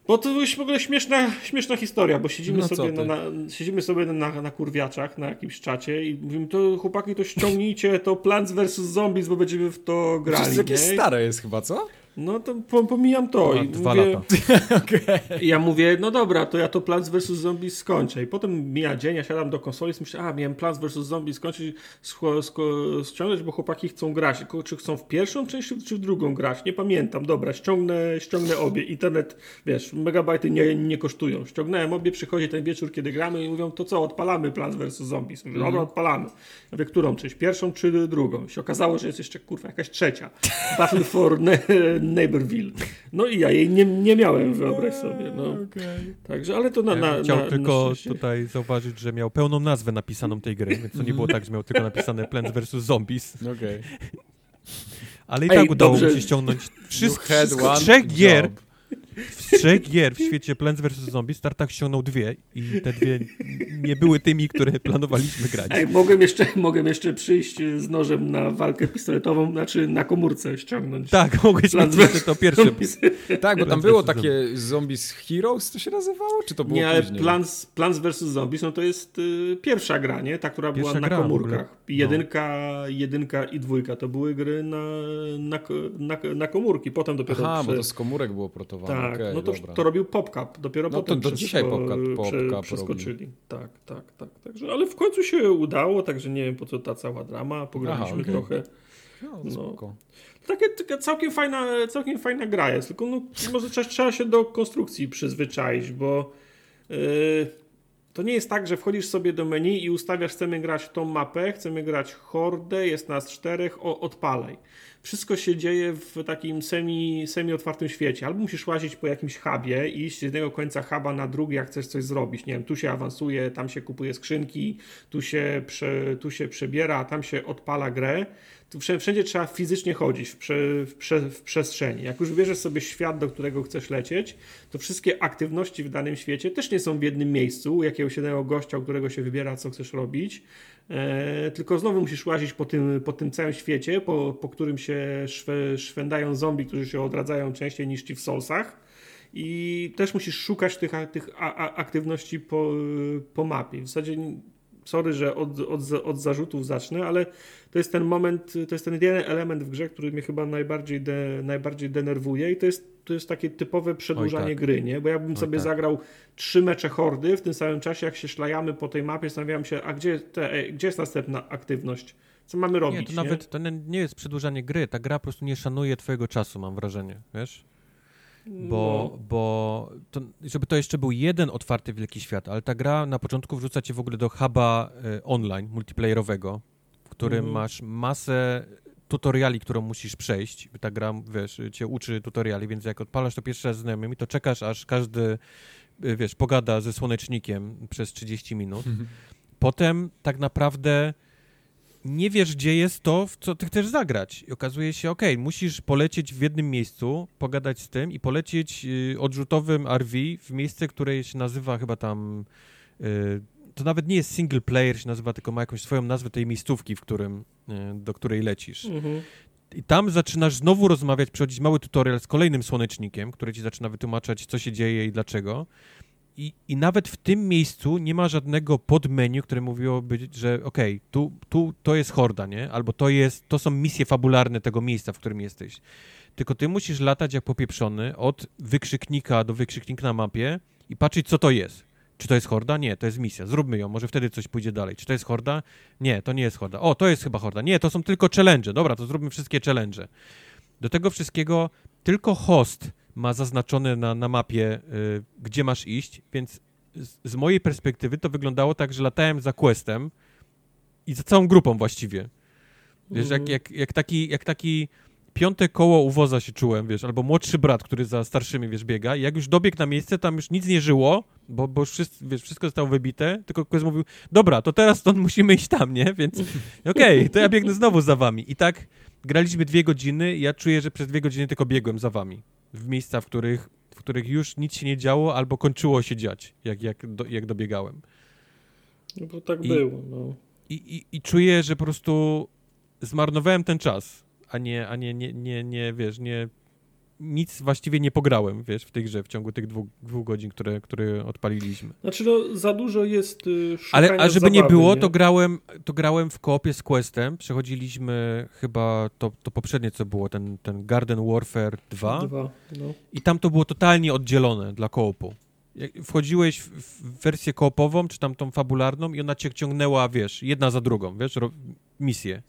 Bo to jest w ogóle śmieszna, śmieszna historia, bo siedzimy no sobie, na, na, siedzimy sobie na, na kurwiaczach, na jakimś czacie i mówimy, to chłopaki, to ściągnijcie to Plants vs. Zombies, bo będziemy w to grali. To jest jakieś stare jest chyba, co? No to pomijam to. I dwa mówię, lata. okay. Ja mówię, no dobra, to ja to Plants vs. Zombies skończę. I potem mija dzień, ja siadam do konsoli i myślę, a miałem Plants vs. Zombies skończyć, ściągnąć, bo chłopaki chcą grać. Czy chcą w pierwszą część, czy w drugą grać? Nie pamiętam. Dobra, ściągnę, ściągnę obie. Internet, wiesz, megabajty nie, nie kosztują. Ściągnąłem obie, przychodzi ten wieczór, kiedy gramy i mówią, to co, odpalamy Plants vs. Zombies. Mówię, dobra, mhm. odpalamy. Ja mówię, którą część? Pierwszą czy drugą? Się okazało, że jest jeszcze, kurwa, jakaś trzecia. Battle for Neighborville. No i ja jej nie, nie miałem, wyobraź sobie. No. Okay. Także, ale to na, na, ja Chciał na, tylko na tutaj zauważyć, że miał pełną nazwę napisaną tej gry, więc to nie było tak, że miał tylko napisane Plants vs. Zombies. Okej. Okay. Ale i tak Ej, udało dobrze. mi się ściągnąć wszystko, trzech gier. Job z trzech gier w świecie Plants vs. Zombies Startak ściągnął dwie i te dwie nie były tymi, które planowaliśmy grać. Ej, mogę jeszcze, mogę jeszcze przyjść z nożem na walkę pistoletową, znaczy na komórce ściągnąć. Tak, mogłeś mieć to pierwsze. tak, bo tam było takie Zombies Heroes, to się nazywało? Czy to było Nie, ale Plants, Plants vs. Zombies, no to jest y, pierwsza gra, nie? Ta, która pierwsza była na komórkach. No. Jedynka, jedynka i dwójka to były gry na, na, na, na komórki, potem dopiero... Aha, przy... bo to z komórek było protowane. Tak, okay, no to, to robił PopCap, dopiero no potem to do dzisiaj PopCap, PopCap przeskoczyli. Robi. Tak, tak, tak. Także, ale w końcu się udało, także nie wiem po co ta cała drama, pograliśmy Aha, okay. trochę. No, no. Takie, taka całkiem fajna, całkiem fajna gra jest, tylko no, może trzeba, trzeba się do konstrukcji przyzwyczaić, bo yy, to nie jest tak, że wchodzisz sobie do menu i ustawiasz, chcemy grać tą mapę, chcemy grać hordę, jest nas czterech, o, odpalaj wszystko się dzieje w takim semi, semi otwartym świecie. Albo musisz łazić po jakimś hubie i iść z jednego końca huba na drugi, jak chcesz coś zrobić. Nie wiem, tu się awansuje, tam się kupuje skrzynki, tu się, prze, tu się przebiera, tam się odpala grę. Tu wszędzie trzeba fizycznie chodzić w, prze, w, prze, w przestrzeni. Jak już wybierzesz sobie świat, do którego chcesz lecieć, to wszystkie aktywności w danym świecie też nie są w jednym miejscu, jakiegoś jednego gościa, którego się wybiera, co chcesz robić, E, tylko znowu musisz łazić po tym, po tym całym świecie, po, po którym się szwe, szwędają zombie, którzy się odradzają częściej niż ci w Soulsach. I też musisz szukać tych, tych aktywności po, po mapie. W zasadzie, sorry, że od, od, od zarzutów zacznę, ale to jest ten moment, to jest ten jeden element w grze, który mnie chyba najbardziej, de, najbardziej denerwuje i to jest, to jest takie typowe przedłużanie tak. gry, nie? Bo ja bym Oj sobie tak. zagrał trzy mecze hordy w tym samym czasie, jak się szlajamy po tej mapie, zastanawiam się, a gdzie, te, e, gdzie jest następna aktywność? Co mamy robić? Nie, to nie? nawet to nie jest przedłużanie gry, ta gra po prostu nie szanuje twojego czasu, mam wrażenie, wiesz? Bo, no. bo to, żeby to jeszcze był jeden otwarty wielki świat, ale ta gra na początku wrzuca cię w ogóle do huba y, online, multiplayerowego, którym mhm. masz masę tutoriali, którą musisz przejść. Ta gra, wiesz, cię uczy tutoriali, więc jak odpalasz to pierwszy raz z znajomymi, to czekasz, aż każdy, y, wiesz, pogada ze słonecznikiem przez 30 minut. Potem tak naprawdę nie wiesz, gdzie jest to, w co ty chcesz zagrać. I okazuje się, ok, musisz polecieć w jednym miejscu, pogadać z tym i polecieć y, odrzutowym RV w miejsce, które się nazywa chyba tam y, to nawet nie jest single player się nazywa, tylko ma jakąś swoją nazwę tej miejscówki, w którym, e, do której lecisz. Mhm. I tam zaczynasz znowu rozmawiać, przechodzić mały tutorial z kolejnym słonecznikiem, który ci zaczyna wytłumaczać, co się dzieje i dlaczego. I, I nawet w tym miejscu nie ma żadnego podmenu, które mówiłoby, że okej, okay, tu, tu to jest horda, nie? Albo to jest, to są misje fabularne tego miejsca, w którym jesteś. Tylko ty musisz latać jak popieprzony od wykrzyknika do wykrzyknika na mapie i patrzeć, co to jest. Czy to jest horda? Nie, to jest misja. Zróbmy ją, może wtedy coś pójdzie dalej. Czy to jest horda? Nie, to nie jest horda. O, to jest chyba horda. Nie, to są tylko challenge. Dobra, to zróbmy wszystkie challenge. Do tego wszystkiego tylko host ma zaznaczone na, na mapie, y, gdzie masz iść, więc z, z, mojej perspektywy to wyglądało tak, że latałem za questem i za całą grupą właściwie. Wiesz, jak, jak, jak, taki, jak taki piąte koło uwoza się czułem, wiesz, albo młodszy brat, który za starszymi, wiesz, biega i jak już dobiegł na miejsce, tam już nic nie żyło, bo, bo już wszystko, wiesz, wszystko zostało wybite, tylko ktoś mówił, dobra, to teraz stąd musimy iść tam, nie? Więc okej, okay, to ja biegnę znowu za wami. I tak graliśmy dwie godziny i ja czuję, że przez dwie godziny tylko biegłem za wami. W miejsca, w których, w których już nic się nie działo albo kończyło się dziać, jak, jak, do, jak dobiegałem. No bo tak I, było, no. I, i, I czuję, że po prostu zmarnowałem ten czas a nie, a nie, nie, nie, nie wiesz, nie nic właściwie nie pograłem, wiesz, w tej grze w ciągu tych dwóch, dwóch godzin, które, które odpaliliśmy. Znaczy, no, za dużo jest y, Ale a żeby zabawy, nie było, nie? To, grałem, to grałem w koopie z Questem. Przechodziliśmy chyba to, to poprzednie, co było, ten, ten Garden Warfare 2. 2 no. I tam to było totalnie oddzielone dla koopu. Wchodziłeś w, w wersję koopową, czy tam tą fabularną i ona cię ciągnęła, wiesz, jedna za drugą, wiesz, misję.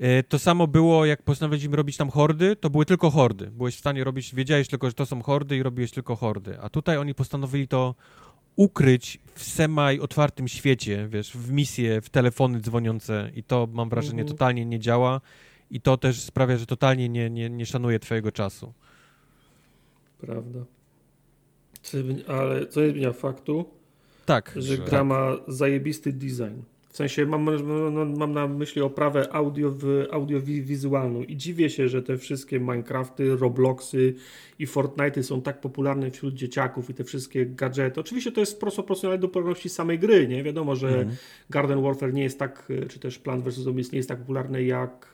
E, to samo było, jak postanowiliśmy robić tam hordy, to były tylko hordy. Byłeś w stanie robić, wiedziałeś tylko, że to są hordy i robiłeś tylko hordy. A tutaj oni postanowili to ukryć w semaj otwartym świecie, wiesz, w misje, w telefony dzwoniące i to mam wrażenie mhm. totalnie nie działa i to też sprawia, że totalnie nie, nie, nie szanuje twojego czasu. Prawda. Ale co nie zmienia faktu, tak, że, że gra ma zajebisty design. W sensie mam, mam na myśli oprawę audio, audiowizualną i dziwię się, że te wszystkie Minecrafty, Robloxy i Fortnite są tak popularne wśród dzieciaków i te wszystkie gadżety. Oczywiście to jest prosto proporcjonalne do popularności samej gry, nie? Wiadomo, że mm. Garden Warfare nie jest tak, czy też Plant vs. Zombies nie jest tak popularny jak,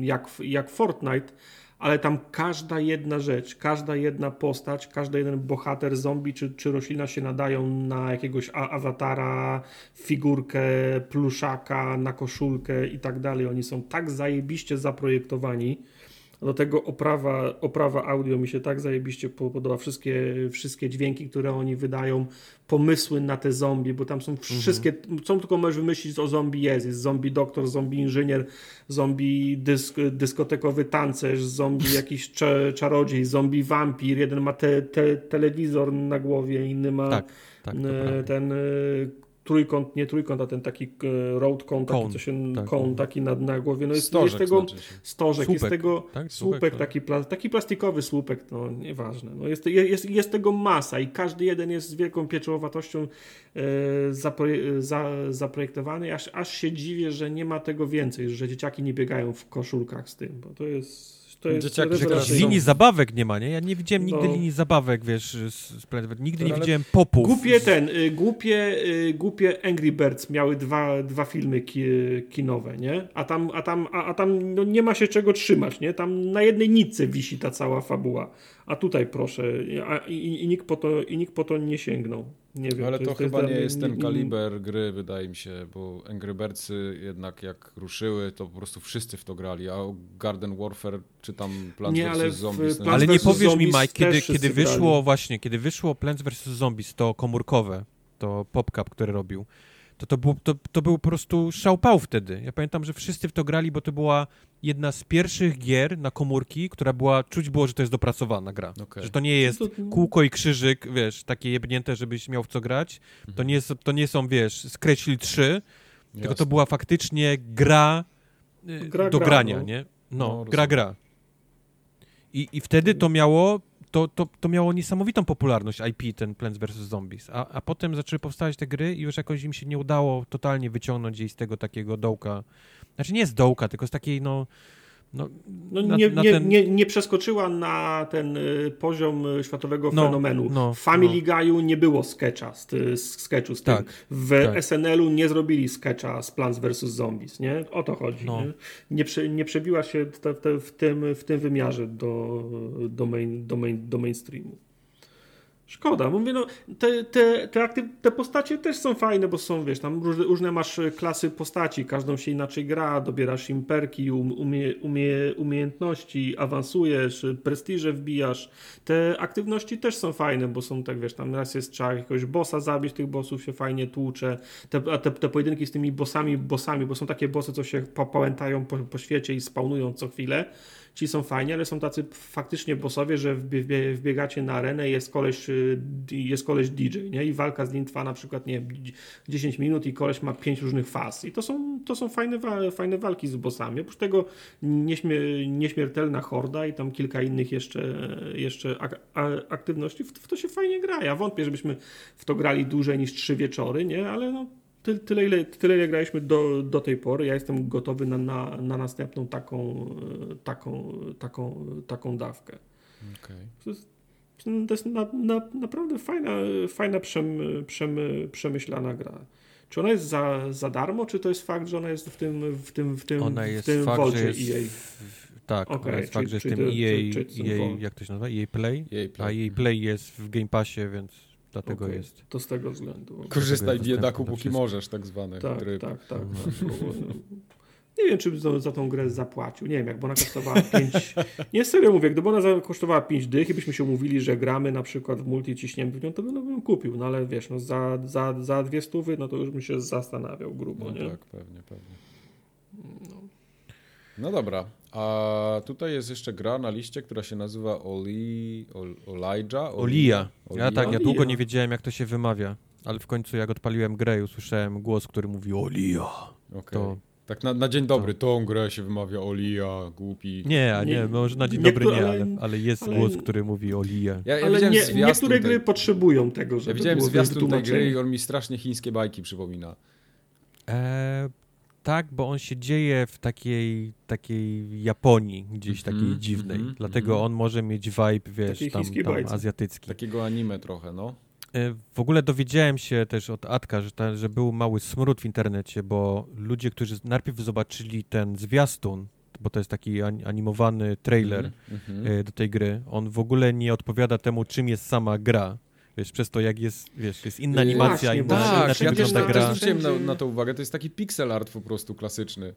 jak, jak Fortnite, ale tam każda jedna rzecz, każda jedna postać, każdy jeden bohater, zombie czy, czy roślina się nadają na jakiegoś awatara, figurkę, pluszaka, na koszulkę i tak dalej. Oni są tak zajebiście zaprojektowani, do tego oprawa, oprawa audio mi się tak zajebiście podoba. Wszystkie, wszystkie dźwięki, które oni wydają, pomysły na te zombie, bo tam są mhm. wszystkie, co tylko możesz wymyślić o zombie jest. Jest zombie doktor, zombie inżynier, zombie dysk, dyskotekowy tancerz, zombie jakiś czarodziej, zombie wampir. Jeden ma te, te, telewizor na głowie, inny ma tak, tak, ten trójkąt, nie trójkąt, a ten taki e, road cone, taki, co się, tak, kon, taki na, na głowie. No jest, stożek, jest tego znaczy stożek, słupek, jest tego tak? słupek, słupek tak. taki, pla, taki plastikowy słupek, no nieważne. No jest, jest, jest tego masa i każdy jeden jest z wielką pieczołowatością e, zaproje, za, zaprojektowany, aż, aż się dziwię, że nie ma tego więcej, że dzieciaki nie biegają w koszulkach z tym, bo to jest to jest Dzieciaki, że linii zabawek nie ma, nie? Ja nie widziałem nigdy no. linii zabawek, wiesz, z Planet Nigdy nie widziałem popów. Głupie ten, y, głupie, y, głupie Angry Birds miały dwa, dwa filmy ki, kinowe, nie? A tam, a tam, a, a tam no, nie ma się czego trzymać, nie? Tam na jednej nitce wisi ta cała fabuła. A tutaj proszę, a, i, i, nikt po to, i nikt po to nie sięgnął. Nie wiem, Ale to, to chyba nie jest ten kaliber gry, wydaje mi się, bo Angry Birdsy jednak jak ruszyły, to po prostu wszyscy w to grali, a Garden Warfare czy tam Plants nie, vs. Zombies... No ale nie powiesz mi, Mike, kiedy, kiedy wyszło grali. właśnie, kiedy wyszło Plants vs. Zombies, to komórkowe, to PopCap, który robił, to to, było, to, to był po prostu szałpał wtedy. Ja pamiętam, że wszyscy w to grali, bo to była jedna z pierwszych gier na komórki, która była, czuć było, że to jest dopracowana gra. Okay. Że to nie jest kółko i krzyżyk, wiesz, takie jebnięte, żebyś miał w co grać. Mhm. To, nie jest, to nie są, wiesz, Scratch 3, Jasne. tylko to była faktycznie gra, y, gra do gra, grania, no. nie? No, no gra, gra. I, I wtedy to miało to, to, to miało niesamowitą popularność IP, ten Plants vs. Zombies, a, a potem zaczęły powstawać te gry i już jakoś im się nie udało totalnie wyciągnąć jej z tego takiego dołka, znaczy nie z dołka, tylko z takiej no no, no na, nie, na ten... nie, nie, przeskoczyła na ten y, poziom y, światowego no, fenomenu. No, w Family no. Guy'u nie było sketcha z, z sketchu z tak, tym. W tak. SNL-u nie zrobili sketcha z Plants vs. Zombies, nie? O to chodzi. No. Nie, nie, prze, nie przebiła się te, te, w, tym, w tym wymiarze do, do, main, do, main, do mainstreamu. Szkoda, mówię, no, te, te, te, aktyw, te postacie też są fajne, bo są, wiesz, tam różne, różne masz klasy postaci, każdą się inaczej gra, dobierasz im perki, um, umie, umie, umiejętności, awansujesz, prestiże wbijasz. Te aktywności też są fajne, bo są tak, wiesz, tam raz jest trzeba jakiegoś bossa zabić, tych bossów się fajnie tłucze, te, a te, te pojedynki z tymi bossami, bossami, bo są takie bossy, co się pałętają po, po świecie i spawnują co chwilę, ci są fajni, ale są tacy faktycznie bossowie, że wbiegacie na arenę jest koleś, y, jest koleś DJ, nie? I walka z nim trwa na przykład, nie 10 minut i koleś ma 5 różnych faz. I to są, to są fajne, fajne walki z bossami. Oprócz tego nieśmier nieśmiertelna horda i tam kilka innych jeszcze, jeszcze ak aktywności. W to się fajnie gra. Ja wątpię, żebyśmy w to grali dłużej niż trzy wieczory, nie? Ale no, tyle, tyle, ile, tyle ile graliśmy do, do tej pory. Ja jestem gotowy na, na, na następną taką, taką, taką, taką dawkę. Okay. To jest, to jest na, na, naprawdę fajna, fajna przem, przem, przemyślana gra. Czy ona jest za, za darmo, czy to jest fakt, że ona jest w tym w tym w tym ona jest w tym fakt, że jest EA? W, tak, okay, ona jest fakt, że jest w tym EA, EA, jak to się nazywa? EA Play? EA Play. A EA Play jest w Game Passie, więc Dlatego okay, jest. To z tego względu. Korzystaj biedaku, póki możesz, tak zwany. Tak, tryb. tak, tak. tak. Nie wiem, czy za, za tą grę zapłacił. Nie wiem, jakby ona kosztowała 5. Nie, serio mówię, gdyby ona kosztowała 5 dych i byśmy się umówili, że gramy na przykład w multi ciśniemy w nią, to bym, no, bym kupił. No ale wiesz, no za, za, za dwie stówy, no to już bym się zastanawiał grubo. No nie? tak, pewnie, pewnie. No. no dobra, a tutaj jest jeszcze gra na liście, która się nazywa Oli, Ol, Olija. Olia. Ja tak, ja długo nie wiedziałem, jak to się wymawia, ale w końcu jak odpaliłem grę i usłyszałem głos, który mówi Olia, okay. to Tak na, na dzień dobry, to. tą grę się wymawia Olia, głupi. Nie, a nie, nie może na dzień dobry nie, ale, ale jest ale, głos, który mówi Olia. Ja, ja ale nie, niektóre gry potrzebują tego, żeby Ja widziałem zwiastun tej gry i on mi strasznie chińskie bajki przypomina. E, tak, bo on się dzieje w takiej, takiej Japonii, gdzieś takiej mm -hmm, dziwnej. Mm -hmm, Dlatego mm -hmm. on może mieć vibe, wiesz, tam, tam azjatycki. Takiego anime trochę, no. E, w ogóle dowiedziałem się też od Atka, że, ta, że był mały smród w internecie, bo ludzie, którzy najpierw zobaczyli ten zwiastun, bo to jest taki animowany trailer mm -hmm. do tej gry, on w ogóle nie odpowiada temu, czym jest sama gra. Wiesz, przez to jak jest, wiesz, jest inna animacja, Właśnie, inna, tak, inaczej ja wygląda gra. Ja też zwróciłem na, na to uwagę, to jest taki pixel art po prostu klasyczny.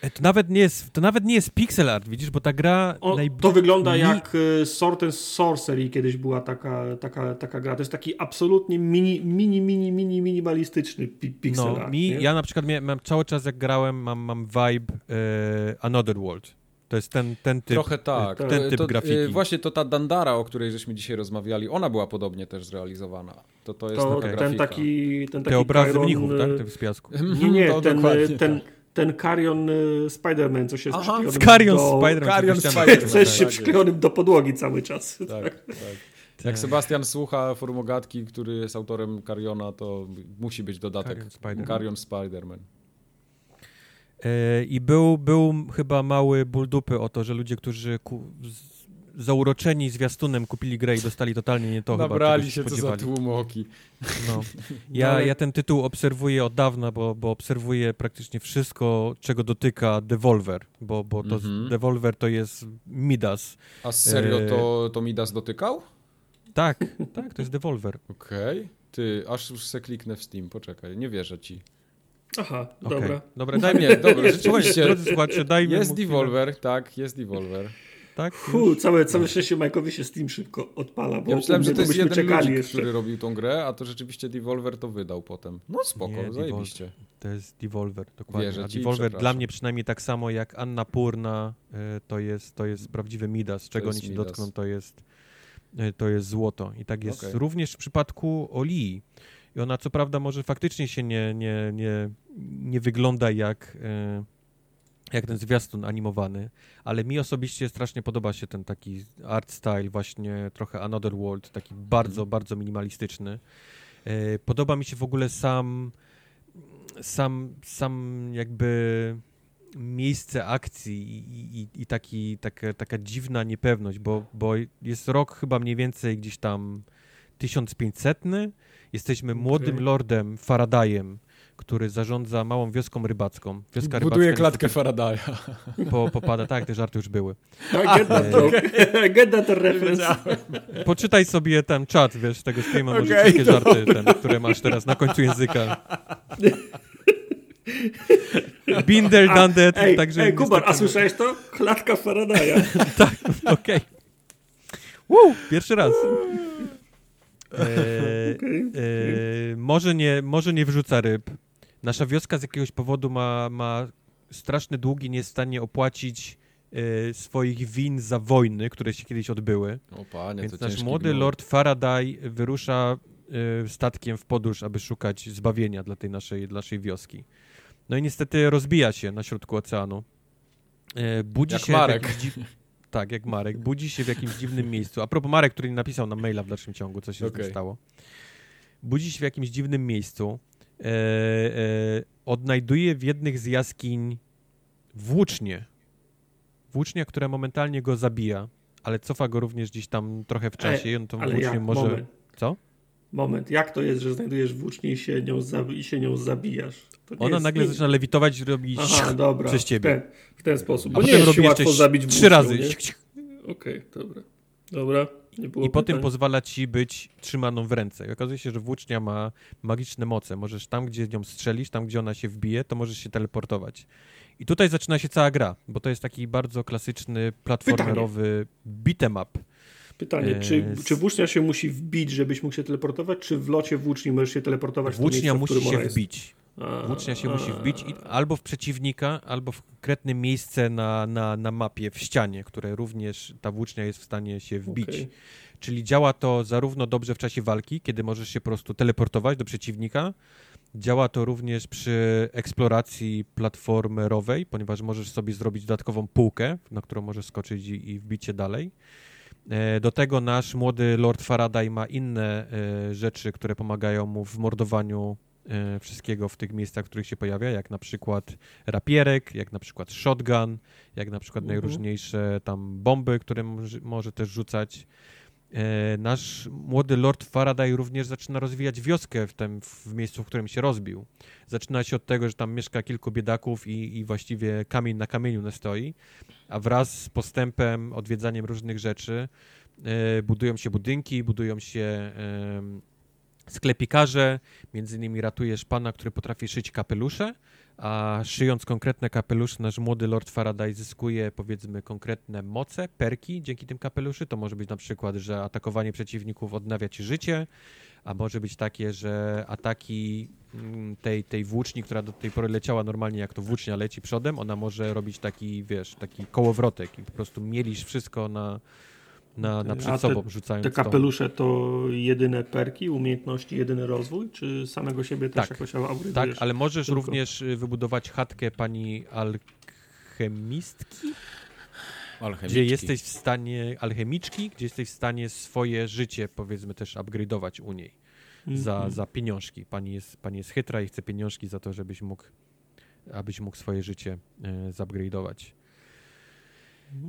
E, to nawet nie jest, to nawet nie jest pixel art, widzisz, bo ta gra... O, To wygląda mi... jak e, Sword and Sorcery kiedyś była taka, taka, taka gra. To jest taki absolutnie mini, mini, mini, mini, minimalistyczny pixel no, art. Mi, ja na przykład miałem, cały czas jak grałem, mam, mam vibe e, Another World. To jest ten, ten typ, Trochę tak. ten typ to, grafiki. Właśnie to ta Dandara, o której żeśmy dzisiaj rozmawiali, ona była podobnie też zrealizowana. To, to jest to, taka ten grafika. Taki, ten taki Te obrazy mnichów, tak? Te z piasku. Nie, nie, ten, ten, tak ten Karion y, Spider-Man, co się jest Aha, Karion do... Spider-Man. Karion Spider-Man. Co jest tak, przyklejonym do podłogi cały czas. Tak, tak. tak. Jak Sebastian słucha formogatki, który jest autorem Kariona, to musi być dodatek Karion Spider-Man. Karion Spider-Man. E, I był, był chyba mały ból dupy o to, że ludzie, którzy ku, zauroczeni zwiastunem kupili grę i dostali totalnie nie to Nabrali się, co za tłumoki. No. Ja, ja ten tytuł obserwuję od dawna, bo, bo obserwuję praktycznie wszystko, czego dotyka Devolver, bo, bo to mhm. Devolver to jest Midas. A serio to, to Midas dotykał? Tak, tak, to jest Devolver. Okej. Okay. Ty, aż już se kliknę w Steam, poczekaj, nie wierzę ci. Aha, okay. dobra. Dobra, daj mnie, dobra, rzeczywiście. Drodzy słuchacze, daj jest Devolver, tak, jest Devolver tak? Fu, całe, całe szczęście Mike'owi się Steam szybko odpala, bo ja myślałem, że to jest jeden ludzik, który robił tą grę, a to rzeczywiście Devolver to wydał potem. No spoko, Nie, zajebiście. To jest Devolver, dokładnie. Wierzę ci, Devolver dla mnie przynajmniej tak samo jak Anna Purna e, to jest, to jest prawdziwy Midas. Czego oni się Midas. dotkną, to jest, e, to jest złoto. I tak jest okay. również w przypadku Oli. I ona co prawda może faktycznie się nie, nie, nie, nie wygląda jak... E, jak ten zwiastun animowany, ale mi osobiście strasznie podoba się ten taki art style, właśnie trochę Another World, taki bardzo, mm. bardzo minimalistyczny. E, podoba mi się w ogóle sam, sam, sam jakby miejsce akcji i, i, i taki, taka, taka dziwna niepewność, bo, bo jest rok chyba mniej więcej gdzieś tam 1500. Jesteśmy młodym okay. lordem Faradayem, który zarządza małą wioską rybacką. Wioska Buduje rybacka klatkę Faradaya. Po, popada, tak, te żarty już były. Get that, e, get that reference. Poczytaj sobie ten czat, wiesz, tego streama, okay, może wszystkie żarty, które masz teraz na końcu języka. Binder, done that. Ej, także ej Kubar, a słyszałeś to? Klatka Faradaya. tak, okej. Okay. Pierwszy raz. E, okay. e, może, nie, może nie wrzuca ryb. Nasza wioska z jakiegoś powodu ma, ma straszne długi, nie jest w stanie opłacić e, swoich win za wojny, które się kiedyś odbyły. O panie, Więc nasz młody gnój. Lord Faraday wyrusza statkiem w podróż, aby szukać zbawienia dla tej naszej, dla naszej wioski. No i niestety rozbija się na środku oceanu. Budzi Jak się Marek. Tak, jak Marek. Budzi się w jakimś dziwnym miejscu. A propos Marek, który napisał na maila w dalszym ciągu, co się okay. stało. Budzi się w jakimś dziwnym miejscu. E, e, odnajduje w jednych z jaskiń włócznie. Włócznia, która momentalnie go zabija, ale cofa go również gdzieś tam trochę w czasie i on tą włócznię jak? może... Moment. Co? Moment, jak to jest, że znajdujesz włócznię i się nią, i się nią zabijasz? Ona nagle nie... zaczyna lewitować i robi Aha, dobra, przez ciebie. W ten, w ten sposób. Bo A nie jest robi łatwo zabić trzy razy. Okej, okay, dobra. Dobra. I pytań. potem pozwala ci być trzymaną w ręce. I okazuje się, że włócznia ma magiczne moce. Możesz tam, gdzie ją strzelisz, tam, gdzie ona się wbije, to możesz się teleportować. I tutaj zaczyna się cała gra, bo to jest taki bardzo klasyczny, platformerowy beat'em up. Pytanie, czy, czy włócznia się musi wbić, żebyś mógł się teleportować, czy w locie włóczni możesz się teleportować Włócznia musi się wbić. Włócznia się musi wbić albo w przeciwnika, albo w konkretne miejsce na, na, na mapie, w ścianie, które również ta włócznia jest w stanie się wbić. Okay. Czyli działa to zarówno dobrze w czasie walki, kiedy możesz się po prostu teleportować do przeciwnika, Działa to również przy eksploracji platformerowej, ponieważ możesz sobie zrobić dodatkową półkę, na którą możesz skoczyć i, i wbić się dalej. E, do tego nasz młody Lord Faraday ma inne e, rzeczy, które pomagają mu w mordowaniu e, wszystkiego w tych miejscach, w których się pojawia, jak na przykład rapierek, jak na przykład shotgun, jak na przykład mhm. najróżniejsze tam bomby, które może, może też rzucać. Nasz młody Lord Faraday również zaczyna rozwijać wioskę w tym w miejscu, w którym się rozbił. Zaczyna się od tego, że tam mieszka kilku biedaków i, i właściwie kamień na kamieniu nie stoi a wraz z postępem, odwiedzaniem różnych rzeczy e, budują się budynki, budują się sklepikarze, między innymi ratujesz pana, który potrafi szyć kapelusze, a szyjąc konkretne kapelusze, nasz młody Lord Faraday zyskuje powiedzmy konkretne moce, perki dzięki tym kapeluszy. To może być na przykład, że atakowanie przeciwników odnawia ci życie, a może być takie, że ataki mm, tej, tej włóczni, która do tej pory leciała normalnie, jak to włócznia leci przodem, ona może robić taki, wiesz, taki kołowrotek i po prostu mielisz wszystko na, na, na przed te, sobą, rzucając Te kapelusze to. to jedyne perki, umiejętności, jedyny rozwój, czy samego siebie też tak, jakoś upgrade'ujesz? Tak, ale możesz tylko? również y, wybudować chatkę pani alchemistki? Gdzie jesteś w stanie, alchemiczki, gdzie jesteś w stanie swoje życie, powiedzmy, też upgrade'ować u niej mm -hmm. za, mhm. za pieniążki. Pani jest, pani jest chytra i chce pieniążki za to, żebyś mógł, abyś mógł swoje życie e, zupgrade'ować.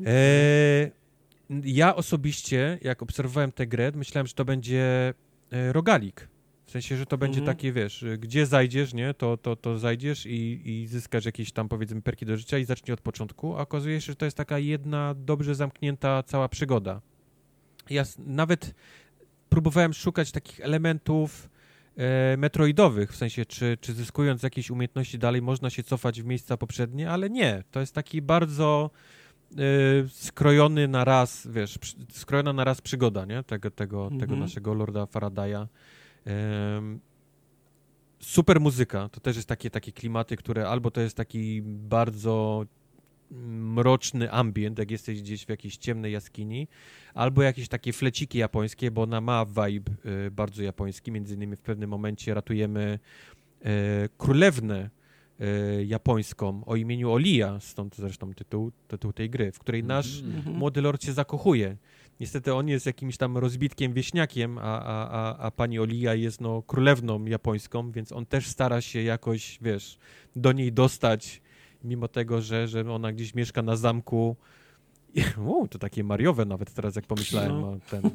E, ja osobiście, jak obserwowałem tę grę, myślałem, że to będzie e, rogalik. W sensie, że to będzie mhm. takie, wiesz, gdzie zajdziesz, nie, to, to, to zajdziesz i, i zyskasz jakieś tam, powiedzmy, perki do życia i zacznie od początku, a okazuje się, że to jest taka jedna dobrze zamknięta cała przygoda. Ja nawet próbowałem szukać takich elementów e, metroidowych, w sensie, czy, czy zyskując jakieś umiejętności dalej można się cofać w miejsca poprzednie, ale nie. To jest taki bardzo e, skrojony na raz, wiesz, skrojona na raz przygoda, nie, tego, tego, mhm. tego naszego Lorda Faradaya. Super muzyka, to też jest takie, takie klimaty, które albo to jest taki bardzo mroczny ambient, jak jesteś gdzieś w jakiejś ciemnej jaskini, albo jakieś takie fleciki japońskie, bo ona ma vibe y, bardzo japoński, między innymi w pewnym momencie ratujemy y, królewnę y, japońską o imieniu Olia, stąd zresztą tytuł, tytuł tej gry, w której nasz mm -hmm. młody lord się zakochuje Niestety on jest jakimś tam rozbitkiem wieśniakiem, a, a, a, a pani Olia jest no królewną japońską, więc on też stara się jakoś, wiesz, do niej dostać, mimo tego, że, że ona gdzieś mieszka na zamku. To takie mariowe nawet teraz, jak pomyślałem no. o ten...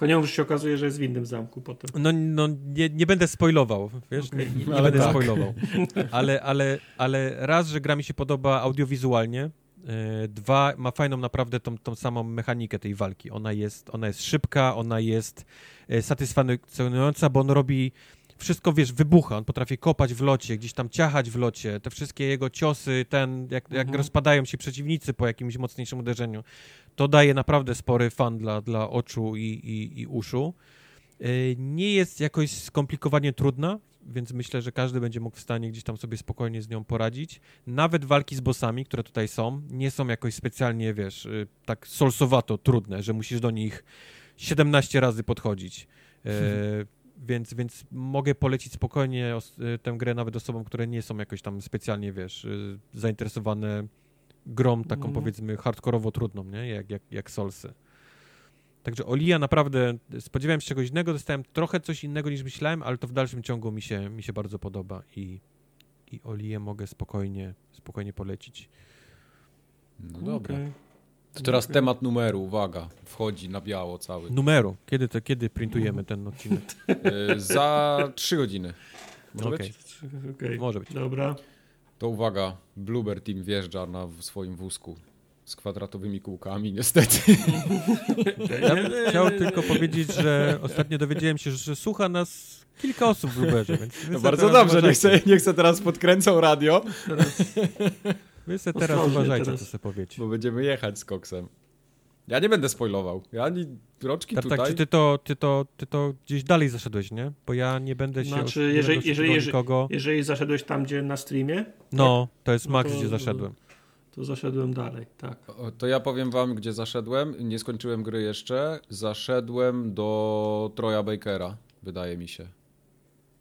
Koniec się okazuje, że jest w innym zamku potem. No, no nie, nie będę spoilował, wiesz, okay. nie, nie będę tak. spoilował. Ale, ale, ale raz, że gra mi się podoba audiowizualnie, E, dwa, ma fajną naprawdę tą, tą samą mechanikę tej walki. Ona jest, ona jest szybka, ona jest e, satysfakcjonująca, bo on robi wszystko, wiesz, wybucha. On potrafi kopać w locie, gdzieś tam ciachać w locie. Te wszystkie jego ciosy, ten, jak, jak mhm. rozpadają się przeciwnicy po jakimś mocniejszym uderzeniu, to daje naprawdę spory fan dla, dla oczu i, i, i uszu. E, nie jest jakoś skomplikowanie trudna, więc myślę, że każdy będzie mógł w stanie gdzieś tam sobie spokojnie z nią poradzić. Nawet walki z bossami, które tutaj są, nie są jakoś specjalnie, wiesz, y, tak solsowato trudne, że musisz do nich 17 razy podchodzić. E, więc, więc mogę polecić spokojnie y, tę grę nawet osobom, które nie są jakoś tam specjalnie, wiesz, y, zainteresowane grą taką mm. powiedzmy hardkorowo trudną, nie? Jak, jak, jak Solsy. Także Olia naprawdę spodziewałem się czegoś innego, dostałem trochę coś innego niż myślałem, ale to w dalszym ciągu mi się, mi się bardzo podoba i, i Olię mogę spokojnie, spokojnie polecić. No dobra. To teraz okay. temat numeru, uwaga, wchodzi na biało cały. Numeru. Kiedy to, kiedy printujemy ten odcinek? E, za trzy godziny. Może okay. być? Okay. Może być. Dobra. To uwaga, Bluebird Team wjeżdża na swoim wózku z kwadratowymi kółkami, niestety. Ja bym chciał tylko powiedzieć, że ostatnio dowiedziałem się, że słucha nas kilka osób w Uberze, więc no bardzo dobrze, nie chcę, nie chcę teraz podkręcą radio. Wy sobie teraz uważajcie, teraz. co sobie powiecie. Bo będziemy jechać z koksem. Ja nie będę spoilował. Ja ani roczki tak, tutaj... Tak, czy ty to, ty, to, ty to gdzieś dalej zaszedłeś, nie? Bo ja nie będę się... Znaczy, jeżeli, jeżeli, jeżeli, jeżeli zaszedłeś tam, gdzie na streamie... No, tak? to jest no max, to, gdzie zaszedłem to zaszedłem dalej, tak. To ja powiem wam, gdzie zaszedłem. Nie skończyłem gry jeszcze. Zaszedłem do Troja Bakera, wydaje mi się.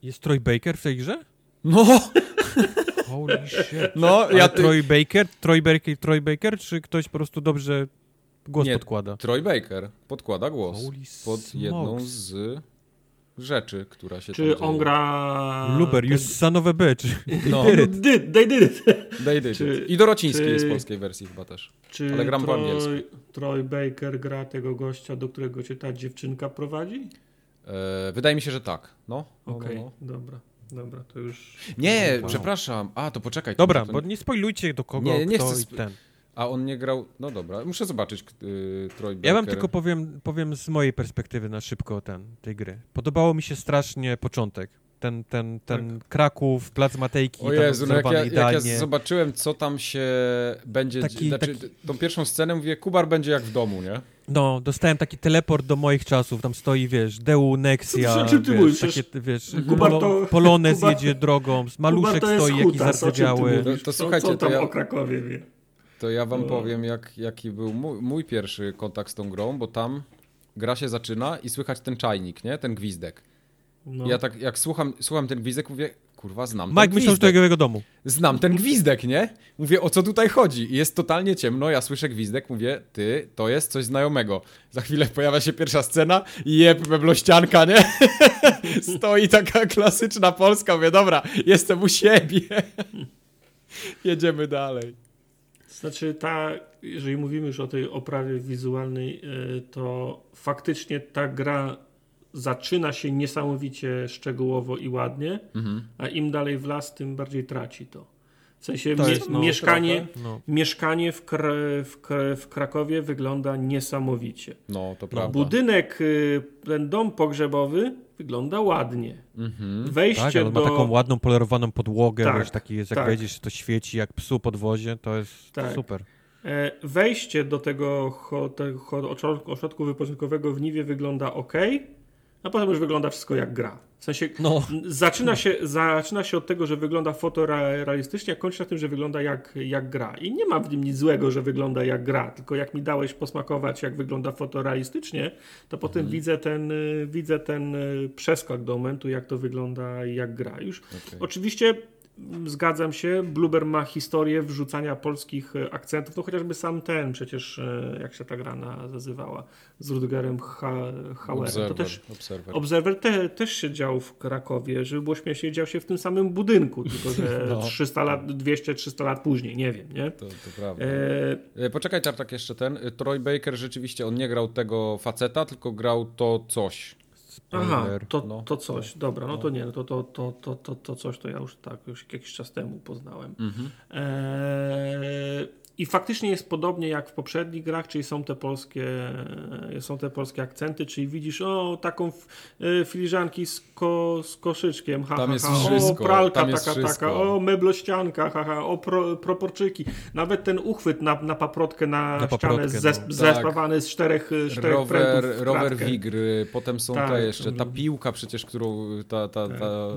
Jest Troy Baker w tej grze? No! Holy shit. No, Ale ja... Troy Baker? Troy Baker, Troy Baker, czy ktoś po prostu dobrze głos Nie, podkłada? Troy Baker podkłada głos Holy pod smokes. jedną z rzeczy, która się Czy tam on gra... Luber, you son of a bitch. No, Did it. Did, they did it. they did Czy- it. I Dorociński czy- jest w polskiej wersji chyba też. Czy Ale gram po Troy, angielsku. Troy Baker gra tego gościa, do którego cię ta dziewczynka prowadzi? E, wydaje mi się, że tak. No, no, Okej, no, no. dobra. Dobra, to już... Nie, Wow. przepraszam. A, to poczekaj. Dobra, to bo nie spoilujcie do kogo, Nie, nie kto chcę sp- ten. A on nie grał. No dobra, muszę zobaczyć y, Troy Baker. Ja wam tylko powiem, powiem z mojej perspektywy na szybko ten, tej gry. Podobało mi się strasznie początek. Ten, ten, ten Kraków, Plac Matejki, O Jezu, no jak ja, jak ja zobaczyłem, co tam się będzie. Taki- znaczy, taki- tą pierwszą scenę mówię, Kubar będzie jak w domu, nie? No, dostałem taki teleport do moich czasów, tam stoi, wiesz, Deu Nexia, Co- o czym ty wiesz, mówisz? takie, wiesz, Kubar to- Polonez Kubar- jedzie drogą, maluszek to stoi, jakiś zardzewiały. To- to Co- słuchajcie, co to tam ja- o Krakowie wie? To ja wam O. powiem, jak, jaki był mój, mój pierwszy kontakt z tą grą, bo tam gra się zaczyna i słychać ten czajnik, nie? Ten gwizdek. No. Ja tak, jak słucham, słucham ten gwizdek, mówię, kurwa, znam Mike ten myślał, że to jego, domu. Znam ten gwizdek, nie? Mówię, o co tutaj chodzi? I jest totalnie ciemno, ja słyszę gwizdek, mówię, ty, to jest coś znajomego. Za chwilę pojawia się pierwsza scena i jeb, meblościanka, nie? Stoi taka klasyczna Polska, mówię, dobra, jestem u siebie. Jedziemy dalej. Znaczy, ta, jeżeli mówimy już o tej oprawie wizualnej, y, to faktycznie ta gra zaczyna się niesamowicie szczegółowo i ładnie, Mhm. a im dalej w las, tym bardziej traci to. W sensie To jest, no, mieszkanie, No. mieszkanie w, Kra w, Kra w Krakowie wygląda niesamowicie. No, to prawda. budynek, y, ten dom pogrzebowy wygląda ładnie. Mhm. Wejście Tak, ale do... ma taką ładną, polerowaną podłogę, Tak, wiesz, taki jest, jak tak. wejdziesz, to świeci jak psu pod wozie, to jest Tak. super. E, Wejście do tego, ho, tego ho- ośrodku- ośrodku wypoczynkowego w Niwie wygląda ok, a potem już wygląda wszystko jak gra. W sensie No. zaczyna się, zaczyna się od tego, że wygląda fotorealistycznie, a kończy na tym, że wygląda jak, jak gra. I nie ma w nim nic złego, że wygląda jak gra, tylko jak mi dałeś posmakować, jak wygląda fotorealistycznie, to potem widzę, ten, widzę ten y, przeskok do momentu, jak to wygląda jak gra. Już Okej. Oczywiście zgadzam się, Bluber ma historię wrzucania polskich e, akcentów, no chociażby sam ten przecież, e, jak się ta gra nazywała, z Rudigerem ha Hauerem. To też observer. Observer te, też się dział w Krakowie, żeby było śmiesznie, dział się w tym samym budynku, tylko że No. 300 lat, 200-300 lat później, nie wiem, nie? To, to prawda. E, E, Poczekaj, Tartak, jeszcze ten. Troy Baker rzeczywiście, on nie grał tego faceta, tylko grał to coś. Aha, to, No. to coś, dobra, no No. to nie, no to, to, to, to, to, to coś to ja już tak, już jakiś czas temu poznałem. Mhm. Eee, I faktycznie jest podobnie jak w poprzednich grach, czyli są te polskie, e, są te polskie akcenty, czyli widzisz, o, taką e, filiżanki z, ko, z koszyczkiem, ha, Tam ha, ha, wszystko, o, pralka taka, wszystko. taka, o, meblościanka, ha, ha, o, pro, proporczyki. Nawet ten uchwyt na, na paprotkę na, Na ścianę zes, no. zespawany z czterech, e, czterech Rower, rower. Wigry, potem są Tak, te jeszcze, ta to- piłka przecież, którą ta, ta, ta,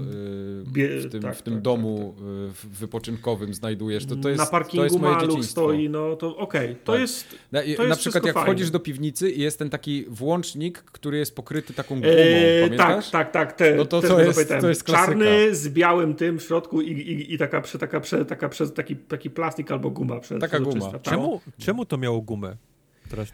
Bie- w tym, tak, w tym tak, domu y, w- wypoczynkowym znajdujesz, to, to jest, na to parkingu jest moje dzieciństwo. Stoi, no to okej, to Tak. jest... Na, i- To na jest przykład jak wszystko wchodzisz do piwnicy i jest ten taki włącznik, który jest pokryty taką gumą, Eee, tak, pamiętasz? tak, tak. Te, No to to jest- to jest klasyka. Czarny z białym tym w środku i, i, i taka, prze, taka, prze, taka przez taki, taki plastik albo guma. Prze, Taka guma. Tak. Czemu, czemu to miało gumę?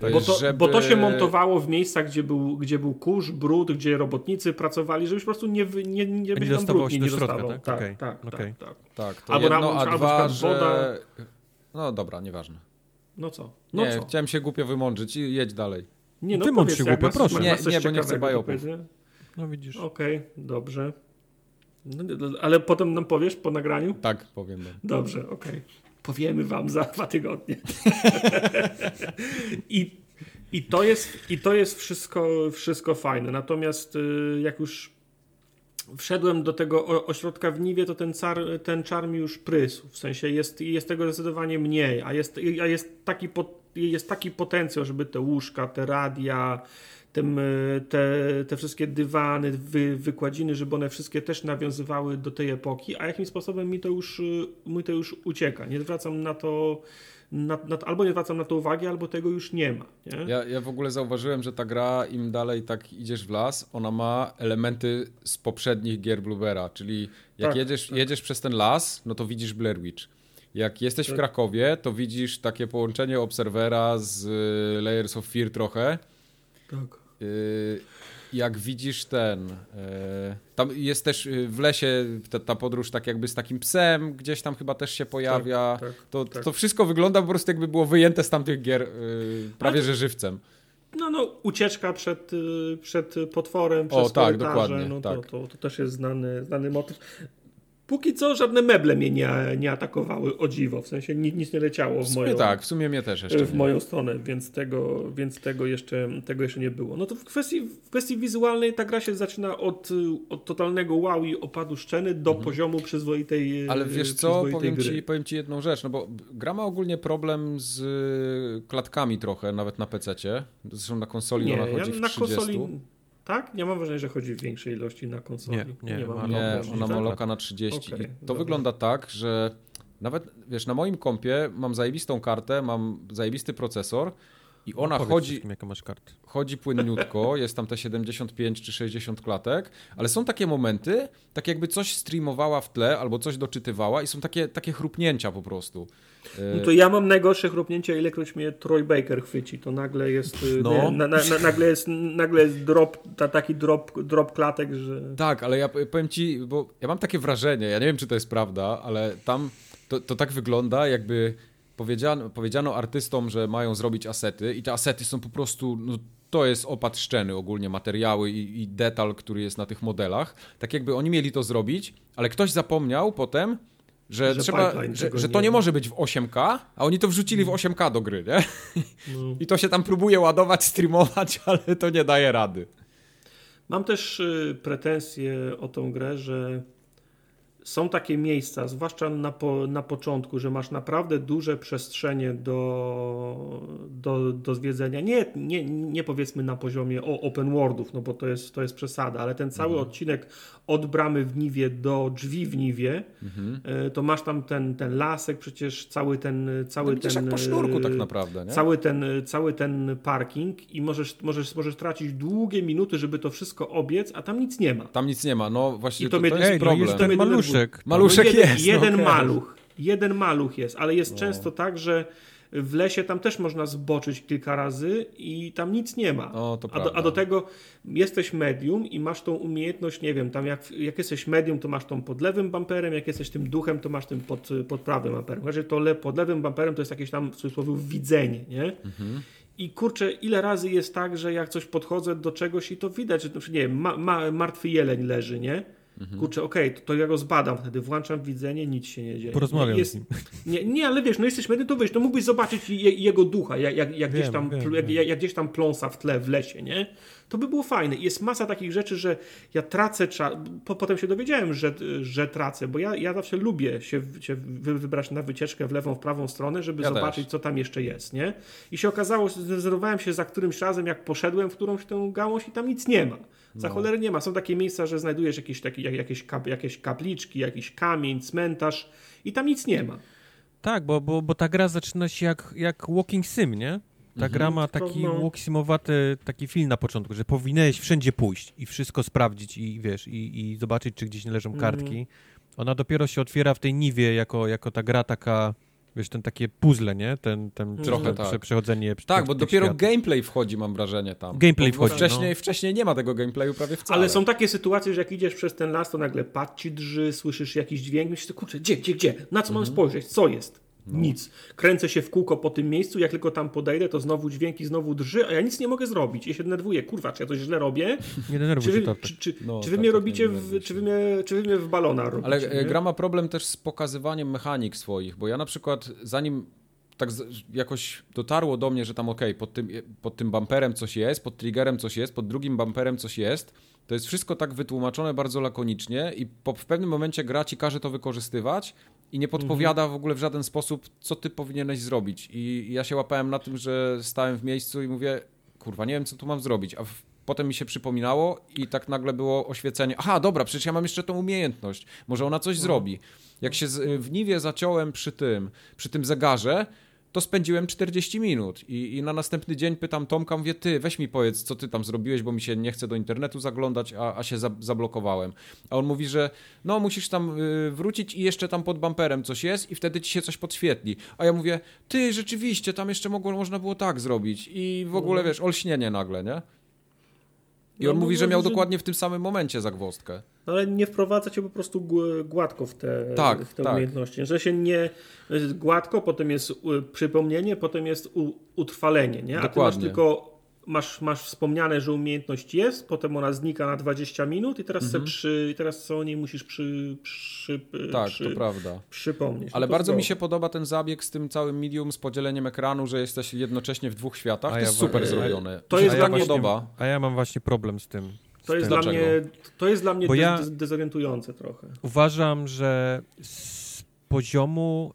Tak. Bo to, żeby- bo to się montowało w miejscach, gdzie był, gdzie był kurz, brud, gdzie robotnicy pracowali, żebyś po prostu nie, nie, nie, nie, nie tam się nie, do nie środka, dostawał. tak? Tak, tak, tak, tak. Tak, to Albo na- a albo dwa, na przykład że... No dobra, nieważne. No co? No nie, co? chciałem się głupio wymądrzyć i jedź dalej. Nie, no Wymądź powiedz, się głupio, proszę. Nie, nie, bo nie chcę bajopów. No widzisz. Okej, dobrze. No, ale potem nam powiesz po nagraniu? Tak, powiem. Dobrze, okej. Powiemy wam za dwa tygodnie. I, i, to jest, I to jest wszystko, wszystko fajne. Natomiast y, jak już wszedłem do tego ośrodka w Niwie, to ten, car, ten czar mi już prysł. W sensie jest, jest tego zdecydowanie mniej, a jest, a jest, taki, jest taki potencjał, żeby te łóżka, te radia, e, te, te wszystkie dywany, wy, wykładziny, żeby one wszystkie też nawiązywały do tej epoki, a jakimś sposobem mi to już, e, mi to już ucieka. Nie zwracam na to na, na, albo nie zwracam na to uwagi, albo tego już nie ma. Nie? Ja, ja w ogóle zauważyłem, że ta gra, im dalej tak idziesz w las, ona ma elementy z poprzednich gier Bluebera, czyli jak Tak, jedziesz, tak. jedziesz przez ten las, no to widzisz Blair Witch. Jak jesteś w Tak. Krakowie, to widzisz takie połączenie Obserwera z y, Layers of Fear trochę. Tak. Y, Jak widzisz ten. y, Tam jest też y, w lesie ta, ta podróż tak jakby z takim psem, gdzieś tam chyba też się pojawia. tak, to, tak. to wszystko wygląda po prostu jakby było wyjęte z tamtych gier y, prawie to- że żywcem. No, no, ucieczka przed, przed potworem, O, przez tak, korytarze, dokładnie, no tak. to, to, to też jest znany, znany motyw. Póki co żadne meble mnie nie, nie atakowały, o dziwo, w sensie nic, nie leciało W w moją, tak, w sumie mnie też jeszcze. w nie. moją stronę, więc tego, więc tego, jeszcze, tego jeszcze nie było. No to w kwestii, w kwestii wizualnej ta gra się zaczyna od, od totalnego wow i opadu szczeny do poziomu przyzwoitej Mhm. Ale wiesz co, przyzwoitej powiem gry. ci, powiem ci jedną rzecz, no bo gra ma ogólnie problem z klatkami trochę, nawet na PC-cie. Zresztą na konsoli Nie, ona ja chodzi w na 30. konsoli. Tak? Nie mam wrażenia, że chodzi w większej ilości na konsoli. Nie, nie, mam ma Nie, ona tak? ma loka na 30. Okej, I to dobra. wygląda tak, że nawet, wiesz, na moim kompie mam zajebistą kartę, mam zajebisty procesor i ona Powiedz chodzi, jaką masz kartę. chodzi płynniutko, jest tam te 75 czy 60 klatek, ale są takie momenty, tak jakby coś streamowała w tle albo coś doczytywała i są takie, takie chrupnięcia po prostu. No to ja mam najgorsze chrupnięcia, ilekroć mnie Troy Baker chwyci, to nagle jest, y, No. nie, na, na, na, nagle jest, nagle jest drop, ta, taki drop, drop klatek, że... Tak, ale ja powiem ci, bo ja mam takie wrażenie, ja nie wiem, czy to jest prawda, ale tam to, to tak wygląda, jakby powiedziano, powiedziano artystom, że mają zrobić asety i te asety są po prostu, no, to jest opad szczeny ogólnie, materiały i, i detal, który jest na tych modelach. Tak jakby oni mieli to zrobić, ale ktoś zapomniał potem, że, Że trzeba, że, że to nie- nie może być w 8K, a oni to wrzucili w 8K do gry, nie? No. I to się tam próbuje ładować, streamować, ale to nie daje rady. Mam też y, pretensje o tą grę, że są takie miejsca, zwłaszcza na, po, na początku, że masz naprawdę duże przestrzenie do, do, do zwiedzenia. Nie, nie, nie powiedzmy na poziomie o, open worldów, no bo to jest, to jest przesada, ale ten cały odcinek od bramy w Niwie do drzwi w Niwie, y, to masz tam ten, ten lasek, przecież cały ten... Cały No, ten jak po sznurku tak y, naprawdę, nie? Cały ten, cały ten parking i możesz, możesz, możesz tracić długie minuty, żeby to wszystko obiec, a tam nic nie ma. Tam nic nie ma, no właśnie I to to, mnie- to jest Ej, no problem. jest ten maluszek. Maluszek No jeden, jest, jeden no okej. maluch. Jeden maluch jest, ale jest często tak, że w lesie tam też można zboczyć kilka razy i tam nic nie ma. O, a, do, a do tego jesteś medium i masz tą umiejętność, nie wiem, tam jak, jak jesteś medium, to masz tą pod lewym bumperem, jak jesteś tym duchem, to masz tym pod, pod prawym bumperem. Znaczy to le, pod lewym bumperem to jest jakieś tam w cudzysłowie widzenie, nie? Mhm. I kurczę, ile razy jest tak, że jak coś podchodzę do czegoś i to widać, że nie wiem, ma, ma, martwy jeleń leży, nie? Mhm. Kurczę, okej, to, to ja go zbadam wtedy, włączam widzenie, nic się nie dzieje. Porozmawiam jest, z nim. Nie, nie, ale wiesz, no jesteś medy, to wiesz, to mógłbyś zobaczyć je, jego ducha, jak, jak, jak, gdzieś tam, wiem, jak, jak, gdzieś tam pląsa w tle w lesie, nie? To by było fajne. Jest masa takich rzeczy, że ja tracę czas, po, potem się dowiedziałem, że, że tracę, bo ja, ja zawsze lubię się, się wy, wybrać na wycieczkę w lewą, w prawą stronę, żeby Ja zobaczyć, też. co tam jeszcze jest, nie? I się okazało, że zdecydowałem się za którymś razem, jak poszedłem w którąś tę gałąź i tam nic nie ma. Za cholerę nie ma. Są takie miejsca, że znajdujesz jakieś, takie, jak- jakieś, kap, jakieś kapliczki, jakiś kamień, cmentarz i tam nic nie ma. Tak, bo, bo, bo ta gra zaczyna się jak, jak Walking Sim, nie? Ta gra ma taki no- walk simowaty taki film na początku, że powinieneś wszędzie pójść i wszystko sprawdzić i wiesz, i, i zobaczyć, czy gdzieś nie leżą Mhm. kartki. Ona dopiero się otwiera w tej niwie jako, jako ta gra taka, wiesz, ten takie puzzle, nie? Ten, ten Trochę prze, tak. prze, przechodzenie Tak, bo dopiero światów. gameplay wchodzi, mam wrażenie tam. Gameplay bo, bo wchodzi, Wcześniej, no. wcześniej nie ma tego gameplayu prawie wcale. Ale są takie sytuacje, że jak idziesz przez ten las, to nagle pad ci drży, słyszysz jakiś dźwięk, myślisz, kurczę, gdzie, gdzie, gdzie? Na co mam spojrzeć? Co jest? Nic. Kręcę się w kółko po tym miejscu, jak tylko tam podejdę, to znowu dźwięki, znowu drży, a ja nic nie mogę zrobić. Ja się denerwuję, kurwa, czy ja coś źle robię? Nie denerwuj Czy się, czy, czy, No, czy wy tak, mnie tak, robicie, w, czy, wy mnie, czy wy mnie w balona robicie? Ale e, nie? gra ma problem też z pokazywaniem mechanik swoich, bo ja na przykład zanim tak jakoś dotarło do mnie, że tam okej, pod, tym, pod tym bumperem coś jest, pod triggerem coś jest, pod drugim bumperem coś jest, to jest wszystko tak wytłumaczone bardzo lakonicznie i po, w pewnym momencie gra ci każe to wykorzystywać i nie podpowiada w ogóle w żaden sposób, co ty powinieneś zrobić. I ja się łapałem na tym, że stałem w miejscu i mówię, kurwa, nie wiem co tu mam zrobić, a w, potem mi się przypominało i tak nagle było oświecenie, aha, dobra, przecież ja mam jeszcze tą umiejętność, może ona coś no. zrobi. Jak się z, w Niwie zaciąłem przy tym, przy tym zegarze, to spędziłem 40 minut I, i, na następny dzień pytam Tomka, mówię, ty weź mi powiedz, co ty tam zrobiłeś, bo mi się nie chce do internetu zaglądać, a, a się za, zablokowałem. A on mówi, że no musisz tam y, wrócić i jeszcze tam pod bumperem coś jest i wtedy ci się coś podświetli. A ja mówię, ty rzeczywiście, tam jeszcze mogło, można było tak zrobić i w ogóle, no. wiesz, olśnienie nagle, nie? I no, on mówi, że miał że... dokładnie w tym samym momencie zagwozdkę. No, ale nie wprowadza cię po prostu gładko w te, tak, w te tak. umiejętności. Że się nie gładko, potem jest przypomnienie, potem jest utrwalenie, nie? A dokładnie. ty masz tylko masz, masz wspomniane, że umiejętność jest, potem ona znika na 20 minut i teraz, mhm. przy, teraz co o niej musisz przy, przy, tak, przy, to prawda. przypomnieć. Ale no bardzo mi się podoba ten zabieg z tym całym medium, z podzieleniem ekranu, że jesteś jednocześnie w dwóch światach. A to ja jest super zrobione. To jest dla mnie podoba. A ja mam właśnie problem z tym. To jest, dla mnie, to jest dla mnie ja dezorientujące trochę. Uważam, że poziomu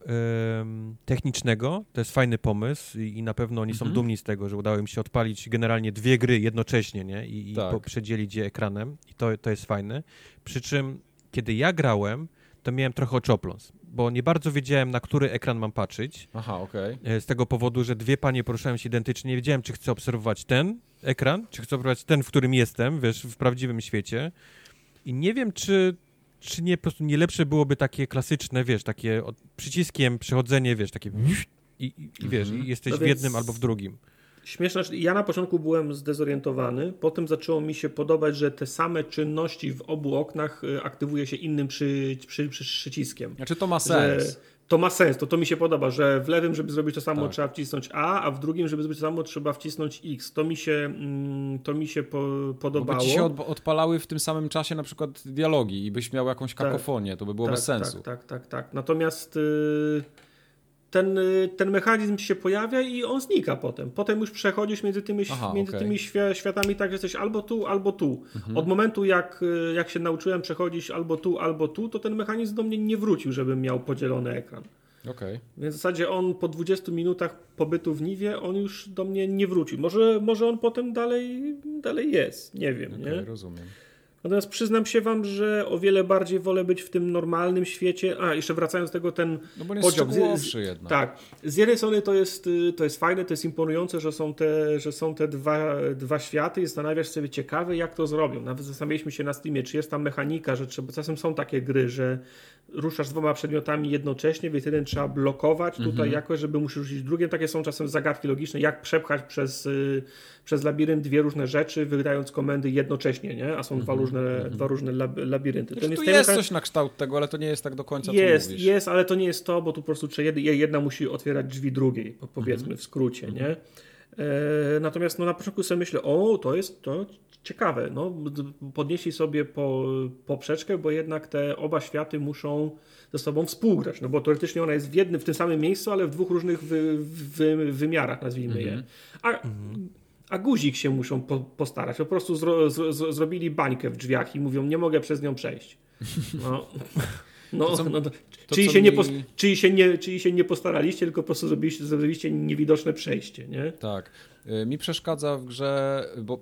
technicznego to jest fajny pomysł i, i na pewno oni są mhm. dumni z tego, że udało im się odpalić generalnie dwie gry jednocześnie nie? i, i tak. przedzielić je ekranem i to, to jest fajne. Przy czym, kiedy ja grałem, to miałem trochę oczopląs, bo nie bardzo wiedziałem, na który ekran mam patrzeć. Aha, okej. Okay. Z tego powodu, że dwie panie poruszają się identycznie. Nie wiedziałem, czy chcę obserwować ten ekran, czy chcę obserwować ten, w którym jestem, wiesz, w prawdziwym świecie. I nie wiem, czy czy nie, po prostu nie lepsze byłoby takie klasyczne, wiesz, takie od, przyciskiem przechodzenie, wiesz, takie i, i, i wiesz, i jesteś no w jednym albo w drugim. Śmieszne, ja na początku byłem zdezorientowany, potem zaczęło mi się podobać, że te same czynności w obu oknach y, aktywuje się innym przy, przy, przy przyciskiem. Znaczy to ma sens. Że to ma sens, to, to mi się podoba, że w lewym, żeby zrobić to samo, tak. trzeba wcisnąć A, a w drugim, żeby zrobić to samo, trzeba wcisnąć X. To mi się, mm, to mi się po, podobało. Bo ci się odpalały w tym samym czasie na przykład dialogi i byś miał jakąś tak. kakofonię, tak. to by było tak, bez sensu. Tak, tak, tak, tak. Natomiast... Yy ten, ten mechanizm się pojawia i on znika potem. Potem już przechodzisz między tymi, Aha, między okay. tymi światami tak, że jesteś albo tu, albo tu. Mhm. Od momentu jak, jak się nauczyłem przechodzić albo tu, albo tu, to ten mechanizm do mnie nie wrócił, żebym miał podzielony ekran. Okay. Więc w zasadzie on po 20 minutach pobytu w Niwie, on już do mnie nie wrócił. Może, może on potem dalej, dalej jest, nie wiem. Okay, nie? rozumiem. Natomiast przyznam się wam, że o wiele bardziej wolę być w tym normalnym świecie. A, jeszcze wracając do tego, ten no bo podział. Z, jednak. Tak. Z jednej strony to jest, y, to jest fajne, to jest imponujące, że są te, że są te dwa, dwa światy i zastanawiasz sobie ciekawe, jak to zrobią. Nawet zastanawialiśmy się na Steamie, czy jest tam mechanika, że trzeba, czasem są takie gry, że ruszasz dwoma przedmiotami jednocześnie, więc jeden trzeba blokować tutaj mhm. jakoś, żeby musisz rzucić drugim. Takie są czasem zagadki logiczne, jak przepchać przez, y, przez labirynt dwie różne rzeczy, wydając komendy jednocześnie, nie? A są dwa mhm. różne, mhm. dwa różne lab, labirynty. Znaczy, to jest coś na kształt tego, ale to nie jest tak do końca, jest, co mówisz. Jest, ale to nie jest to, bo tu po prostu jedna musi otwierać drzwi drugiej, powiedzmy w skrócie, nie? E, natomiast no, na początku sobie myślę, o, to jest to ciekawe. No, podnieśli sobie po, poprzeczkę, bo jednak te oba światy muszą ze sobą współgrać, no bo teoretycznie ona jest w jednym, w tym samym miejscu, ale w dwóch różnych wy, wy, wymiarach, nazwijmy je. Mhm. A, a guzik się muszą po, postarać. Po prostu zro, zro, zrobili bańkę w drzwiach i mówią, nie mogę przez nią przejść. No. No, co, no to, to, czyli, się mi... nie pos, czyli, się nie, czyli się nie postaraliście, tylko po prostu zrobiliście, zrobiliście niewidoczne przejście, nie? Tak. Y, mi przeszkadza w grze, bo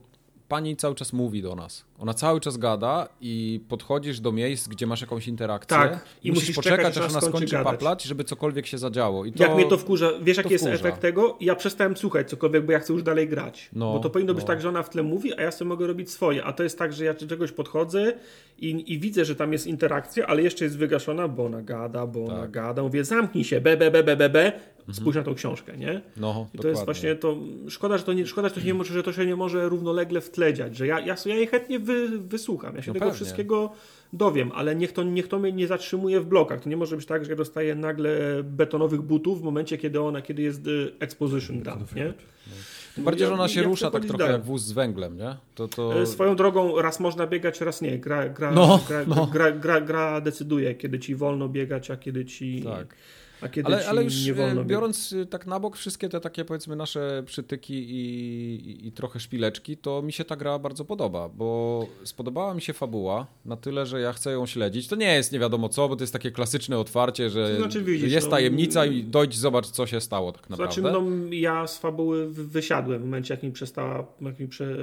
pani cały czas mówi do nas. Ona cały czas gada i podchodzisz do miejsc, gdzie masz jakąś interakcję tak, i, musisz, musisz poczekać, czekać, aż ona skończy gadać. paplać, żeby cokolwiek się zadziało. I to, Jak mnie to wkurza, wiesz jaki jest efekt tego? Ja przestałem słuchać cokolwiek, bo ja chcę już dalej grać. No, bo to powinno no. być tak, że ona w tle mówi, a ja sobie mogę robić swoje. A to jest tak, że ja czegoś podchodzę i, i widzę, że tam jest interakcja, ale jeszcze jest wygaszona, bo ona gada, bo tak. ona gada. Mówię, zamknij się, be, be, be, be, be, be. Mhm. spójrz na tą książkę, nie? No, I to jest właśnie to, szkoda, że to nie, szkoda, że to, nie może, że to się nie może równolegle wtledziać, że ja, ja, ja je chętnie wy, wysłucham, ja się no tego pewnie. wszystkiego dowiem, ale niech to, niech to mnie nie zatrzymuje w blokach. To nie może być tak, że ja dostaję nagle betonowych butów w momencie, kiedy ona, kiedy jest y, exposition done, nie? No. Tym bardziej, że ona się rusza tak trochę dalej. jak wóz z węglem, nie? To, to... E, swoją drogą raz można biegać, raz nie. Gra, gra, no, gra, no. gra, gra, gra decyduje, kiedy ci wolno biegać, a kiedy ci... Tak. A kiedy ale, ale już nie wolno biorąc bieg. tak na bok wszystkie te takie powiedzmy nasze przytyki i, i, i, trochę szpileczki, to mi się ta gra bardzo podoba, bo spodobała mi się fabuła na tyle, że ja chcę ją śledzić. To nie jest nie wiadomo co, bo to jest takie klasyczne otwarcie, że, znaczy, widzisz, jest no, tajemnica i dojdź, zobacz co się stało tak naprawdę. Znaczy, no ja z fabuły wysiadłem w momencie, jak mi przestała, jak mi prze,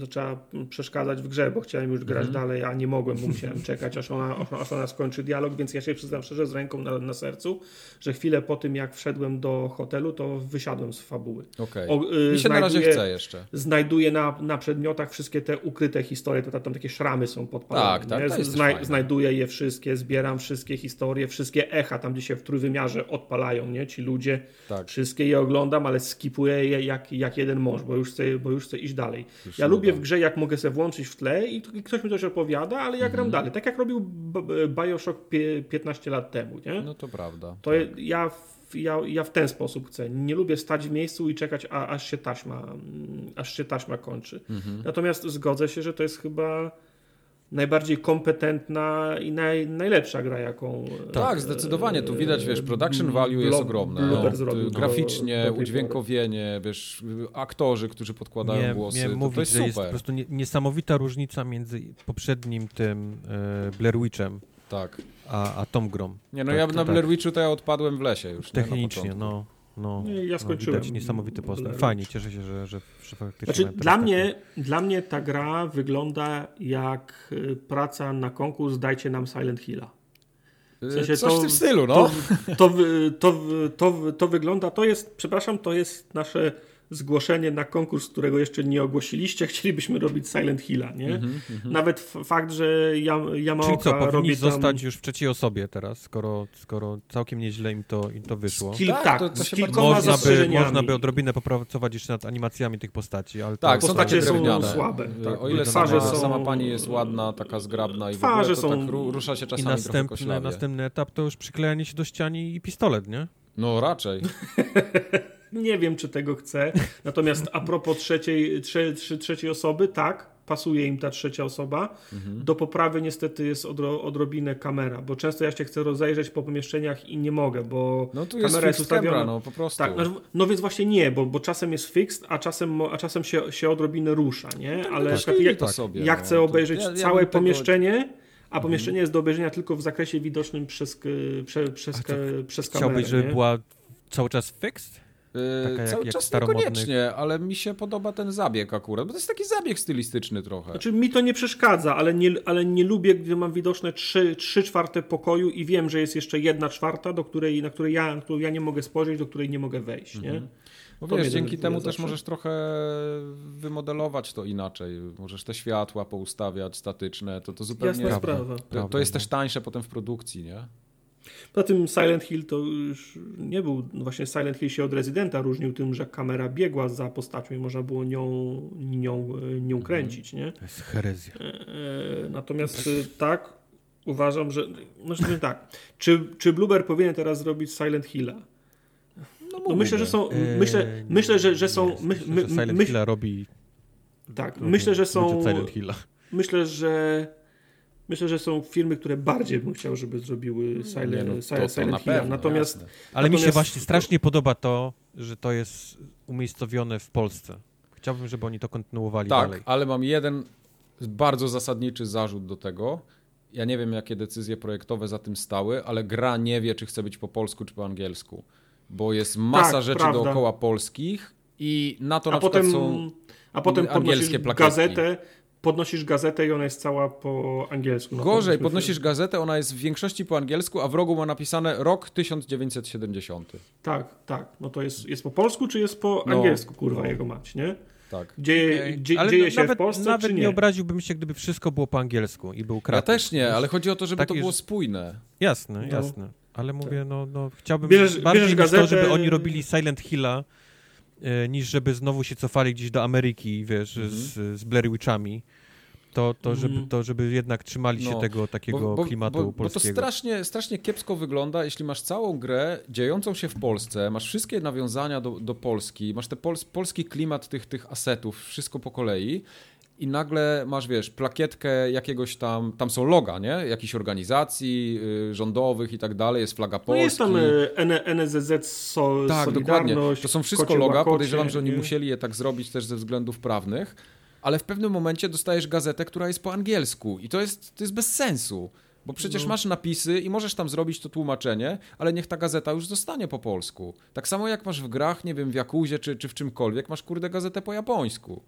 zaczęła przeszkadzać w grze, bo chciałem już grać mm dalej, a nie mogłem, bo musiałem czekać, aż ona, aż ona skończy dialog, więc ja się przyznam szczerze z ręką na, na sercu, że chwilę po tym, jak wszedłem do hotelu, to wysiadłem z fabuły. Okay. O, y, Mi się na razie chce jeszcze. Znajduję na, na przedmiotach wszystkie te ukryte historie, to tam, tam takie szramy są podpalone. Tak, tak, Zna, znajduję je wszystkie, zbieram wszystkie historie, wszystkie echa, tam gdzie się w trójwymiarze odpalają, nie? Ci ludzie, tak. wszystkie je oglądam, ale skipuję je jak, jak jeden mąż, bo już chcę, bo już chcę iść dalej. Już ja lubię w grze, jak mogę sobie włączyć w tle i, ktoś mi coś opowiada, ale ja gram mhm. dalej. Tak jak robił Bioshock 15 lat temu, nie? No to prawda. To tak. Ja, ja, ja w ten sposób chcę. Nie lubię stać w miejscu i czekać, a, aż, się taśma, aż się taśma kończy. Mhm. Natomiast zgodzę się, że to jest chyba najbardziej kompetentna i naj, najlepsza gra, jaką. Tak, zdecydowanie. Tu widać, wiesz, production value jest ogromne. No, graficznie, do, do udźwiękowienie, wiesz, aktorzy, którzy podkładają nie, głosy. Nie to, mówić, to jest że super. jest po prostu niesamowita różnica między poprzednim tym e, Blair Witchem. Tak. A, a Tom Grom. Nie, no tak, ja na tak. Blair Witchu to ja odpadłem w lesie już. Technicznie, nie, no. No, ja skończyłem. No, widać niesamowity postęp. Fajnie, cieszę się, że, że, że faktycznie. Znaczy, dla, mnie, dla mnie ta gra wygląda jak y, praca na konkurs Dajcie nam Silent Hilla. W sensie Coś to, w tym stylu, no. To, to, to, to, to, wygląda, to jest, przepraszam, to jest nasze zgłoszenie na konkurs, którego jeszcze nie ogłosiliście, chcielibyśmy robić Silent Hilla, nie? Mm -hmm, Nawet fakt, że Yamaoka Czyli co, robi tam... zostać już w trzeciej osobie teraz, skoro, skoro całkiem nieźle im to, im to wyszło. Kil tak, to, to z kilkoma można by, można by odrobinę popracować jeszcze nad animacjami tych postaci, ale Tak, są takie są słabe. Tak, o ile sama, są... sama pani jest ładna, taka zgrabna i twarze w ogóle, są... tak rusza się czasami I następny, następny etap to już przyklejanie się do ściani i pistolet, nie? No raczej. Nie wiem, czy tego chcę. Natomiast a propos trzeciej, trze, trze, trzeciej osoby, tak, pasuje im ta trzecia osoba. Mhm. Do poprawy niestety jest odro, odrobinę kamera, bo często ja się chcę rozejrzeć po pomieszczeniach i nie mogę, bo no tu kamera jest, jest ustawiona. Camera, no po prostu. Tak, no, no, więc właśnie nie, bo, bo czasem jest fixed, a czasem, a czasem się, się odrobinę rusza, nie? No, Ale tak, ja, to sobie, ja chcę no, obejrzeć ja, całe pomieszczenie. Tego a pomieszczenie mhm. jest do obejrzenia tylko w zakresie widocznym przez, prze, przez, przez kamerę. Chciałbyś, żeby była cały czas fixed? Yy, cały jak czas niekoniecznie, ale mi się podoba ten zabieg akurat, bo to jest taki zabieg stylistyczny trochę. Znaczy mi to nie przeszkadza, ale nie, ale nie lubię, gdy mam widoczne trzy, trzy czwarte pokoju i wiem, że jest jeszcze jedna czwarta, do której, na której ja, którą ja nie mogę spojrzeć, do której nie mogę wejść, nie? Mhm. Bo wiesz, dzięki temu też możesz trochę wymodelować to inaczej. Możesz te światła poustawiać statyczne, to, to zupełnie... Jasna sprawa. To, to jest też tańsze potem w produkcji, nie? Poza tym Silent Hill to już nie był, no właśnie Silent Hill się od Rezydenta różnił tym, że kamera biegła za postacią i można było nią, nią, nią mhm. kręcić, nie? To jest herezja. E, e, natomiast tak, uważam, że, znaczy tak, czy, czy Blueber powinien teraz zrobić Silent Hilla? No, no myślę, że są, myślę, eee, myślę, że, że są, my, my, Silent Hilla robi tak, myślę, że są, Silent Hilla. myślę, że Myślę, że są firmy, które bardziej bym chciał, żeby zrobiły Silent, nie, no, to, Silent Hill. Natomiast, Ale natomiast... mi się właśnie strasznie podoba to, że to jest umiejscowione w Polsce. Chciałbym, żeby oni to kontynuowali tak, dalej. ale mam jeden bardzo zasadniczy zarzut do tego. Ja nie wiem, jakie decyzje projektowe za tym stały, ale gra nie wie, czy chce być po polsku, czy po angielsku. Bo jest masa tak, rzeczy prawda. dookoła polskich i na to a na potem, przykład są a potem angielskie plakatki. gazetę, podnosisz gazetę i ona jest cała po angielsku. No Gorzej, podnosisz gazetę, ona jest w większości po angielsku, a w rogu ma napisane rok 1970. Tak, tak. No to jest, jest po polsku, czy jest po no, angielsku, kurwa, no. jego mać, nie? Tak. Dzieje, okay. dzie, ale dzieje się nawet, w Polsce, nawet nie? nie obraziłbym się, gdyby wszystko było po angielsku i był Kraków. Ja też nie, ale chodzi o to, żeby to było spójne. Jasne, no. jasne. Ale mówię, no, no chciałbym bierzesz, bardziej bierzesz gazetę... to, żeby oni robili Silent Hilla, niż żeby znowu się cofali gdzieś do Ameryki, wiesz, mm -hmm. z, z Blair Witchami to, to, żeby, mhm. to żeby jednak trzymali się no, tego takiego bo, bo, klimatu bo, polskiego. Bo to strasznie, strasznie kiepsko wygląda, jeśli masz całą grę dziejącą się w Polsce, masz wszystkie nawiązania do, do Polski, masz ten pols, polski klimat tych, tych asetów, wszystko po kolei i nagle masz, wiesz, plakietkę jakiegoś tam, tam są loga, nie? Jakichś organizacji y, rządowych i tak dalej, jest flaga Polski. No jest tam y, NSZZ so, Tak, dokładnie. To są wszystko loga, podejrzewam, że oni nie? musieli je tak zrobić też ze względów prawnych, ale w pewnym momencie dostajesz gazetę, która jest po angielsku i to jest, to jest bez sensu. Bo przecież no. masz napisy i możesz tam zrobić to tłumaczenie, ale niech ta gazeta już zostanie po polsku. Tak samo jak masz w grach, nie wiem, w Jakuzie czy, czy w czymkolwiek, masz kurde gazetę po japońsku.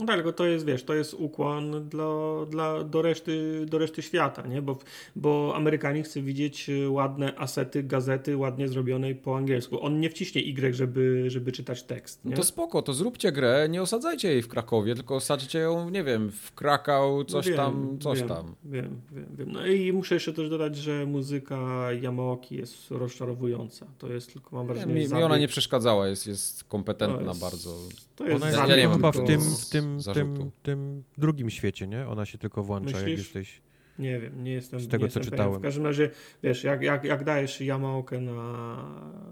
No tak, tylko to jest, wiesz, to jest ukłon dla, dla, do, reszty, do reszty świata, nie? Bo, bo Amerykanie chce widzieć ładne asety, gazety ładnie zrobionej po angielsku. On nie wciśnie Y, żeby, żeby czytać tekst. Nie? No to spoko, to zróbcie grę, nie osadzajcie jej w Krakowie, tylko osadźcie ją, nie wiem, w Krakał, coś no wiem, tam, coś wiem, tam. Wiem, wiem, wiem. No i muszę jeszcze też dodać, że muzyka Yamaoki jest rozczarowująca. To jest tylko, mam wrażenie, Mi, mi ona nie przeszkadzała, jest, jest kompetentna jest, bardzo. To jest ona jest ja, ja chyba w tym, w tym tym, tym drugim świecie, nie? Ona się tylko włącza, Myślisz? jak jesteś... Nie wiem, nie jestem. Z tego, co czytałem. W każdym razie, wiesz, jak, jak, jak dajesz Yamaokę na,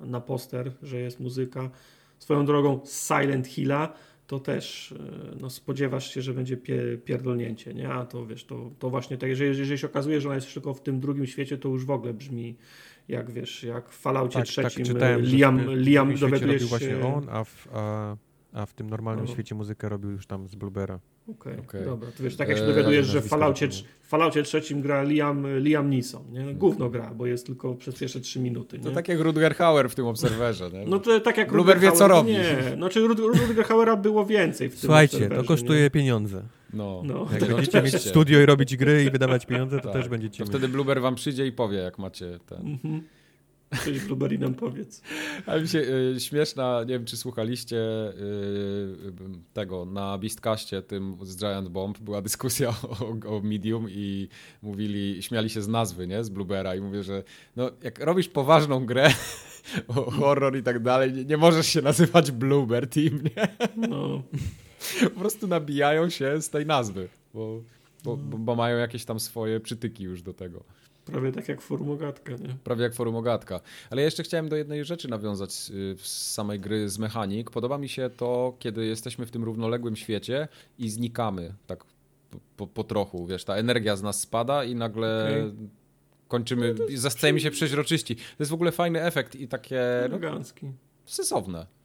na poster, że jest muzyka, swoją drogą Silent Hilla, to też e, no, spodziewasz się, że będzie pie, pierdolnięcie, nie? A to wiesz, to, to właśnie tak, jeżeli, jeżeli się okazuje, że ona jest tylko w tym drugim świecie, to już w ogóle brzmi jak wiesz, jak w Falloutie tak, tak trzecim tak, czytałem, Liam, Liam dowiadujesz się... właśnie on, a, w, a a w tym normalnym no. świecie muzykę robił już tam z Bluebera. Okej, okay, okay. dobra. To wiesz, tak jak się dowiadujesz, że w Falloutie, w Falloutie trzecim gra Liam, Liam Neeson, nie? Gówno gra, bo jest tylko przez pierwsze trzy minuty, nie? To tak jak Rutger Hauer w tym Obserwerze, nie? No to tak jak Blueber wie, co robi. Nie, znaczy Rutger Hauera było więcej w tym Słuchajcie, to kosztuje nie? pieniądze. No. no. Jak będziecie mieć studio i robić gry i wydawać pieniądze, to tak. też będziecie to mieć. wtedy Blueber wam przyjdzie i powie, jak macie ten... Mhm. Coś Blueberry nam powiedz. Ale mi się y, śmieszna, nie wiem czy słuchaliście y, tego na Beastcaście tym z Giant Bomb, była dyskusja o, o, Medium i mówili, śmiali się z nazwy, nie, z Bluebera i mówię, że no jak robisz poważną grę o horror i tak dalej, nie, nie możesz się nazywać Blueber Team, nie? No. Po prostu nabijają się z tej nazwy, bo, bo, bo, bo mają jakieś tam swoje przytyki już do tego. Prawie tak jak formogatka, nie? Prawie jak formogatka. Ale jeszcze chciałem do jednej rzeczy nawiązać z samej gry z mechanik. Podoba mi się to, kiedy jesteśmy w tym równoległym świecie i znikamy tak po, po trochu, wiesz, ta energia z nas spada i nagle okay. kończymy, no zastajemy się przeźroczyści. To jest w ogóle fajny efekt i takie... Elegancki. No, sensowne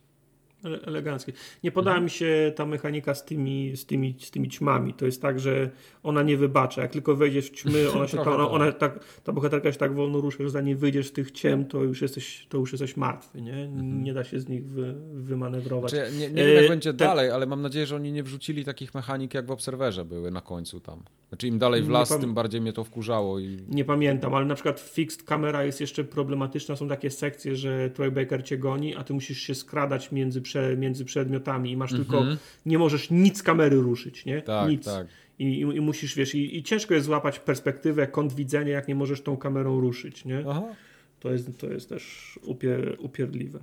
eleganckie. Nie podoba mhm. mi się ta mechanika z tymi, z, tymi, z tymi ćmami. To jest tak, że ona nie wybacza. Jak tylko wejdziesz w ćmy, ona się, ta, ona, ona tak, ta bohaterka się tak wolno rusza, że zanim wyjdziesz z tych ciem, to już jesteś, to już jesteś martwy. Nie, mhm. nie da się z nich wy, wymanewrować. Znaczy, nie, nie wiem, jak e, będzie te... dalej, ale mam nadzieję, że oni nie wrzucili takich mechanik, jak w Obserwerze były na końcu tam. Znaczy im dalej w las, tym bardziej mnie to wkurzało. I... Nie pamiętam, ale na przykład fixed kamera jest jeszcze problematyczna. Są takie sekcje, że Troy Baker cię goni, a ty musisz się skradać między, prze, między przedmiotami i masz mm -hmm. tylko, nie możesz nic kamery ruszyć, nie? Tak, nic. tak. I, i, I, musisz, wiesz, i, i, ciężko jest złapać perspektywę, kąt widzenia, jak nie możesz tą kamerą ruszyć, nie? Aha. To jest, to jest też upier, upierdliwe.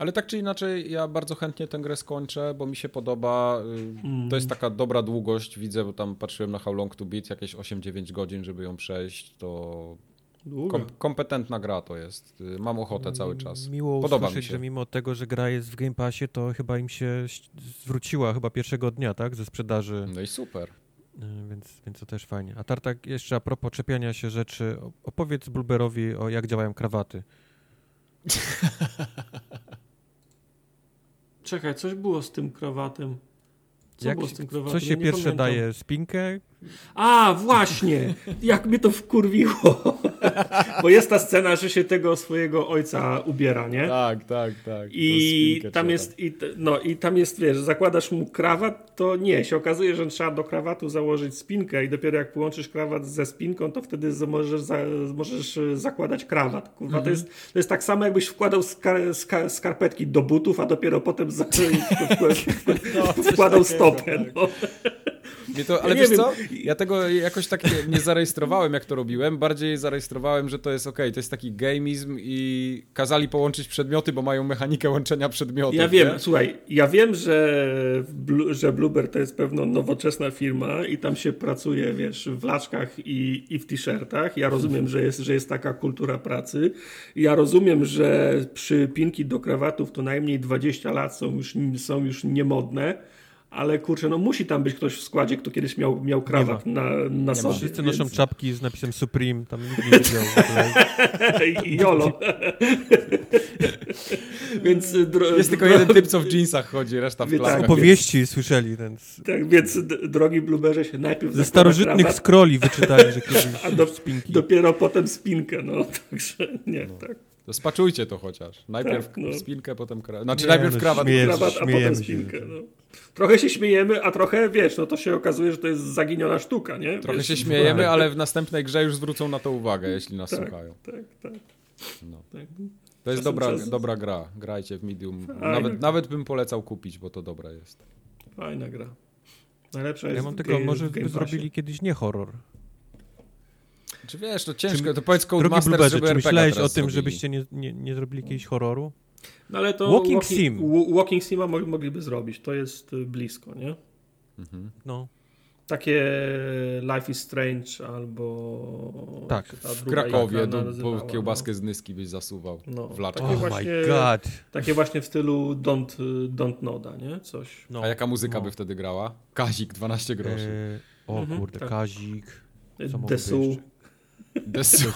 Ale tak czy inaczej, ja bardzo chętnie tę grę skończę, bo mi się podoba. Mm. To jest taka dobra długość. Widzę, bo tam patrzyłem na How Long to Beat, jakieś 8-9 godzin, żeby ją przejść. To Kom kompetentna gra to jest. Mam ochotę cały czas. Miło Podoba usłyszeć, mi się. że mimo tego, że gra jest w Game Passie, to chyba im się zwróciła chyba pierwszego dnia, tak? Ze sprzedaży. No i super. Y, więc, więc to też fajnie. A Tartak, jeszcze a propos czepiania się rzeczy, opowiedz Bulberowi o jak działają krawaty. Czekaj, coś było z tym krawatem. Co Jak, było z tym krawatem? Co się ja pierwsze pamiętam. daje? Spinkę? A, właśnie! Jak mnie to wkurwiło. Bo jest ta scena, że się tego swojego ojca ubiera, nie? Tak, tak, tak. I tam jest, i, no, i tam jest, wiesz, zakładasz mu krawat, to nie. Się okazuje, że trzeba do krawatu założyć spinkę i dopiero jak połączysz krawat ze spinką, to wtedy możesz, za, możesz zakładać krawat. Kurwa, mhm. to, jest, to jest tak samo, jakbyś wkładał skar, skar, skarpetki do butów, a dopiero potem za, no, wkładał stopę. Tak. No. To, ale ja wiesz co, ja tego jakoś tak nie, nie, zarejestrowałem, jak to robiłem. Bardziej zarejestrowałem, że to jest ok, to jest taki gamizm i kazali połączyć przedmioty, bo mają mechanikę łączenia przedmiotów. Ja wiem, nie? słuchaj, ja wiem, że, Blu, że Bluebird to jest pewno nowoczesna firma i tam się pracuje, wiesz, w laczkach i, i w t-shirtach. Ja rozumiem, że jest, że jest taka kultura pracy. Ja rozumiem, że przypinki do krawatów to najmniej 20 lat są już, są już niemodne ale kurczę, no musi tam być ktoś w składzie, kto kiedyś miał, miał krawat na, na sobie. Wszyscy noszą czapki z napisem Supreme, tam nikt nie wiedział. I Jolo. więc dro... Jest tylko jeden typ, co w jeansach chodzi, reszta w klapkach. Tak, opowieści słyszeli. Ten... Tak, więc drogi bluberze się najpierw Ze starożytnych krawat, scrolli wyczytali, że kiedyś a do, spinki. dopiero potem spinkę, no. Także nie, no. tak. To spaczujcie to chociaż. Najpierw tak, no. spinkę, potem krawat. Znaczy nie, najpierw no, krawat, krawat a potem spinkę. No. Trochę się śmiejemy, a trochę, wiesz, no to się okazuje, że to jest zaginiona sztuka, nie? Trochę wiesz, się śmiejemy, ale w następnej grze już zwrócą na to uwagę, jeśli nas tak, słuchają. Tak, tak. No. tak. To jest dobra, czas... dobra gra. Grajcie w Medium. Nawet, nawet bym polecał kupić, bo to dobra jest. Fajna gra. Najlepsza jest Ja mam tylko, może by zrobili kiedyś nie horror. Czy wiesz, to ciężko, czy, to powiedz Codemasters, żeby czy myślałeś o tym, zrobili. żebyście nie, nie, nie zrobili jakiegoś horroru? No ale to Walking, walking Sim. Walking Sima mogliby zrobić, to jest y, blisko, nie? Mhm. No. Takie Life is Strange albo... Tak, w Krakowie do, po kiełbaskę no. z Nyski byś zasuwał no, w laczku. Oh właśnie, my god. Takie właśnie w stylu Don't, don't Noda, nie? Coś. No. A jaka muzyka no. by wtedy grała? Kazik, 12 groszy. Eee, o mhm, kurde, tak. Kazik. Desu. Desu.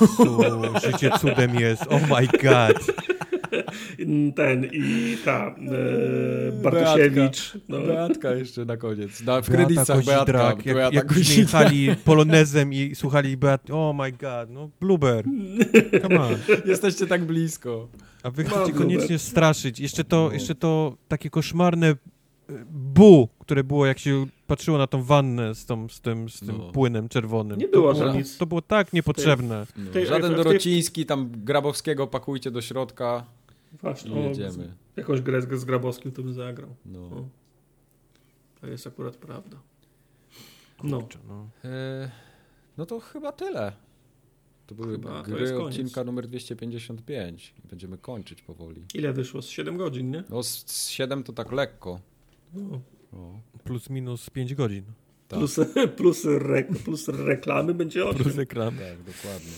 Życie cudem jest. Oh my god. Ten i ta e, Bartosiewicz. Beatka. No. Beatka jeszcze na koniec. Na, w kredytach Beatka. Beatka jak, jak jechali polonezem i słuchali Beat. Oh my god, no Bluber. Come on. Jesteście tak blisko. A wy chcecie koniecznie straszyć. Jeszcze to, no. jeszcze to takie koszmarne bu, które było jak się patrzyło na tą wannę z, tą, z tym, z tym no. płynem czerwonym. Nie było, to było, nic. To było tak niepotrzebne. No. Tej, Żaden Dorociński, tam Grabowskiego pakujcie do środka Właśnie, jedziemy. O, jakąś grę z, z Grabowskim to bym zagrał. No. To jest akurat prawda. No. Kurczę, no. E, no to chyba tyle. To były chyba, gry to odcinka numer 255. Będziemy kończyć powoli. Ile wyszło? Z 7 godzin, nie? No z 7 to tak lekko. No. Plus minus 5 godzin. Tak. Plus, plus, re, plus reklamy będzie 8. Plus reklamy. Tak, dokładnie.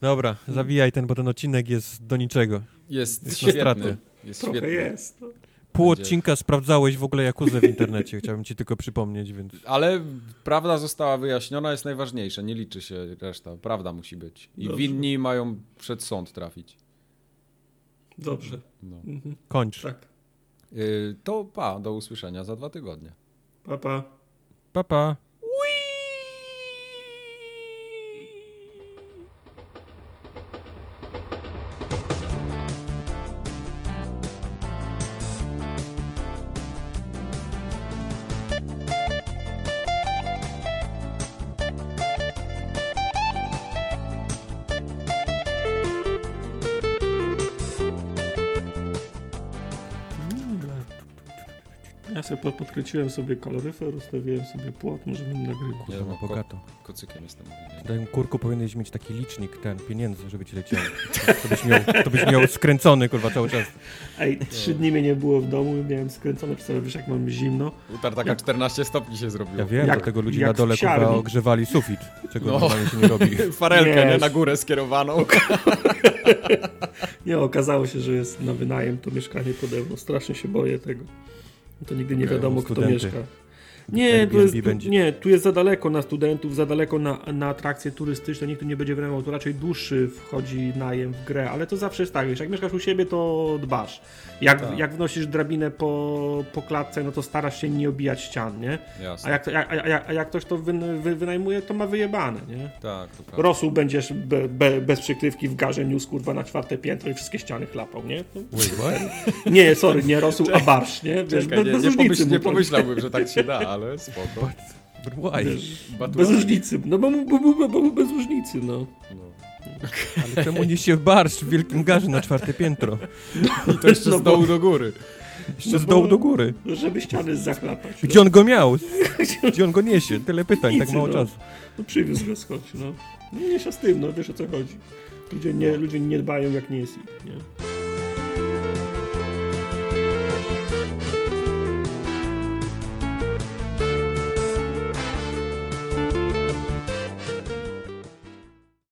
Dobra, zawijaj ten, bo ten odcinek jest do niczego. Jest, jest świetny. Jest Trochę świetny. jest. No. Pół będzie. odcinka sprawdzałeś w ogóle Jakuzę w internecie, chciałbym ci tylko przypomnieć, więc... Ale prawda została wyjaśniona, jest najważniejsze, nie liczy się reszta, prawda musi być. I Dobrze. winni mają przed sąd trafić. Dobrze. No. Mhm. Kończ. Tak. Yy, to pa, do usłyszenia za dwa tygodnie. Pa, pa. Pa, pa. Podkręciłem sobie kaloryfer, ustawiłem sobie płot, może bym nagrywał. Nie, no, bogato. kocykiem jestem. Daj kurku powinieneś mieć taki licznik ten, pieniędzy, żeby ci leciało. To byś miał, to byś miał skręcony, kurwa, cały czas. Ej, trzy dni mnie nie było w domu i miałem skręcone, przez wiesz jak mam zimno. Utar taka 14 stopni się zrobiło. Ja wiem, jak, dlatego ludzie na dole kurwa ogrzewali sufit, czego no. normalnie się nie robi. Farelkę, nie, na górę skierowaną. nie, okazało się, że jest na wynajem to mieszkanie pode mną. Strasznie się boję tego. To nigdy nie wiadomo, kto mieszka. Nie, tu jest, tu, nie, tu jest za daleko na studentów, za daleko na, na atrakcje turystyczne, nikt tu nie będzie wynajmował, to raczej dłuższy wchodzi najem w grę, ale to zawsze jest tak, wiesz, jak mieszkasz u siebie, to dbasz. Jak, tak. jak wnosisz drabinę po, po klatce, no to starasz się nie obijać ścian, nie? Jasne. A jak, a, a, a jak ktoś to wy, wy, wynajmuje, to ma wyjebane, nie? Tak, to prawda. Rosół będziesz be, be, bez przykrywki w garze niósł, kurwa, na czwarte piętro i wszystkie ściany chlapał, nie? No, Wait? Nie, sorry, nie rosół, a barsz, nie? Wiesz, Czekaj, nie, nie, pomyśl, nie pomyślałbym, że tak się da, ale spoko. But, but why? bez różnicy, no bo, bo, bo, bo, bez różnicy, no. no. Ale czemu nie się barszcz w wielkim garze na czwarte piętro? I to jeszcze no z dołu do góry. Jeszcze no z dołu do góry. Żeby ściany zachlapać. Gdzie on go miał? Gdzie on go niesie? Tyle pytań, tak mało no. czasu. No przywiózł go skądś, no. Nie się z tym, no wiesz o co chodzi. Ludzie nie, ludzie nie dbają jak nie jest ich, nie?